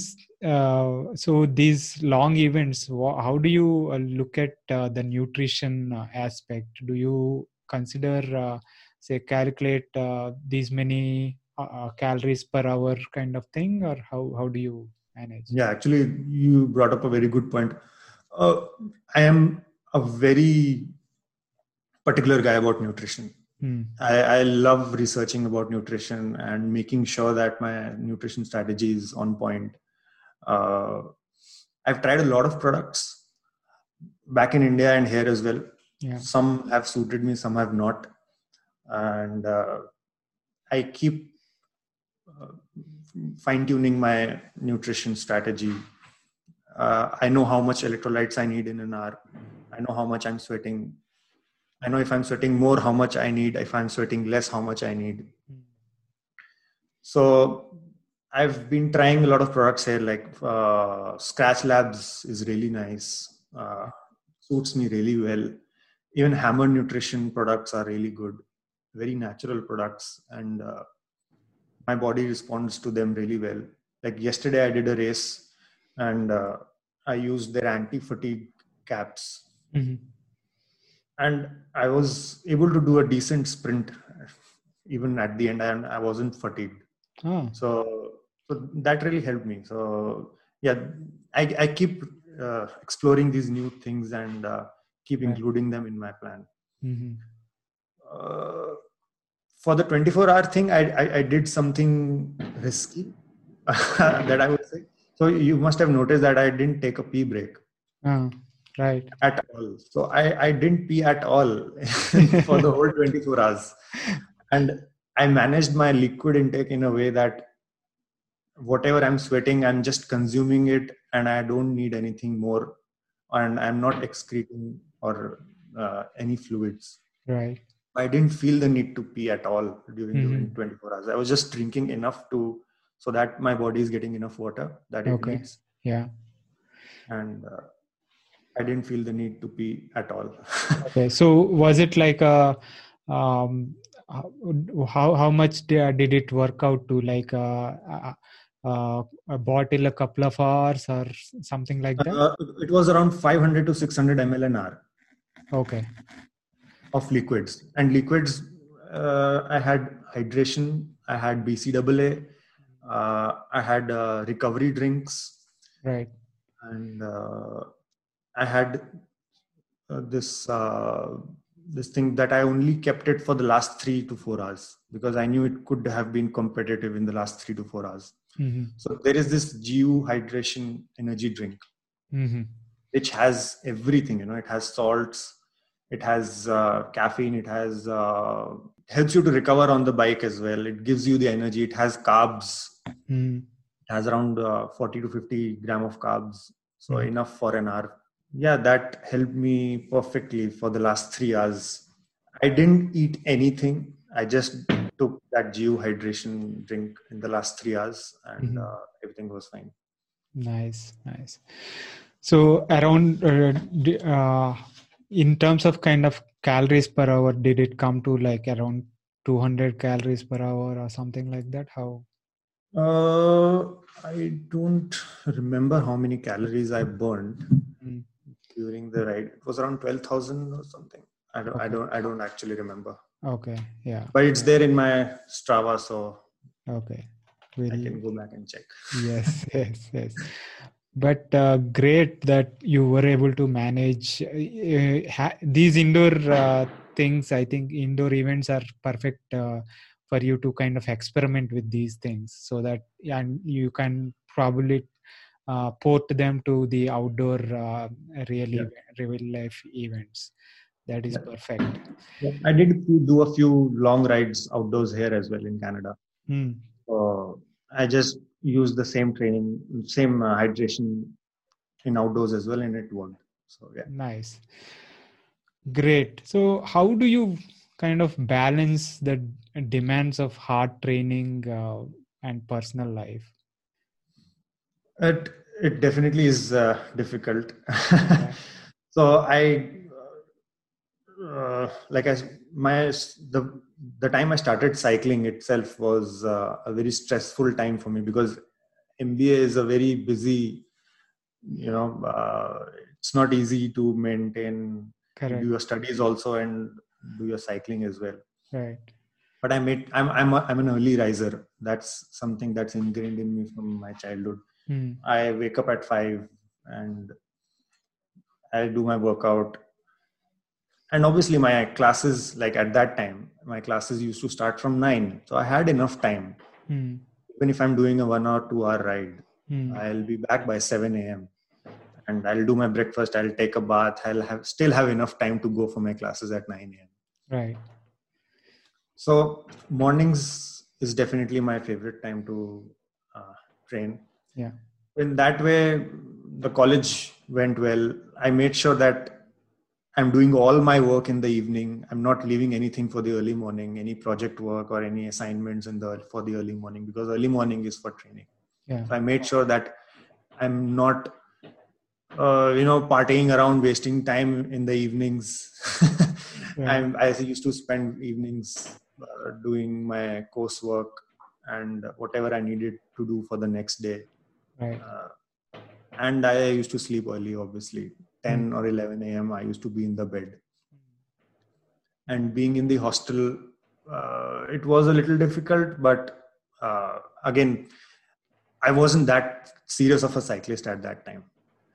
uh, so these long events how do you uh, look at uh, the nutrition uh, aspect? Do you consider uh, say calculate uh, these many calories per hour kind of thing or how how do you manage? Yeah actually you brought up a very good point. I am a very particular guy about nutrition hmm. I, I love researching about nutrition and making sure that my nutrition strategy is on point. Uh, i've tried a lot of products back in india and here as well. Yeah. some have suited me some have not. And uh, i keep uh, fine tuning my nutrition strategy. Uh, i know how much electrolytes i need in an hour. I know how much i'm sweating i know if i'm sweating more how much i need. If i'm sweating less how much i need. So i've been trying a lot of products here like uh, Skratch Labs is really nice. Uh, suits me really well. Even hammer nutrition products are really good. Very natural products and uh, my body responds to them really well. Like yesterday i did a race and uh, i used their anti-fatigue caps. Mm-hmm. And i was able to do a decent sprint even at the end and i wasn't fatigued. Oh. so so that really helped me. So yeah i, I keep uh, exploring these new things and uh, keep including them in my plan. Mm-hmm. uh, for the 24 hour thing I, I, I did something risky [LAUGHS] that i would say. So you must have noticed that i didn't take a pee break. Uh, right at all so i i didn't pee at all [LAUGHS] for the whole 24 hours and i managed my liquid intake in a way that whatever i'm sweating i'm just consuming it and i don't need anything more and i'm not excreting or uh, any fluids right I didn't feel the need to pee at all during mm-hmm. the 24 hours. I was just drinking enough to so that my body is getting enough water that it okay. needs. Yeah. And uh, I didn't feel the need to pee at all. [LAUGHS] okay. So was it like a um, how how much did it work out to like a, a, a bottle a couple of hours or something like that? Uh, it was around 500 to 600 ml an hour. Okay of liquids and liquids uh, i had hydration i had bcaa uh, i had uh, recovery drinks right and uh, i had uh, this uh, this thing that i only kept it for the last 3 to 4 hours because i knew it could have been competitive in the last 3 to 4 hours mm-hmm. so there is this gu hydration energy drink mm-hmm. which has everything you know it has salts it has uh, caffeine it has uh, helps you to recover on the bike as well it gives you the energy it has carbs mm. it has around uh, 40 to 50 gram of carbs so mm. enough for an hour yeah that helped me perfectly for the last 3 hours. I didn't eat anything. I just took that GU hydration drink in the last 3 hours and mm-hmm. Uh, everything was fine. Nice nice. So around uh, uh, in terms of kind of calories per hour did it come to like around 200 calories per hour or something like that? How? Uh, i don't remember how many calories i burned. Mm. During the ride. It was around 12000 or something. I don't okay. i don't i don't actually remember. Okay yeah. But it's there in my strava so okay. I can go back and check. Yes [LAUGHS] yes yes. But uh, great that you were able to manage uh, ha- these indoor uh, things. I think indoor events are perfect uh, for you to kind of experiment with these things so that and you can probably uh, port them to the outdoor uh, really yeah. real life events that is yeah. perfect yeah. i did do a few long rides outdoors here as well in canada hmm. i just use the same training, same uh, hydration in outdoors as well, and it worked. So yeah. Nice. Great. So how do you kind of balance the demands of hard training uh, and personal life? It it definitely is uh, difficult. [LAUGHS] so I uh, like I my the the time I started cycling itself was uh, a very stressful time for me because MBA is a very busy, you know, uh, it's not easy to maintain. Correct. Do your studies also and do your cycling as well. Right. but I made I'm I'm a, I'm an early riser. That's something that's ingrained in me from my childhood. Mm. I wake up at five and I do my workout. And obviously, my classes, like at that time, my classes used to start from nine. So I had enough time. Mm. Even if I'm doing a one or two hour ride, mm. I'll be back by 7 a.m. And I'll do my breakfast, I'll take a bath, I'll have still have enough time to go for my classes at 9 a.m. Right. So mornings is definitely my favorite time to uh, train. Yeah. In that way, the college went well. I made sure that I'm doing all my work in the evening. I'm not leaving anything for the early morning, any project work or any assignments in the for the early morning because early morning is for training. Yeah. So I made sure that I'm not, uh, you know, partying around, wasting time in the evenings. [LAUGHS] yeah. i used to spend evenings uh, doing my coursework and whatever I needed to do for the next day. Right. Uh, and I used to sleep early, obviously. 10 mm. or 11 a.m., I used to be in the bed. And being in the hostel, uh, it was a little difficult, but uh, again, I wasn't that serious of a cyclist at that time.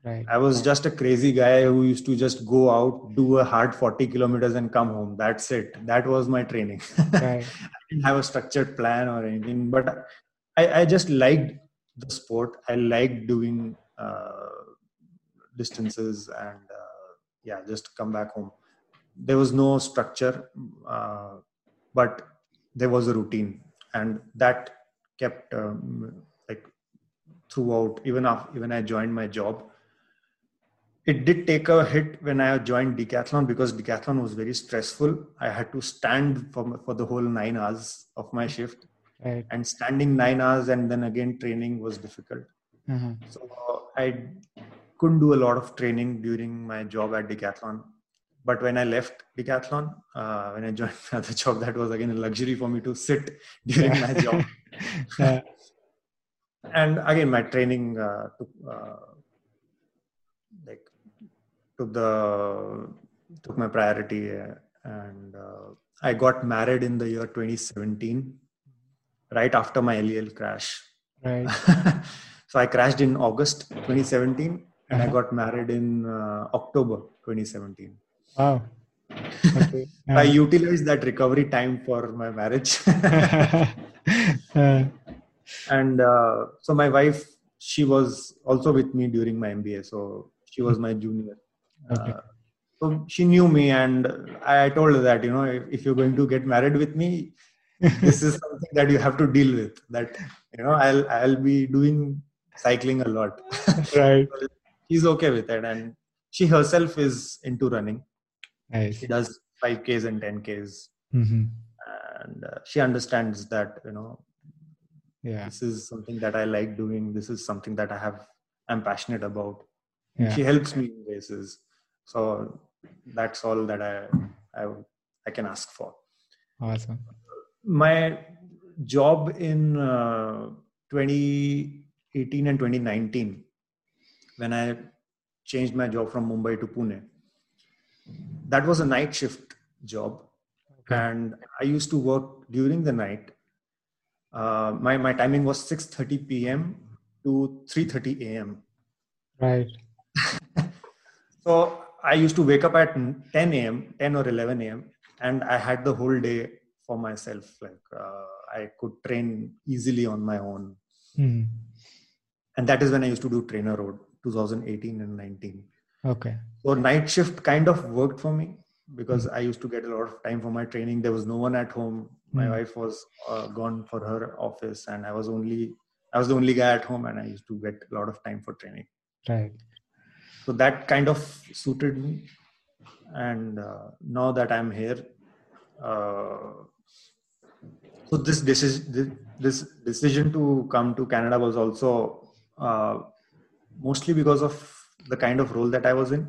Right. I was just a crazy guy who used to just go out, do a hard 40 kilometers and come home. That's it. That was my training. [LAUGHS] Right. I didn't have a structured plan or anything, but I, I just liked the sport. I liked doing uh, distances and uh, yeah, just come back home. There was no structure, uh, but there was a routine, and that kept um, like throughout. Even after, even I joined my job, it did take a hit when I joined decathlon because decathlon was very stressful. I had to stand for, for the whole nine hours of my shift. Right. And standing nine hours and then again training was difficult. Mm-hmm. So I couldn't do a lot of training during my job at decathlon. But when I left decathlon, uh, when I joined [LAUGHS] another job, that was again a luxury for me to sit [LAUGHS] during my job. [LAUGHS] yeah. And again, my training uh, took, uh, like took the took my priority and uh, i got married in the year 2017 right after my lel crash right [LAUGHS] so i crashed in august 2017 and uh-huh. i got married in uh, october 2017 wow okay. [LAUGHS] i utilized that recovery time for my marriage [LAUGHS] uh. and uh, so my wife she was also with me during my mba so she was my junior Okay. Uh, so she knew me, and I told her that you know if, if you're going to get married with me, this is something that you have to deal with. That you know I'll I'll be doing cycling a lot. [LAUGHS] right. she's okay with it, and she herself is into running. Nice. She does 5Ks and 10Ks. Mm-hmm. And uh, she understands that, you know, yeah, this is something that I like doing. This is something that I have, I'm passionate about. Yeah. She helps me in races so that's all that i i, I can ask for awesome my job in uh, 2018 and 2019 when i changed my job from mumbai to pune that was a night shift job okay. and i used to work during the night uh, my, my timing was 6.30 p.m to 3.30 a.m right [LAUGHS] so I used to wake up at 10 a.m., 10 or 11 a.m., and I had the whole day for myself. Like uh, I could train easily on my own. Mm. And that is when I used to do TrainerRoad, 2018 and 19. Okay. So night shift kind of worked for me because mm. I used to get a lot of time for my training. There was no one at home. My mm. wife was uh, gone for her office, and I was only I was the only guy at home, and I used to get a lot of time for training. Right so that kind of suited me and uh, now that i'm here uh, so this decision this decision to come to canada was also uh, mostly because of the kind of role that i was in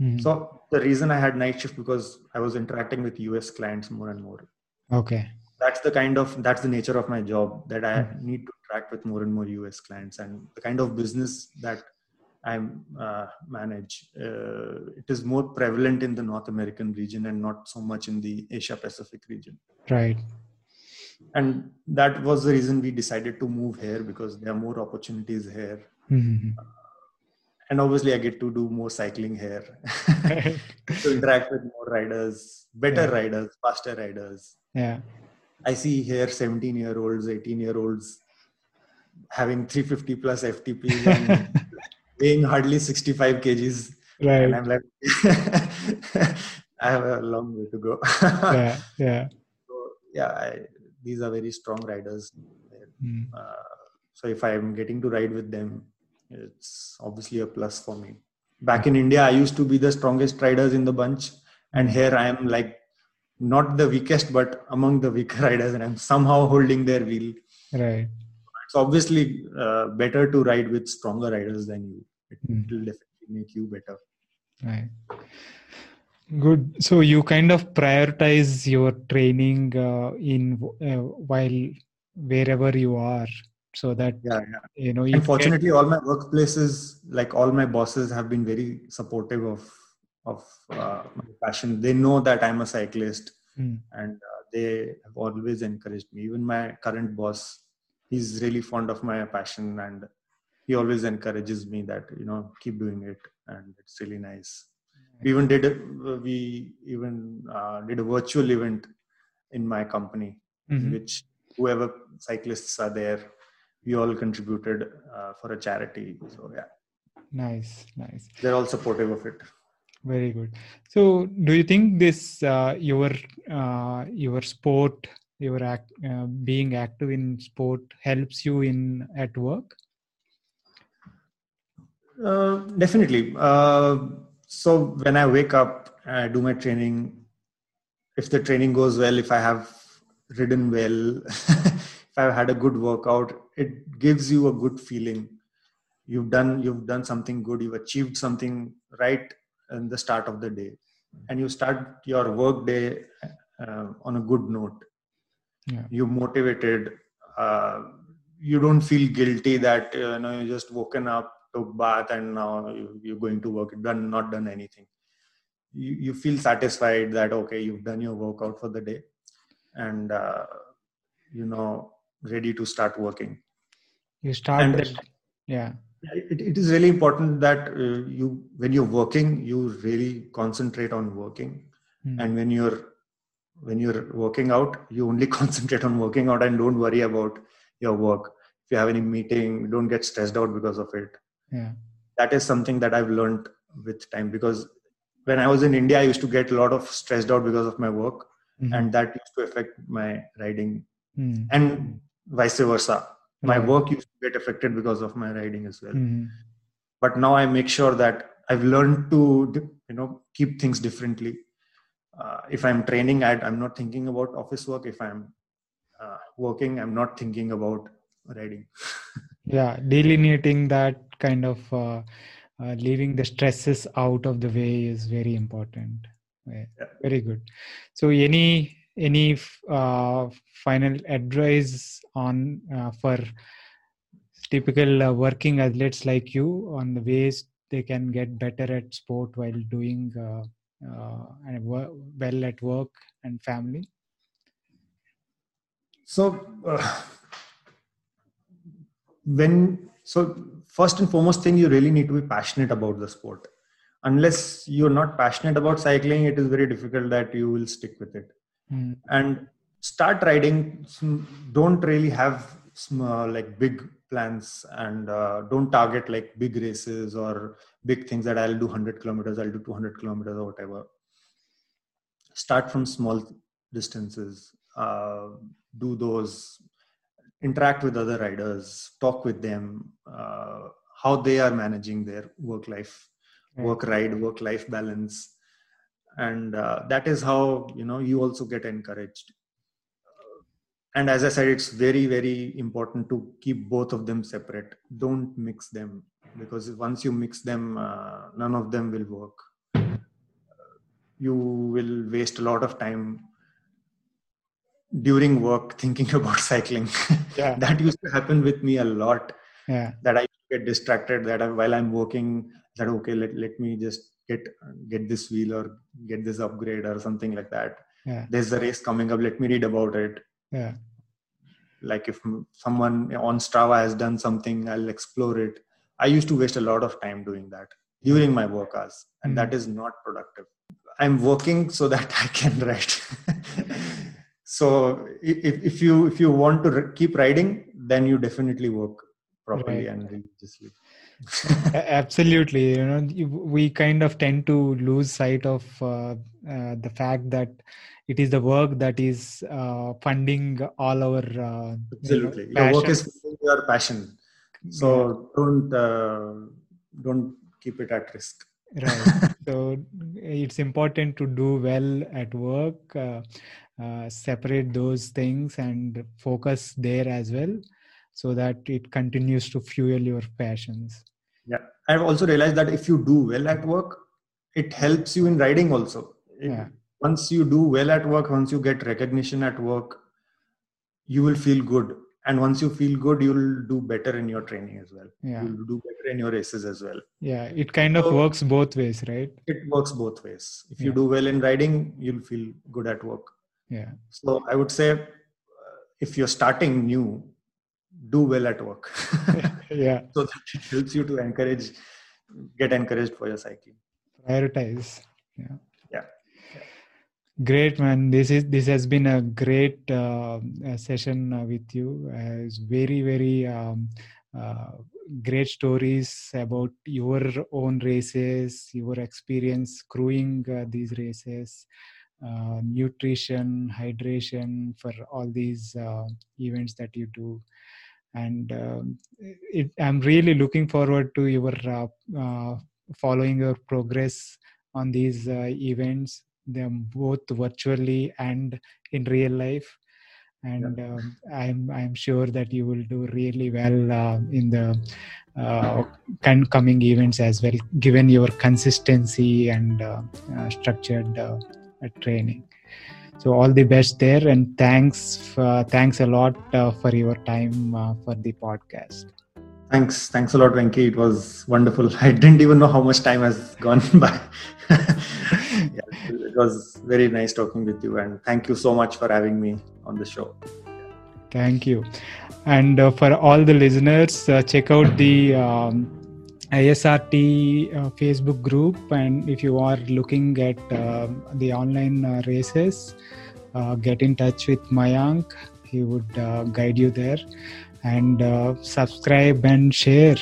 mm-hmm. so the reason i had night shift because i was interacting with us clients more and more okay that's the kind of that's the nature of my job that i mm-hmm. need to interact with more and more us clients and the kind of business that I uh, manage. Uh, it is more prevalent in the North American region and not so much in the Asia Pacific region. Right. And that was the reason we decided to move here because there are more opportunities here. Mm-hmm. and obviously i get to do more cycling here. [LAUGHS] To interact with more riders better yeah. riders faster riders. Yeah. I see here 17 year olds 18 year olds having 350 plus ftps and [LAUGHS] weighing hardly 65 kgs. Right. And i'm like [LAUGHS] i have a long way to go. Yeah yeah. So yeah I, these are very strong riders. Mm. Uh, so if I'm getting to ride with them, it's obviously a plus for me. Back in India, I used to be the strongest riders in the bunch, and hmm. here I am like not the weakest, but among the weaker [LAUGHS] riders, and I'm somehow holding their wheel. Right. It's obviously uh, better to ride with stronger riders than you. It mm. will definitely make you better. Right good so you kind of prioritize your training uh, in uh, while wherever you are so that yeah, yeah. you know you unfortunately get... all my workplaces like all my bosses have been very supportive of of uh, my passion they know that i'm a cyclist mm. and uh, they have always encouraged me even my current boss he's really fond of my passion and he always encourages me that you know keep doing it and it's really nice we even did a, we even uh, did a virtual event in my company mm-hmm. which whoever cyclists are there we all contributed uh, for a charity. So yeah. Nice nice. They're all supportive of it. Very good. So do you think this uh, your uh, your sport your act, uh, being active in sport helps you in at work? Uh, definitely. Uh, so when i wake up i do my training. If the training goes well if i have ridden well [LAUGHS] if i've had a good workout it gives you a good feeling. You've done you've done something good. You've achieved something right in the start of the day. And you start your work day uh, on a good note. Yeah. you're motivated. Uh, you don't feel guilty that uh, you know you just woken up took bath and now you're going to work done not done anything. You, you feel satisfied that okay you've done your workout for the day and uh, you know ready to start working. You start and yeah. it, it is really important that uh, you when you're working you really concentrate on working. Mm. and when you're when you're working out you only [LAUGHS] concentrate on working out and don't worry about your work. If you have any meeting don't get stressed out because of it yeah. That is something that i've learned with time because when i was in india i used to get a lot of stressed out because of my work mm-hmm. and that used to affect my riding mm-hmm. and vice versa. My work used to get affected because of my riding as well. Mm-hmm. but now i make sure that i've learned to you know keep things differently. Uh, if i'm training I, i'm not thinking about office work. If i'm uh, working i'm not thinking about riding [LAUGHS] yeah delineating that kind of uh, uh, leaving the stresses out of the way is very important. Yeah. very good. So any any uh, final advice on uh, for typical uh, working athletes like you on the ways they can get better at sport while doing uh, and well at work and family? So when so first and foremost thing you really need to be passionate about the sport. Unless you're not passionate about cycling it is very difficult that you will stick with it. Mm. and start riding don't really have small, like big plans and uh, don't target like big races or big things that i'll do 100 kilometers i'll do 200 kilometers or whatever. Start from small distances uh, do those interact with other riders, talk with them, uh, how they are managing their work life, work ride, work life balance, and uh, that is how you know you also get encouraged. And as I said, it's very very important to keep both of them separate. Don't mix them because once you mix them, uh, none of them will work. You will waste a lot of time during work thinking [LAUGHS] about cycling. Yeah. that used to happen with me a lot. Yeah. That I get distracted that I, while I'm working, that okay, let, let me just get get this wheel or get this upgrade or something like that. Yeah. There's a race coming up, let me read about it. Yeah. like if someone on strava has done something i'll explore it i used to waste a lot of time doing that during my work hours and mm. that is not productive i'm working so that [LAUGHS] i can write so if, if you if you want to keep riding then you definitely work properly right. and religiously absolutely. You know we kind of tend to lose sight of uh, uh, the fact that it is the work that is uh, funding all our uh, absolutely you know, your work is your passion. So don't uh, don't keep it at risk. Right. So it's important to do well at work uh, Uh, separate those things and focus there as well so that it continues to fuel your passions. Yeah. I've also realized that if you do well at work it helps you in writing also. Yeah. once you do well at work once you get recognition at work you will feel good. And once you feel good you'll do better in your training as well. Yeah. you'll do better in your races as well. Yeah. It kind of so, works both ways right? it works both ways. If you do well in riding you'll feel good at work yeah. So i would say uh, if you're starting new do well at work. [LAUGHS] Yeah. [LAUGHS] So that it helps you to encourage get encouraged for your cycling prioritize. Yeah. Yeah. Great man. This is this has been a great uh, session uh, with you. Uh, it's very very um, uh, great stories about your own races your experience crewing uh, these races uh, nutrition hydration for all these events that you do. And um, it, i'm really looking forward to your uh, uh, following your progress on these uh, events. Them both virtually and in real life. And yeah. um, i'm i'm sure that you will do really well uh, in the uh, coming events as well given your consistency and uh, structured training. So all the best there and thanks uh, thanks a lot uh, for your time uh, for the podcast. Thanks thanks a lot venki. It was wonderful. [LAUGHS] I didn't even know how much time has gone [LAUGHS] by. [LAUGHS] Yeah, it was very nice talking with you and thank you so much for having me on the show. Thank you. And uh, for all the listeners uh, check out the um, ISRT uh, Facebook group, and if you are looking at uh, the online uh, races, uh, get in touch with Mayank. He would uh, guide you there, and uh, subscribe and share